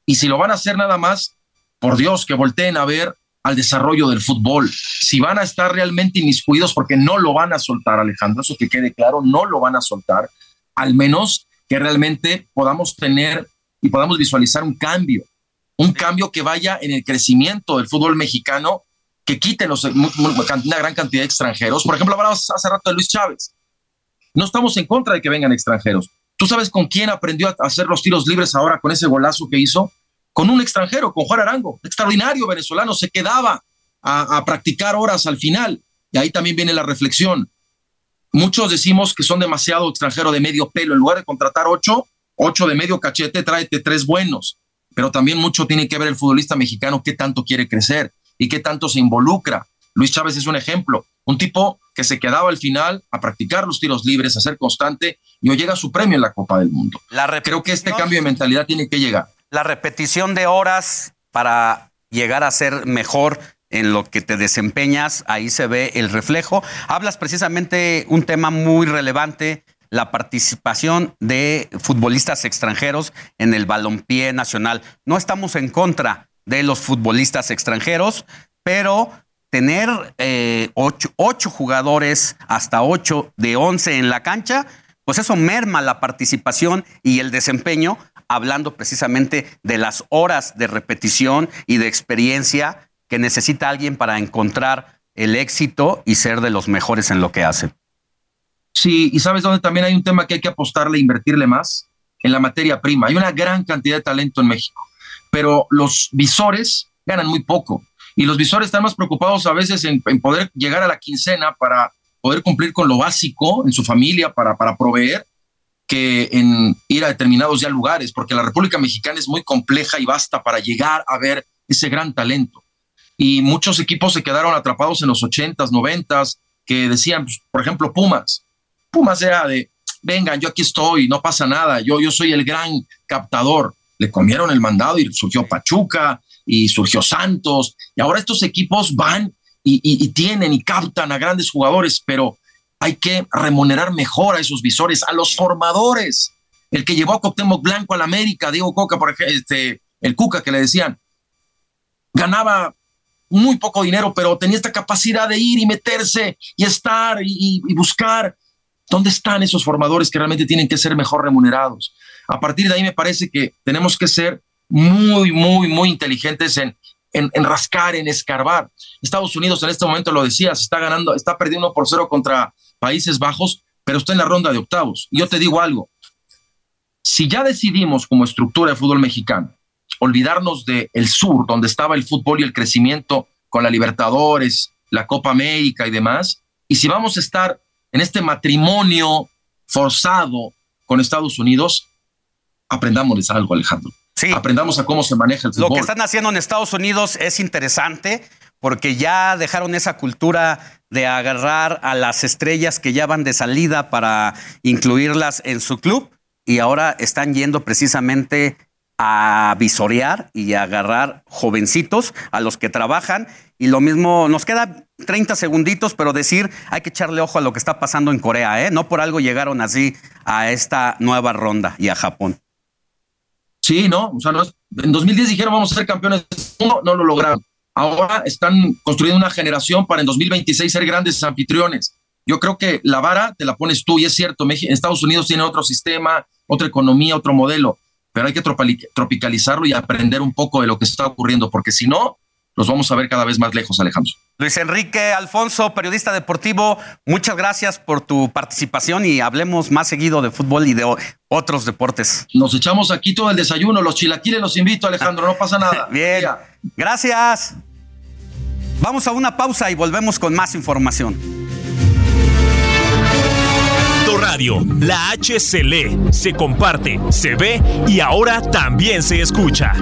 y si lo van a hacer nada más, por Dios, que volteen a ver al desarrollo del fútbol. Si van a estar realmente inmiscuidos, porque no lo van a soltar, Alejandro, eso que quede claro, no lo van a soltar, al menos que realmente podamos tener y podamos visualizar un cambio, un cambio que vaya en el crecimiento del fútbol mexicano, que quite los, una gran cantidad de extranjeros. Por ejemplo, hablamos hace rato de Luis Chávez. No estamos en contra de que vengan extranjeros. ¿Tú sabes con quién aprendió a hacer los tiros libres ahora con ese golazo que hizo? con un extranjero, con Juan Arango, extraordinario venezolano, se quedaba a, practicar horas al final. Y ahí también viene la reflexión. Muchos decimos que son demasiado extranjeros de medio pelo. En lugar de contratar ocho, ocho de medio cachete, tráete tres buenos. pero también mucho tiene que ver el futbolista mexicano qué tanto quiere crecer y qué tanto se involucra. Luis Chávez es un ejemplo, un tipo que se quedaba al final a practicar los tiros libres, a ser constante y hoy llega a su premio en la Copa del Mundo. Creo que este cambio de mentalidad tiene que llegar. La repetición de horas para llegar a ser mejor en lo que te desempeñas, ahí se ve el reflejo. Hablas precisamente un tema muy relevante, la participación de futbolistas extranjeros en el balompié nacional. No estamos en contra de los futbolistas extranjeros, pero tener eh, ocho, jugadores, hasta ocho de once en la cancha, pues eso merma la participación y el desempeño, hablando precisamente de las horas de repetición y de experiencia que necesita alguien para encontrar el éxito y ser de los mejores en lo que hace. Sí, y sabes dónde también hay un tema que hay que apostarle, invertirle más en la materia prima. Hay una gran cantidad de talento en México, pero los visores ganan muy poco. Y los visores están más preocupados a veces en, poder llegar a la quincena para poder cumplir con lo básico en su familia, para, para proveer, que en ir a determinados ya lugares, porque la República Mexicana es muy compleja y basta para llegar a ver ese gran talento. Y muchos equipos se quedaron atrapados en los 80s, 90s, que decían, pues, por ejemplo, Pumas. Pumas era de, vengan, yo aquí estoy, no pasa nada, yo, yo soy el gran captador. Le comieron el mandado y surgió Pachuca, y surgió Santos, y ahora estos equipos van y, tienen y captan a grandes jugadores, pero hay que remunerar mejor a esos visores, a los formadores. El que llevó a Cuauhtémoc Blanco al América, Diego Coca, por ejemplo, este, el Cuca que le decían, ganaba muy poco dinero, pero tenía esta capacidad de ir y meterse y estar y, y buscar. ¿Dónde están esos formadores que realmente tienen que ser mejor remunerados? A partir de ahí me parece que tenemos que ser muy, muy, muy inteligentes en, en, rascar, en escarbar. Estados Unidos en este momento lo decías, está ganando, está perdiendo por cero contra Países Bajos, pero está en la ronda de octavos. Y yo te digo algo, si ya decidimos como estructura de fútbol mexicano olvidarnos del el sur, donde estaba el fútbol y el crecimiento con la Libertadores, la Copa América y demás, y si vamos a estar en este matrimonio forzado con Estados Unidos, aprendámosles algo, Alejandro. Sí. Aprendamos a cómo se maneja el fútbol. Lo que están haciendo en Estados Unidos es interesante porque ya dejaron esa cultura de agarrar a las estrellas que ya van de salida para incluirlas en su club y ahora están yendo precisamente a visorear y a agarrar jovencitos a los que trabajan y lo mismo nos queda 30 segunditos, pero decir, hay que echarle ojo a lo que está pasando en Corea, ¿eh? No por algo llegaron así a esta nueva ronda y a Japón. Sí, ¿no? O sea, no en 2010 dijeron vamos a ser campeones no lo lograron. Ahora están construyendo una generación para en 2026 ser grandes anfitriones. Yo creo que la vara te la pones tú y es cierto, Estados Unidos tiene otro sistema, otra economía, otro modelo, pero hay que tropicalizarlo y aprender un poco de lo que está ocurriendo, porque si no, los vamos a ver cada vez más lejos, Alejandro. Luis Enrique Alfonso, periodista deportivo, muchas gracias por tu participación y hablemos más seguido de fútbol y de otros deportes. Nos echamos aquí todo el desayuno, los chilaquiles los invito, Alejandro, no pasa nada. Bien, gracias. Vamos a una pausa y volvemos con más información. Radio, la H se lee, se comparte, se ve y ahora también se escucha.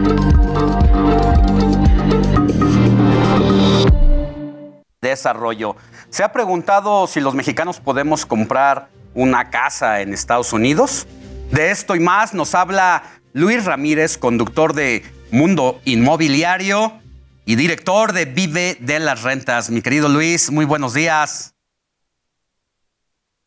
Desarrollo. ¿Se ha preguntado si los mexicanos podemos comprar una casa en Estados Unidos? De esto y más nos habla Luis Ramírez, conductor de Mundo Inmobiliario y director de Vive de las Rentas. Mi querido Luis, muy buenos días.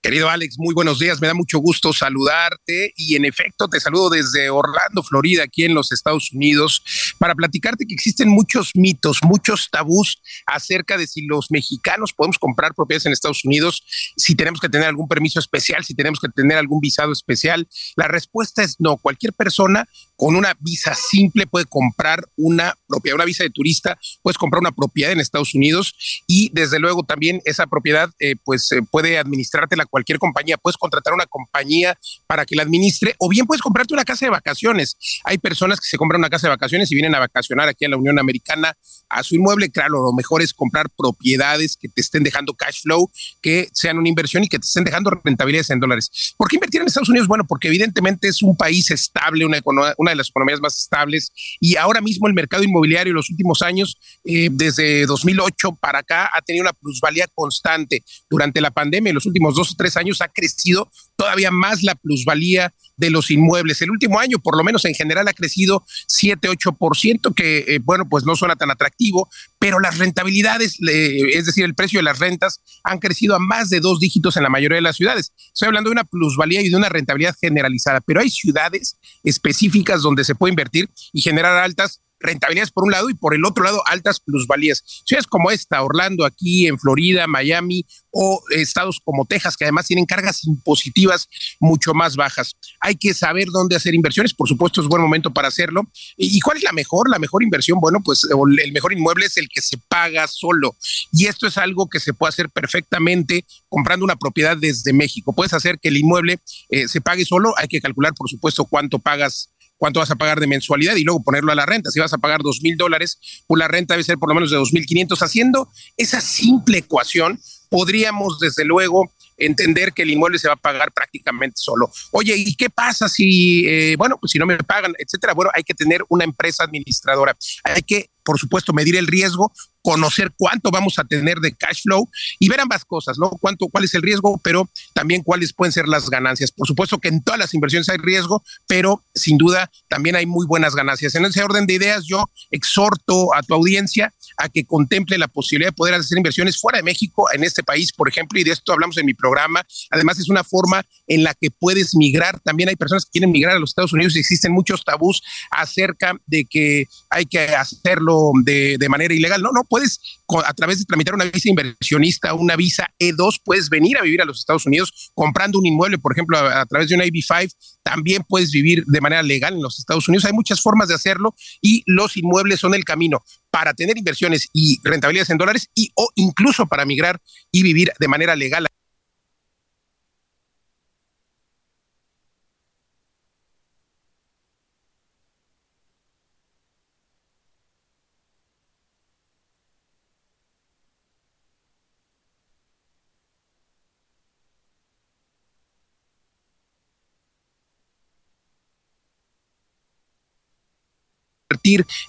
Querido Alex, muy buenos días. Me da mucho gusto saludarte y en efecto te saludo desde Orlando, Florida, aquí en los Estados Unidos, para platicarte que existen muchos mitos, muchos tabús acerca de si los mexicanos podemos comprar propiedades en Estados Unidos, si tenemos que tener algún permiso especial, si tenemos que tener algún visado especial. La respuesta es no. Cualquier persona con una visa simple puede comprar una propiedad, una visa de turista, puedes comprar una propiedad en Estados Unidos y desde luego también esa propiedad eh, pues eh, puede administrarte la cualquier compañía, puedes contratar una compañía para que la administre o bien puedes comprarte una casa de vacaciones. Hay personas que se compran una casa de vacaciones y vienen a vacacionar aquí en la Unión Americana a su inmueble. Claro, lo mejor es comprar propiedades que te estén dejando cash flow, que sean una inversión y que te estén dejando rentabilidades en dólares. ¿Por qué invertir en Estados Unidos? Bueno, porque evidentemente es un país estable, una, una de las economías más estables y ahora mismo el mercado inmobiliario en los últimos años, eh, desde 2008 para acá, ha tenido una plusvalía constante. Durante la pandemia, en los últimos dos tres años, ha crecido todavía más la plusvalía de los inmuebles. El último año, por lo menos en general, ha crecido 7-8%, que eh, bueno, pues no suena tan atractivo, pero las rentabilidades, es decir, el precio de las rentas, han crecido a más de dos dígitos en la mayoría de las ciudades. Estoy hablando de una plusvalía y de una rentabilidad generalizada, pero hay ciudades específicas donde se puede invertir y generar altas rentabilidades por un lado y por el otro lado altas plusvalías. Ciudades como esta, Orlando, aquí en Florida, Miami o estados como Texas, que además tienen cargas impositivas mucho más bajas. Hay que saber dónde hacer inversiones, por supuesto es buen momento para hacerlo. ¿Y cuál es la mejor? La mejor inversión, bueno, pues el mejor inmueble es el que se paga solo. Y esto es algo que se puede hacer perfectamente comprando una propiedad desde México. Puedes hacer que el inmueble eh, se pague solo, hay que calcular, por supuesto, cuánto pagas cuánto vas a pagar de mensualidad y luego ponerlo a la renta. Si vas a pagar dos mil dólares, pues la renta debe ser por lo menos de dos mil quinientos. Haciendo esa simple ecuación, podríamos desde luego entender que el inmueble se va a pagar prácticamente solo. Oye, ¿y qué pasa si, eh, bueno, pues si no me pagan, etcétera? Bueno, hay que tener una empresa administradora. Hay que, por supuesto, medir el riesgo, conocer cuánto vamos a tener de cash flow y ver ambas cosas, ¿no? Cuánto, cuál es el riesgo, pero también cuáles pueden ser las ganancias. Por supuesto que en todas las inversiones hay riesgo, pero sin duda también hay muy buenas ganancias. En ese orden de ideas, yo exhorto a tu audiencia a que contemple la posibilidad de poder hacer inversiones fuera de México, en este país, por ejemplo, y de esto hablamos en mi programa. Además, es una forma en la que puedes migrar. También hay personas que quieren migrar a los Estados Unidos y existen muchos tabús acerca de que hay que hacerlo de, de manera ilegal. No, no, puedes, a través de tramitar una visa inversionista, una visa E2, puedes venir a vivir a los Estados Unidos comprando un inmueble, por ejemplo, a, través de una AB5, también puedes vivir de manera legal en los Estados Unidos. Hay muchas formas de hacerlo y los inmuebles son el camino para tener inversiones y rentabilidades en dólares y o incluso para migrar y vivir de manera legal.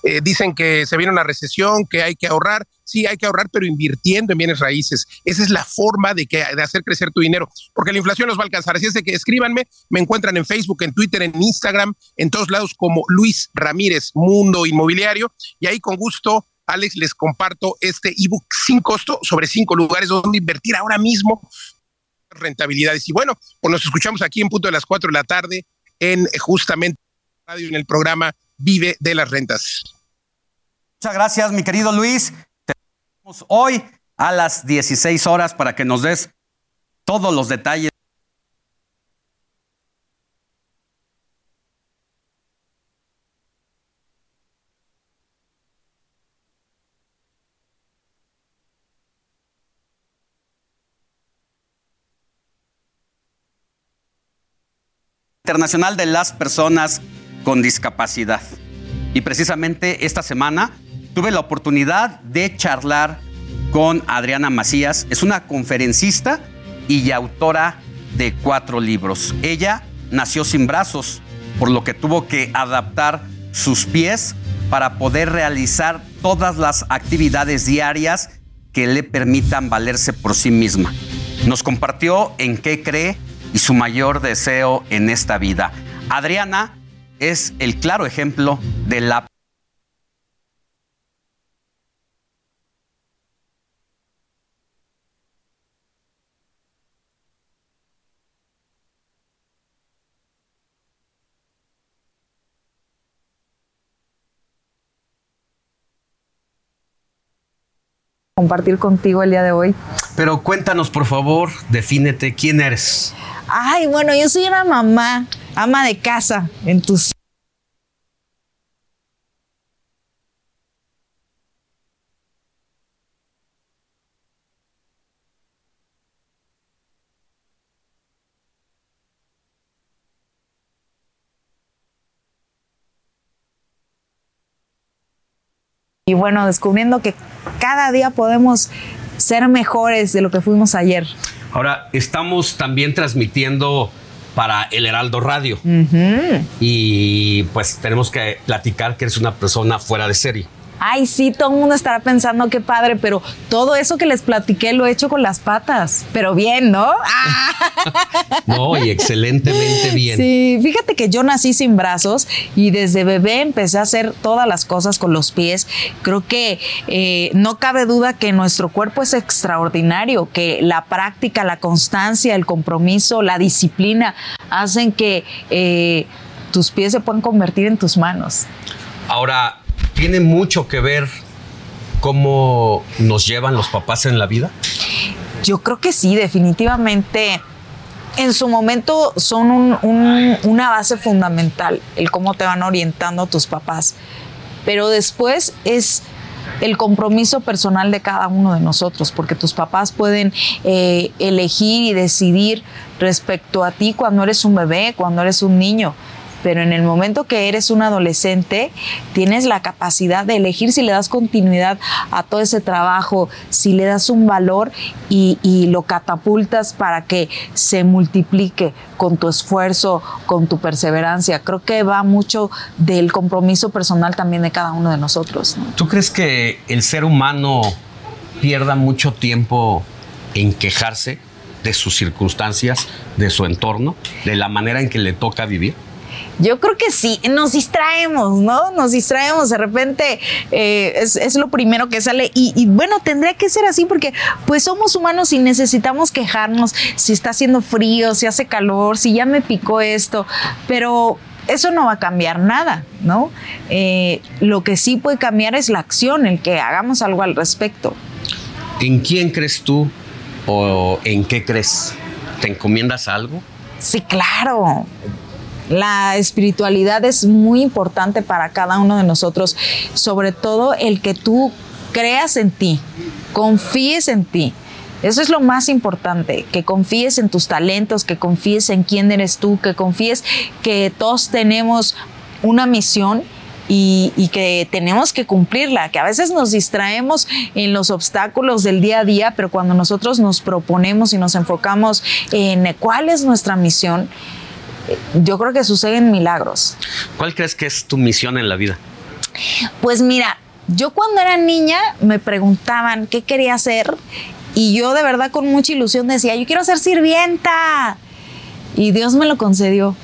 Eh, dicen que se viene una recesión, que hay que ahorrar. Sí, hay que ahorrar, pero invirtiendo en bienes raíces. Esa es la forma de, que, de hacer crecer tu dinero, porque la inflación nos va a alcanzar. Así es de que escríbanme, me encuentran en Facebook, en Twitter, en Instagram, en todos lados como Luis Ramírez, Mundo Inmobiliario, y ahí con gusto Alex, les comparto este ebook sin costo sobre cinco lugares donde invertir ahora mismo rentabilidades. Y bueno, pues nos escuchamos aquí en punto de las cuatro de la tarde en justamente en el programa vive de las rentas. Muchas gracias, mi querido Luis. Te vemos hoy a las 16 horas para que nos des todos los detalles. Internacional de las Personas con discapacidad. Y precisamente esta semana tuve la oportunidad de charlar con Adriana Macías. Es una conferencista y autora de cuatro libros. Ella nació sin brazos, por lo que tuvo que adaptar sus pies para poder realizar todas las actividades diarias que le permitan valerse por sí misma. Nos compartió en qué cree y su mayor deseo en esta vida. Adriana es el claro ejemplo de la compartir contigo el día de hoy. Pero cuéntanos, por favor, defínete quién eres. Ay, bueno, yo soy una mamá, ama de casa en tus y bueno, descubriendo que cada día podemos ser mejores de lo que fuimos ayer. Ahora, estamos también transmitiendo para el Heraldo Radio y pues tenemos que platicar que eres una persona fuera de serie. Ay, sí, todo el mundo estará pensando qué padre, pero todo eso que les platiqué lo he hecho con las patas, pero bien, ¿no? No, y excelentemente bien. Sí, fíjate que yo nací sin brazos y desde bebé empecé a hacer todas las cosas con los pies. Creo que eh, no cabe duda que nuestro cuerpo es extraordinario, que la práctica, la constancia, el compromiso, la disciplina hacen que eh, tus pies se puedan convertir en tus manos. Ahora, ¿tiene mucho que ver cómo nos llevan los papás en la vida? Yo creo que sí, definitivamente. En su momento son un- un- una base fundamental, el cómo te van orientando tus papás. Pero después es el compromiso personal de cada uno de nosotros, porque tus papás pueden eh, elegir y decidir respecto a ti cuando eres un bebé, cuando eres un niño. Pero en el momento que eres un adolescente, tienes la capacidad de elegir si le das continuidad a todo ese trabajo, si le das un valor y, lo catapultas para que se multiplique con tu esfuerzo, con tu perseverancia. Creo que va mucho del compromiso personal también de cada uno de nosotros. ¿no? ¿Tú crees que el ser humano pierda mucho tiempo en quejarse de sus circunstancias, de su entorno, de la manera en que le toca vivir? Yo creo que sí, nos distraemos, ¿no? Nos distraemos, de repente eh, es, es lo primero que sale y, y bueno, tendría que ser así porque pues somos humanos y necesitamos quejarnos si está haciendo frío, si hace calor, si ya me picó esto, pero eso no va a cambiar nada, ¿no? Eh, lo que sí puede cambiar es la acción, el que hagamos algo al respecto. ¿En quién crees tú o en qué crees? ¿Te encomiendas algo? Sí, claro. La espiritualidad es muy importante para cada uno de nosotros, sobre todo el que tú creas en ti, confíes en ti. Eso es lo más importante, que confíes en tus talentos, que confíes en quién eres tú, que confíes que todos tenemos una misión y, que tenemos que cumplirla, que a veces nos distraemos en los obstáculos del día a día, pero cuando nosotros nos proponemos y nos enfocamos en cuál es nuestra misión, yo creo que suceden milagros. ¿Cuál crees que es tu misión en la vida? Pues mira, yo cuando era niña me preguntaban qué quería hacer y yo de verdad con mucha ilusión decía, yo quiero ser sirvienta. Y Dios me lo concedió.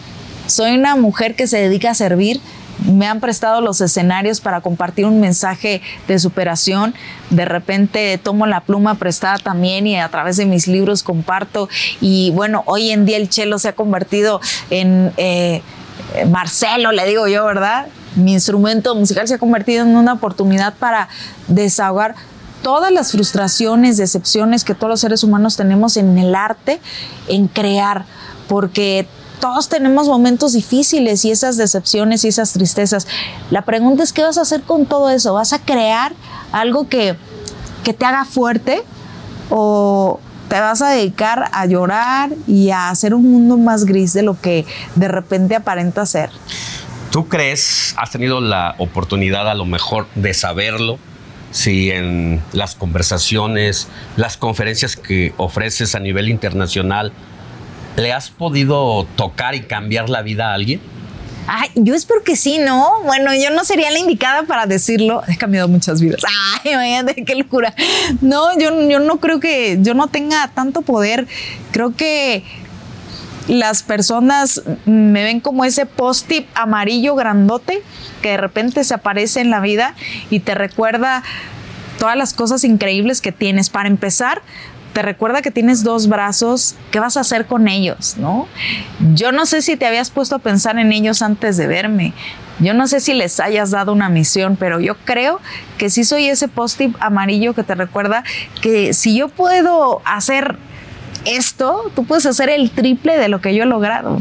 Soy una mujer que se dedica a servir. Me han prestado los escenarios para compartir un mensaje de superación. De repente tomo la pluma prestada también y a través de mis libros comparto. Y bueno, hoy en día el chelo se ha convertido en eh, Marcelo, le digo yo, ¿verdad? Mi instrumento musical se ha convertido en una oportunidad para desahogar todas las frustraciones, decepciones que todos los seres humanos tenemos en el arte, en crear, porque todos tenemos momentos difíciles y esas decepciones y esas tristezas. La pregunta es, ¿qué vas a hacer con todo eso? ¿Vas a crear algo que, que te haga fuerte o te vas a dedicar a llorar y a hacer un mundo más gris de lo que de repente aparenta ser? ¿Tú crees, has tenido la oportunidad a lo mejor de saberlo? Si en las conversaciones, las conferencias que ofreces a nivel internacional, ¿le has podido tocar y cambiar la vida a alguien? Ay, yo espero que sí, ¿no? Bueno, yo no sería la indicada para decirlo. He cambiado muchas vidas. Ay, imagínate qué locura. No, yo, yo no creo que yo no tenga tanto poder. Creo que las personas me ven como ese post-it amarillo grandote que de repente se aparece en la vida y te recuerda todas las cosas increíbles que tienes. Para empezar, te recuerda que tienes dos brazos, ¿qué vas a hacer con ellos? ¿no? Yo no sé si te habías puesto a pensar en ellos antes de verme. Yo no sé si les hayas dado una misión, pero yo creo que sí soy ese post-it amarillo que te recuerda que si yo puedo hacer esto, tú puedes hacer el triple de lo que yo he logrado.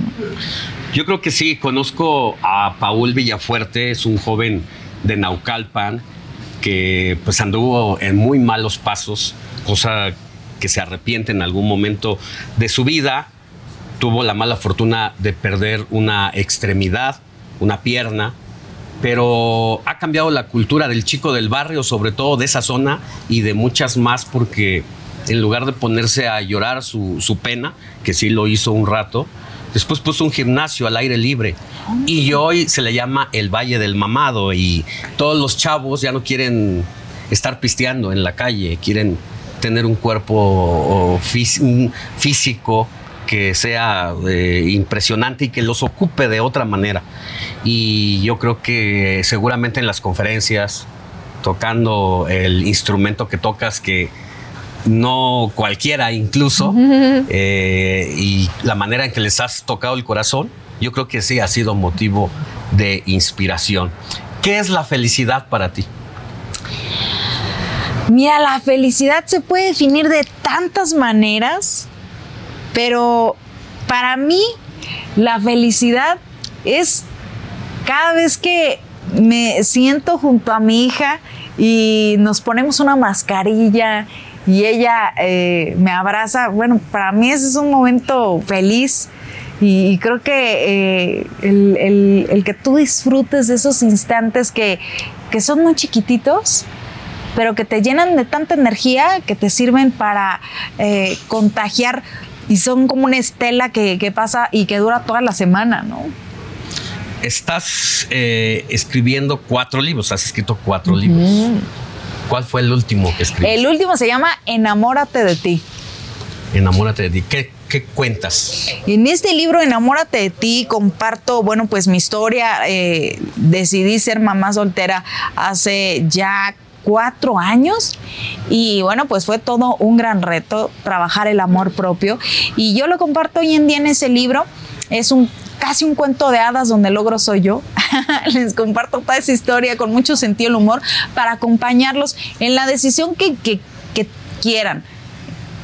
Yo creo que sí, conozco a Paul Villafuerte, es un joven de Naucalpan que pues anduvo en muy malos pasos, cosa que se arrepiente en algún momento de su vida. Tuvo la mala fortuna de perder una extremidad, una pierna, pero ha cambiado la cultura del chico del barrio, sobre todo de esa zona y de muchas más, porque en lugar de ponerse a llorar su, su pena, que sí lo hizo un rato, después puso un gimnasio al aire libre. Y hoy se le llama el Valle del Mamado y todos los chavos ya no quieren estar pisteando en la calle, quieren tener un cuerpo físico que sea eh, impresionante y que los ocupe de otra manera. Y yo creo que seguramente en las conferencias, tocando el instrumento que tocas, que no cualquiera incluso, eh, y la manera en que les has tocado el corazón, yo creo que sí ha sido motivo de inspiración. ¿Qué es la felicidad para ti? Mira, la felicidad se puede definir de tantas maneras, pero para mí la felicidad es cada vez que me siento junto a mi hija y nos ponemos una mascarilla y ella eh, me abraza, bueno, para mí ese es un momento feliz y, creo que eh, el, que tú disfrutes de esos instantes que, son muy chiquititos, pero que te llenan de tanta energía que te sirven para eh, contagiar y son como una estela que, pasa y que dura toda la semana, ¿no? Estás escribiendo cuatro libros, has escrito cuatro libros. ¿Cuál fue el último que escribiste? El último se llama Enamórate de ti. Enamórate de ti. ¿Qué, qué cuentas? En este libro, Enamórate de ti, comparto, bueno, pues mi historia. Eh, decidí ser mamá soltera hace ya cuatro años y bueno, pues fue todo un gran reto trabajar el amor propio y yo lo comparto hoy en día en ese libro. Es un casi un cuento de hadas donde logro soy yo. Les comparto toda esa historia con mucho sentido del humor para acompañarlos en la decisión que, que, quieran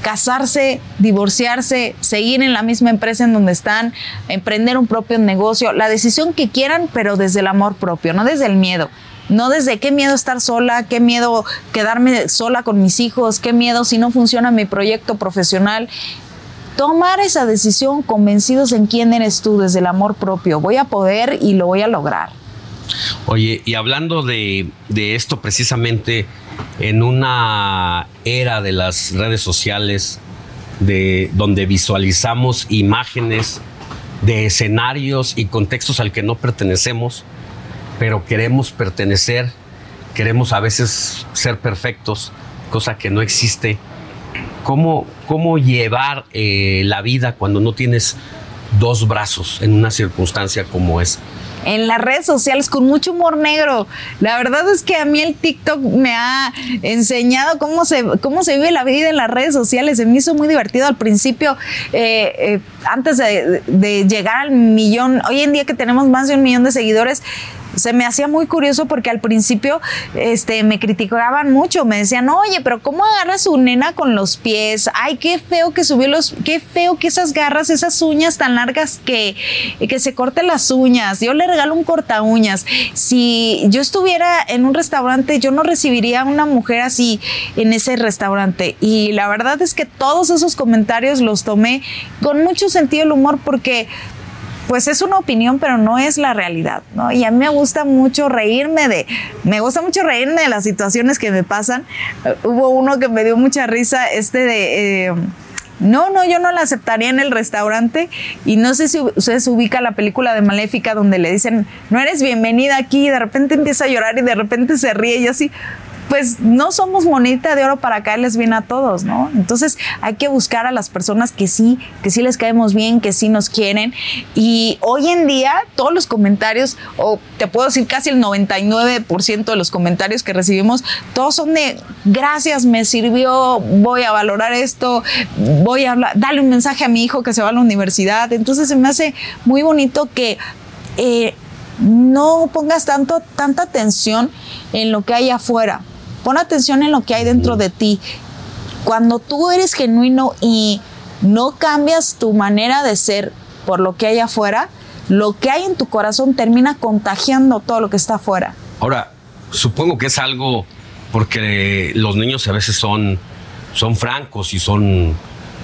casarse, divorciarse, seguir en la misma empresa en donde están, emprender un propio negocio, la decisión que quieran, pero desde el amor propio, no desde el miedo. No desde qué miedo estar sola, qué miedo quedarme sola con mis hijos, qué miedo si no funciona mi proyecto profesional tomar esa decisión convencidos en quién eres tú desde el amor propio. Voy a poder y lo voy a lograr. Oye, y hablando de, esto precisamente en una era de las redes sociales, de donde visualizamos imágenes de escenarios y contextos al que no pertenecemos, pero queremos pertenecer, queremos a veces ser perfectos, cosa que no existe cómo, cómo llevar eh, la vida cuando no tienes dos brazos en una circunstancia como esa en las redes sociales con mucho humor negro. La verdad es que a mí el TikTok me ha enseñado cómo se, cómo se vive la vida en las redes sociales. Se me hizo muy divertido al principio, eh, eh, antes de, llegar al millón. Hoy en día que tenemos más de un millón de seguidores, se me hacía muy curioso porque al principio este, me criticaban mucho, me decían, oye, pero ¿cómo agarras su nena con los pies? Ay, qué feo que subió los, qué feo que esas garras, esas uñas tan largas que, que se corten las uñas. Yo le regalo un corta uñas. Si yo estuviera en un restaurante, yo no recibiría a una mujer así en ese restaurante. Y la verdad es que todos esos comentarios los tomé con mucho sentido del humor porque pues es una opinión, pero no es la realidad, ¿no? Y a mí me gusta mucho reírme de, me gusta mucho reírme de las situaciones que me pasan. hubo uno que me dio mucha risa, este de... Eh, no, no, yo no la aceptaría en el restaurante. Y no sé si ustedes ubica la película de Maléfica donde le dicen, no eres bienvenida aquí, y de repente empieza a llorar y de repente se ríe y así pues no somos monita de oro para caerles bien a todos, ¿no? Entonces hay que buscar a las personas que sí, que sí les caemos bien, que sí nos quieren. Y hoy en día todos los comentarios, o te puedo decir casi el 99% de los comentarios que recibimos, todos son de gracias, me sirvió, voy a valorar esto, voy a hablar, darle un mensaje a mi hijo que se va a la universidad. Entonces se me hace muy bonito que... Eh, no pongas tanto, tanta atención en lo que hay afuera, Pon atención en lo que hay dentro de ti. Cuando tú eres genuino y no cambias tu manera de ser por lo que hay afuera, lo que hay en tu corazón termina contagiando todo lo que está afuera. Ahora, supongo que es algo porque los niños a veces son, son francos y son,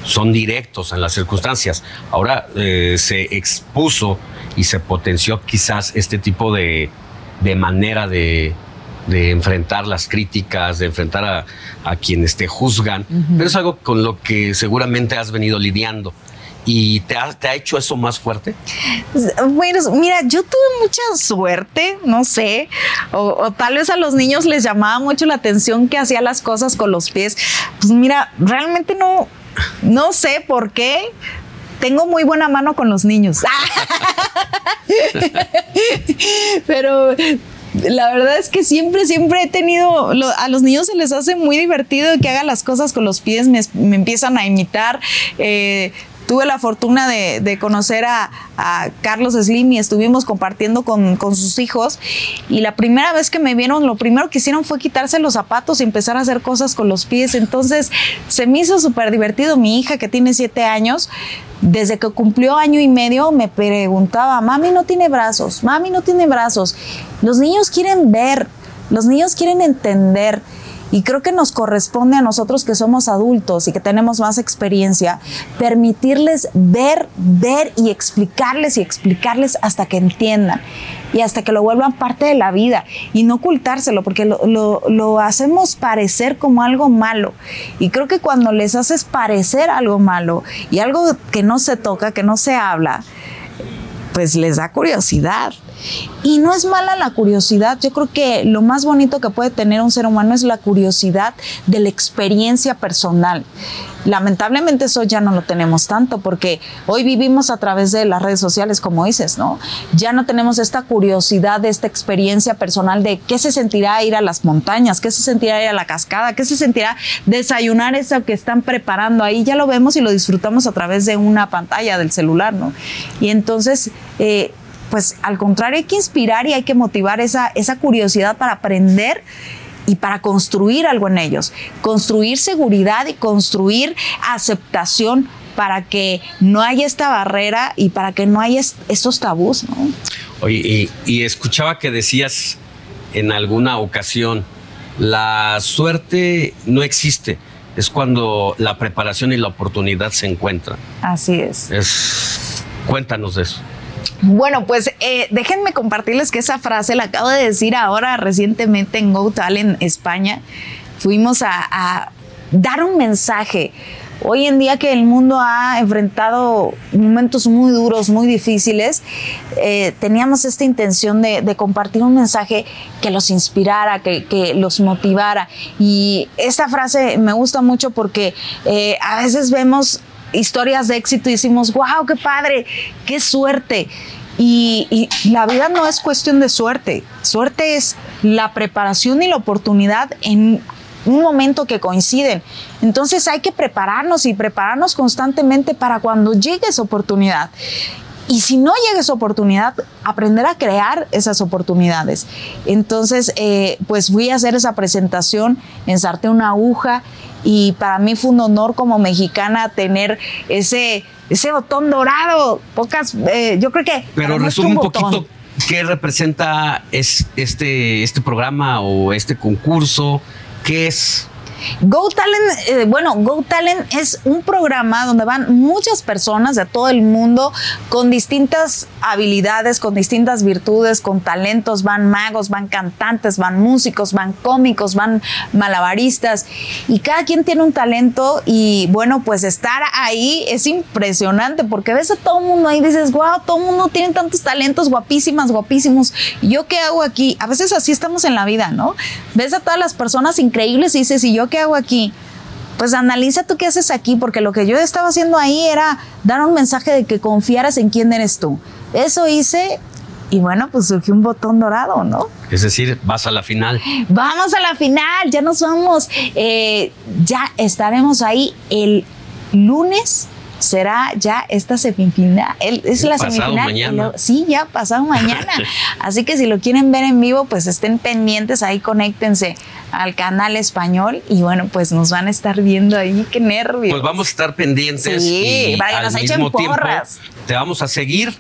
son directos en las circunstancias. Ahora eh, se expuso y se potenció quizás este tipo de, de manera de, de enfrentar las críticas, de enfrentar a, a quienes te juzgan, pero es algo con lo que seguramente has venido lidiando. ¿Y te ha, te ha hecho eso más fuerte? Bueno, mira, yo tuve mucha suerte, no sé, o, o, tal vez a los niños les llamaba mucho la atención que hacía las cosas con los pies. Pues mira, realmente no, no sé por qué. Tengo muy buena mano con los niños. Pero la verdad es que siempre, siempre he tenido, lo, a los niños se les hace muy divertido que hagan las cosas con los pies, me, me empiezan a imitar. Eh, tuve la fortuna de, de conocer a, a, Carlos Slim y estuvimos compartiendo con, con, sus hijos. Y la primera vez que me vieron, lo primero que hicieron fue quitarse los zapatos y empezar a hacer cosas con los pies. Entonces se me hizo súper divertido. Mi hija, que tiene siete años, desde que cumplió año y medio, me preguntaba, mami no tiene brazos, mami no tiene brazos. Los niños quieren ver, los niños quieren entender. Y creo que nos corresponde a nosotros que somos adultos y que tenemos más experiencia, permitirles ver, ver y explicarles y explicarles hasta que entiendan y hasta que lo vuelvan parte de la vida y no ocultárselo, porque lo, lo, hacemos parecer como algo malo. Y creo que cuando les haces parecer algo malo y algo que no se toca, que no se habla, pues les da curiosidad. Y no es mala la curiosidad, yo creo que lo más bonito que puede tener un ser humano es la curiosidad de la experiencia personal. Lamentablemente eso ya no lo tenemos tanto porque hoy vivimos a través de las redes sociales, como dices, ¿no? Ya no tenemos esta curiosidad esta experiencia personal de qué se sentirá ir a las montañas, qué se sentirá ir a la cascada, qué se sentirá desayunar eso que están preparando ahí. Ya lo vemos y lo disfrutamos a través de una pantalla del celular, ¿no? Y entonces... Eh, pues al contrario hay que inspirar y hay que motivar esa curiosidad para aprender y para construir algo en ellos, construir seguridad y construir aceptación para que no haya esta barrera y para que no haya estos tabús. ¿no? Oye, y, y escuchaba que decías en alguna ocasión, la suerte no existe, es cuando la preparación y la oportunidad se encuentran. Así es. es cuéntanos de eso. Bueno, pues eh, déjenme compartirles que esa frase la acabo de decir ahora recientemente en Go Talent España. Fuimos a, dar un mensaje. Hoy en día que el mundo ha enfrentado momentos muy duros, muy difíciles, eh, teníamos esta intención de, compartir un mensaje que los inspirara, que, que, los motivara. Y esta frase me gusta mucho porque eh, a veces vemos historias de éxito y decimos, wow, qué padre, qué suerte. Y, la vida no es cuestión de suerte, suerte es la preparación y la oportunidad en un momento que coinciden. Entonces hay que prepararnos y prepararnos constantemente para cuando llegue esa oportunidad. Y si no llega esa oportunidad, aprender a crear esas oportunidades. Entonces, eh, pues fui a hacer esa presentación, ensarté una aguja y para mí fue un honor como mexicana tener ese, ese botón dorado. Pocas, eh, yo creo que... Pero resume un, un poquito qué representa es este, este programa o este concurso, qué es... Go Talent, eh, bueno, Go Talent es un programa donde van muchas personas de todo el mundo con distintas habilidades, con distintas virtudes, con talentos, van magos, van cantantes, van músicos, van cómicos, van malabaristas y cada quien tiene un talento y bueno, pues estar ahí es impresionante porque ves a todo el mundo ahí y dices, wow, todo el mundo tiene tantos talentos guapísimas, guapísimos. ¿Y yo qué hago aquí? A veces así estamos en la vida, ¿no? Ves a todas las personas increíbles y dices, ¿y yo qué hago aquí? Pues analiza tú qué haces aquí, porque lo que yo estaba haciendo ahí era dar un mensaje de que confiaras en quién eres tú. Eso hice y bueno, pues surgió un botón dorado, ¿no? Es decir, vas a la final. Vamos a la final, ya nos vamos. Eh, ya estaremos ahí el lunes será ya esta semifinal. Es la pasado semifinal. Mañana. Sí, ya pasado mañana. Así que si lo quieren ver en vivo, pues estén pendientes ahí, conéctense al canal español y bueno, pues nos van a estar viendo ahí, qué nervios. Pues vamos a estar pendientes. Sí, y para que nos echen tiempo porras. te vamos a seguir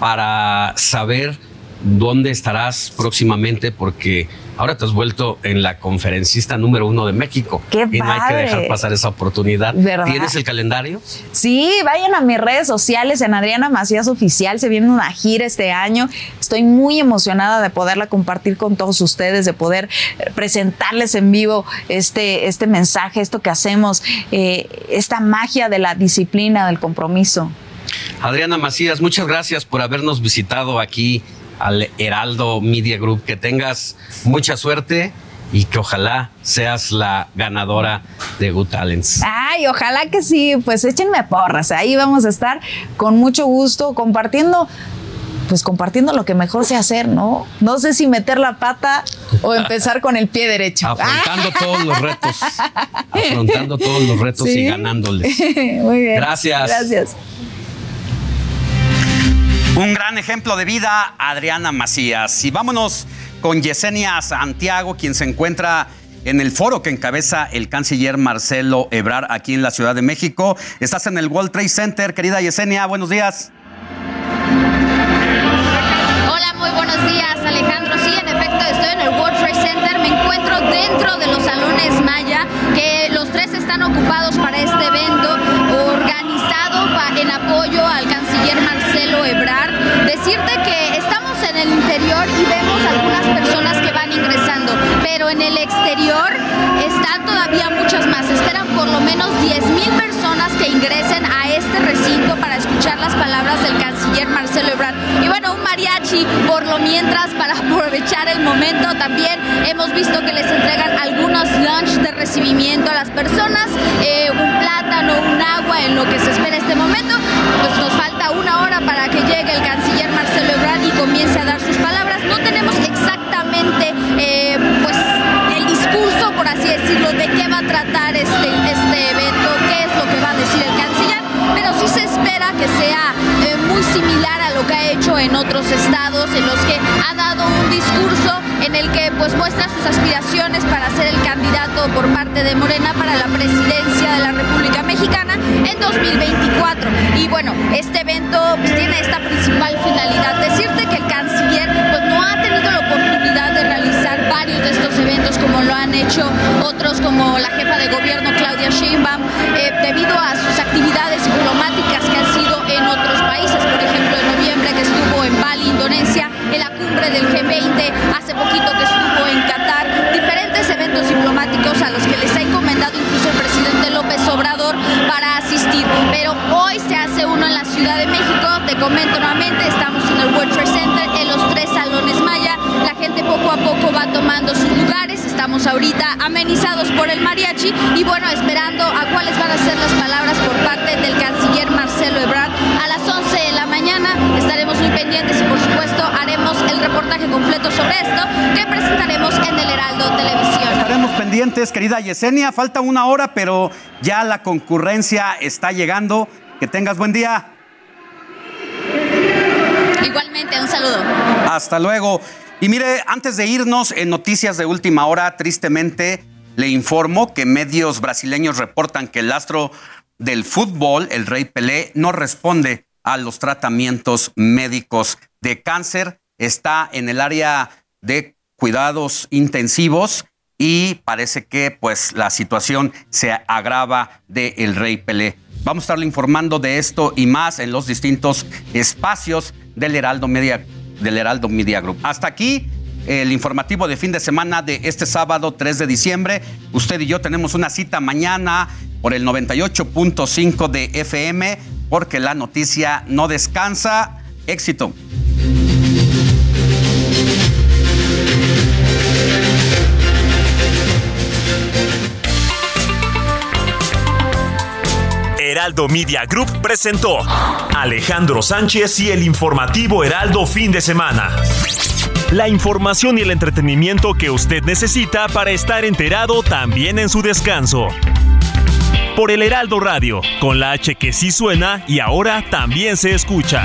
para saber dónde estarás próximamente porque ahora te has vuelto en la conferencista número uno de México. ¡Qué Y no hay que dejar pasar esa oportunidad. ¿Verdad? ¿Tienes el calendario? Sí, vayan a mis redes sociales en Adriana Macías Oficial. Se viene una gira este año. Estoy muy emocionada de poderla compartir con todos ustedes, de poder eh, presentarles en vivo este, este mensaje, esto que hacemos, eh, esta magia de la disciplina, del compromiso. Adriana Macías, muchas gracias por habernos visitado aquí al Heraldo Media Group. Que tengas mucha suerte y que ojalá seas la ganadora de Good Talents. Ay, ojalá que sí, pues échenme porras. Ahí vamos a estar con mucho gusto compartiendo. Pues compartiendo lo que mejor sé hacer, ¿no? No sé si meter la pata o empezar con el pie derecho. Afrontando todos los retos. Afrontando todos los retos Sí. y ganándoles. Muy bien. Gracias. Gracias. Un gran ejemplo de vida, Adriana Macías. Y vámonos con Yesenia Santiago, quien se encuentra en el foro que encabeza el canciller Marcelo Ebrard aquí en la Ciudad de México. Estás en el World Trade Center, querida Yesenia, buenos días. Hola, muy buenos días, Alejandro. Sí, en efecto, estoy en el World Trade Center. Me encuentro dentro de los salones Maya, que los tres están ocupados para este evento organizado en apoyo al canciller Marcelo Ebrard. Decirte que estamos en el interior y vemos algunas personas que van ingresando, pero en el exterior están todavía muchas más. Esperan por lo menos 10 mil personas que ingresen a este recinto para escuchar las palabras del canciller Marcelo Ebrard. Y bueno, un mariachi por lo mientras para aprovechar el momento. También hemos visto que les entregan algunos lunch de recibimiento a las personas, eh, un plátano, un agua en lo que se espera este momento. Pues nos falta una hora para que llegue el canciller Marcelo Ebrard y comience a dar sus palabras. Así decirlo, de qué va a tratar este, este evento, qué es lo que va a decir el canciller, pero sí se espera que sea muy similar a lo que ha hecho en otros estados, en los que ha dado un discurso en el que pues muestra sus aspiraciones para ser el candidato por parte de Morena para la presidencia de la República Mexicana en 2024. Y bueno, este evento pues, tiene esta principal finalidad, decirte que el canciller pues no ha tenido la oportunidad de realizar varios de estos eventos como lo han hecho otros como la jefa de gobierno Claudia Sheinbaum eh, debido a sus actividades diplomáticas que han sido otros países, por ejemplo en noviembre que estuvo en Bali, Indonesia, en la cumbre del G20, hace poquito que estuvo en Qatar, diferentes eventos diplomáticos a los que les ha encomendado incluso el presidente López Obrador para asistir. Pero hoy se hace uno en la Ciudad de México, te comento nuevamente, estamos en el World Trade Center, en los tres salones Maya, la gente poco a poco va tomando sus lugares, estamos ahorita amenizados por el mariachi y bueno, esperando a cuáles van a ser las palabras por parte del canciller Marcelo Ebrard a las 11 de la mañana. Estaremos muy pendientes y por supuesto haremos el reportaje completo sobre esto que presentaremos en el Heraldo Televisión. Estaremos pendientes, querida Yesenia. Falta una hora, pero ya la concurrencia está llegando. Que tengas buen día. Igualmente, un saludo. Hasta luego. Y mire, antes de irnos en noticias de última hora, tristemente le informo que medios brasileños reportan que el astro del fútbol, el Rey Pelé, no responde a los tratamientos médicos de cáncer. Está en el área de cuidados intensivos y parece que pues la situación se agrava de el Rey Pelé. Vamos a estarle informando de esto y más en los distintos espacios del Heraldo Media, del Heraldo Media Group. Hasta aquí el informativo de fin de semana de este sábado 3 de diciembre. Usted y yo tenemos una cita mañana por el 98.5 de FM porque la noticia no descansa. Éxito. Heraldo Media Group presentó Alejandro Sánchez y el informativo Heraldo fin de semana. La información y el entretenimiento que usted necesita para estar enterado también en su descanso. Por el Heraldo Radio, con la H que sí suena y ahora también se escucha.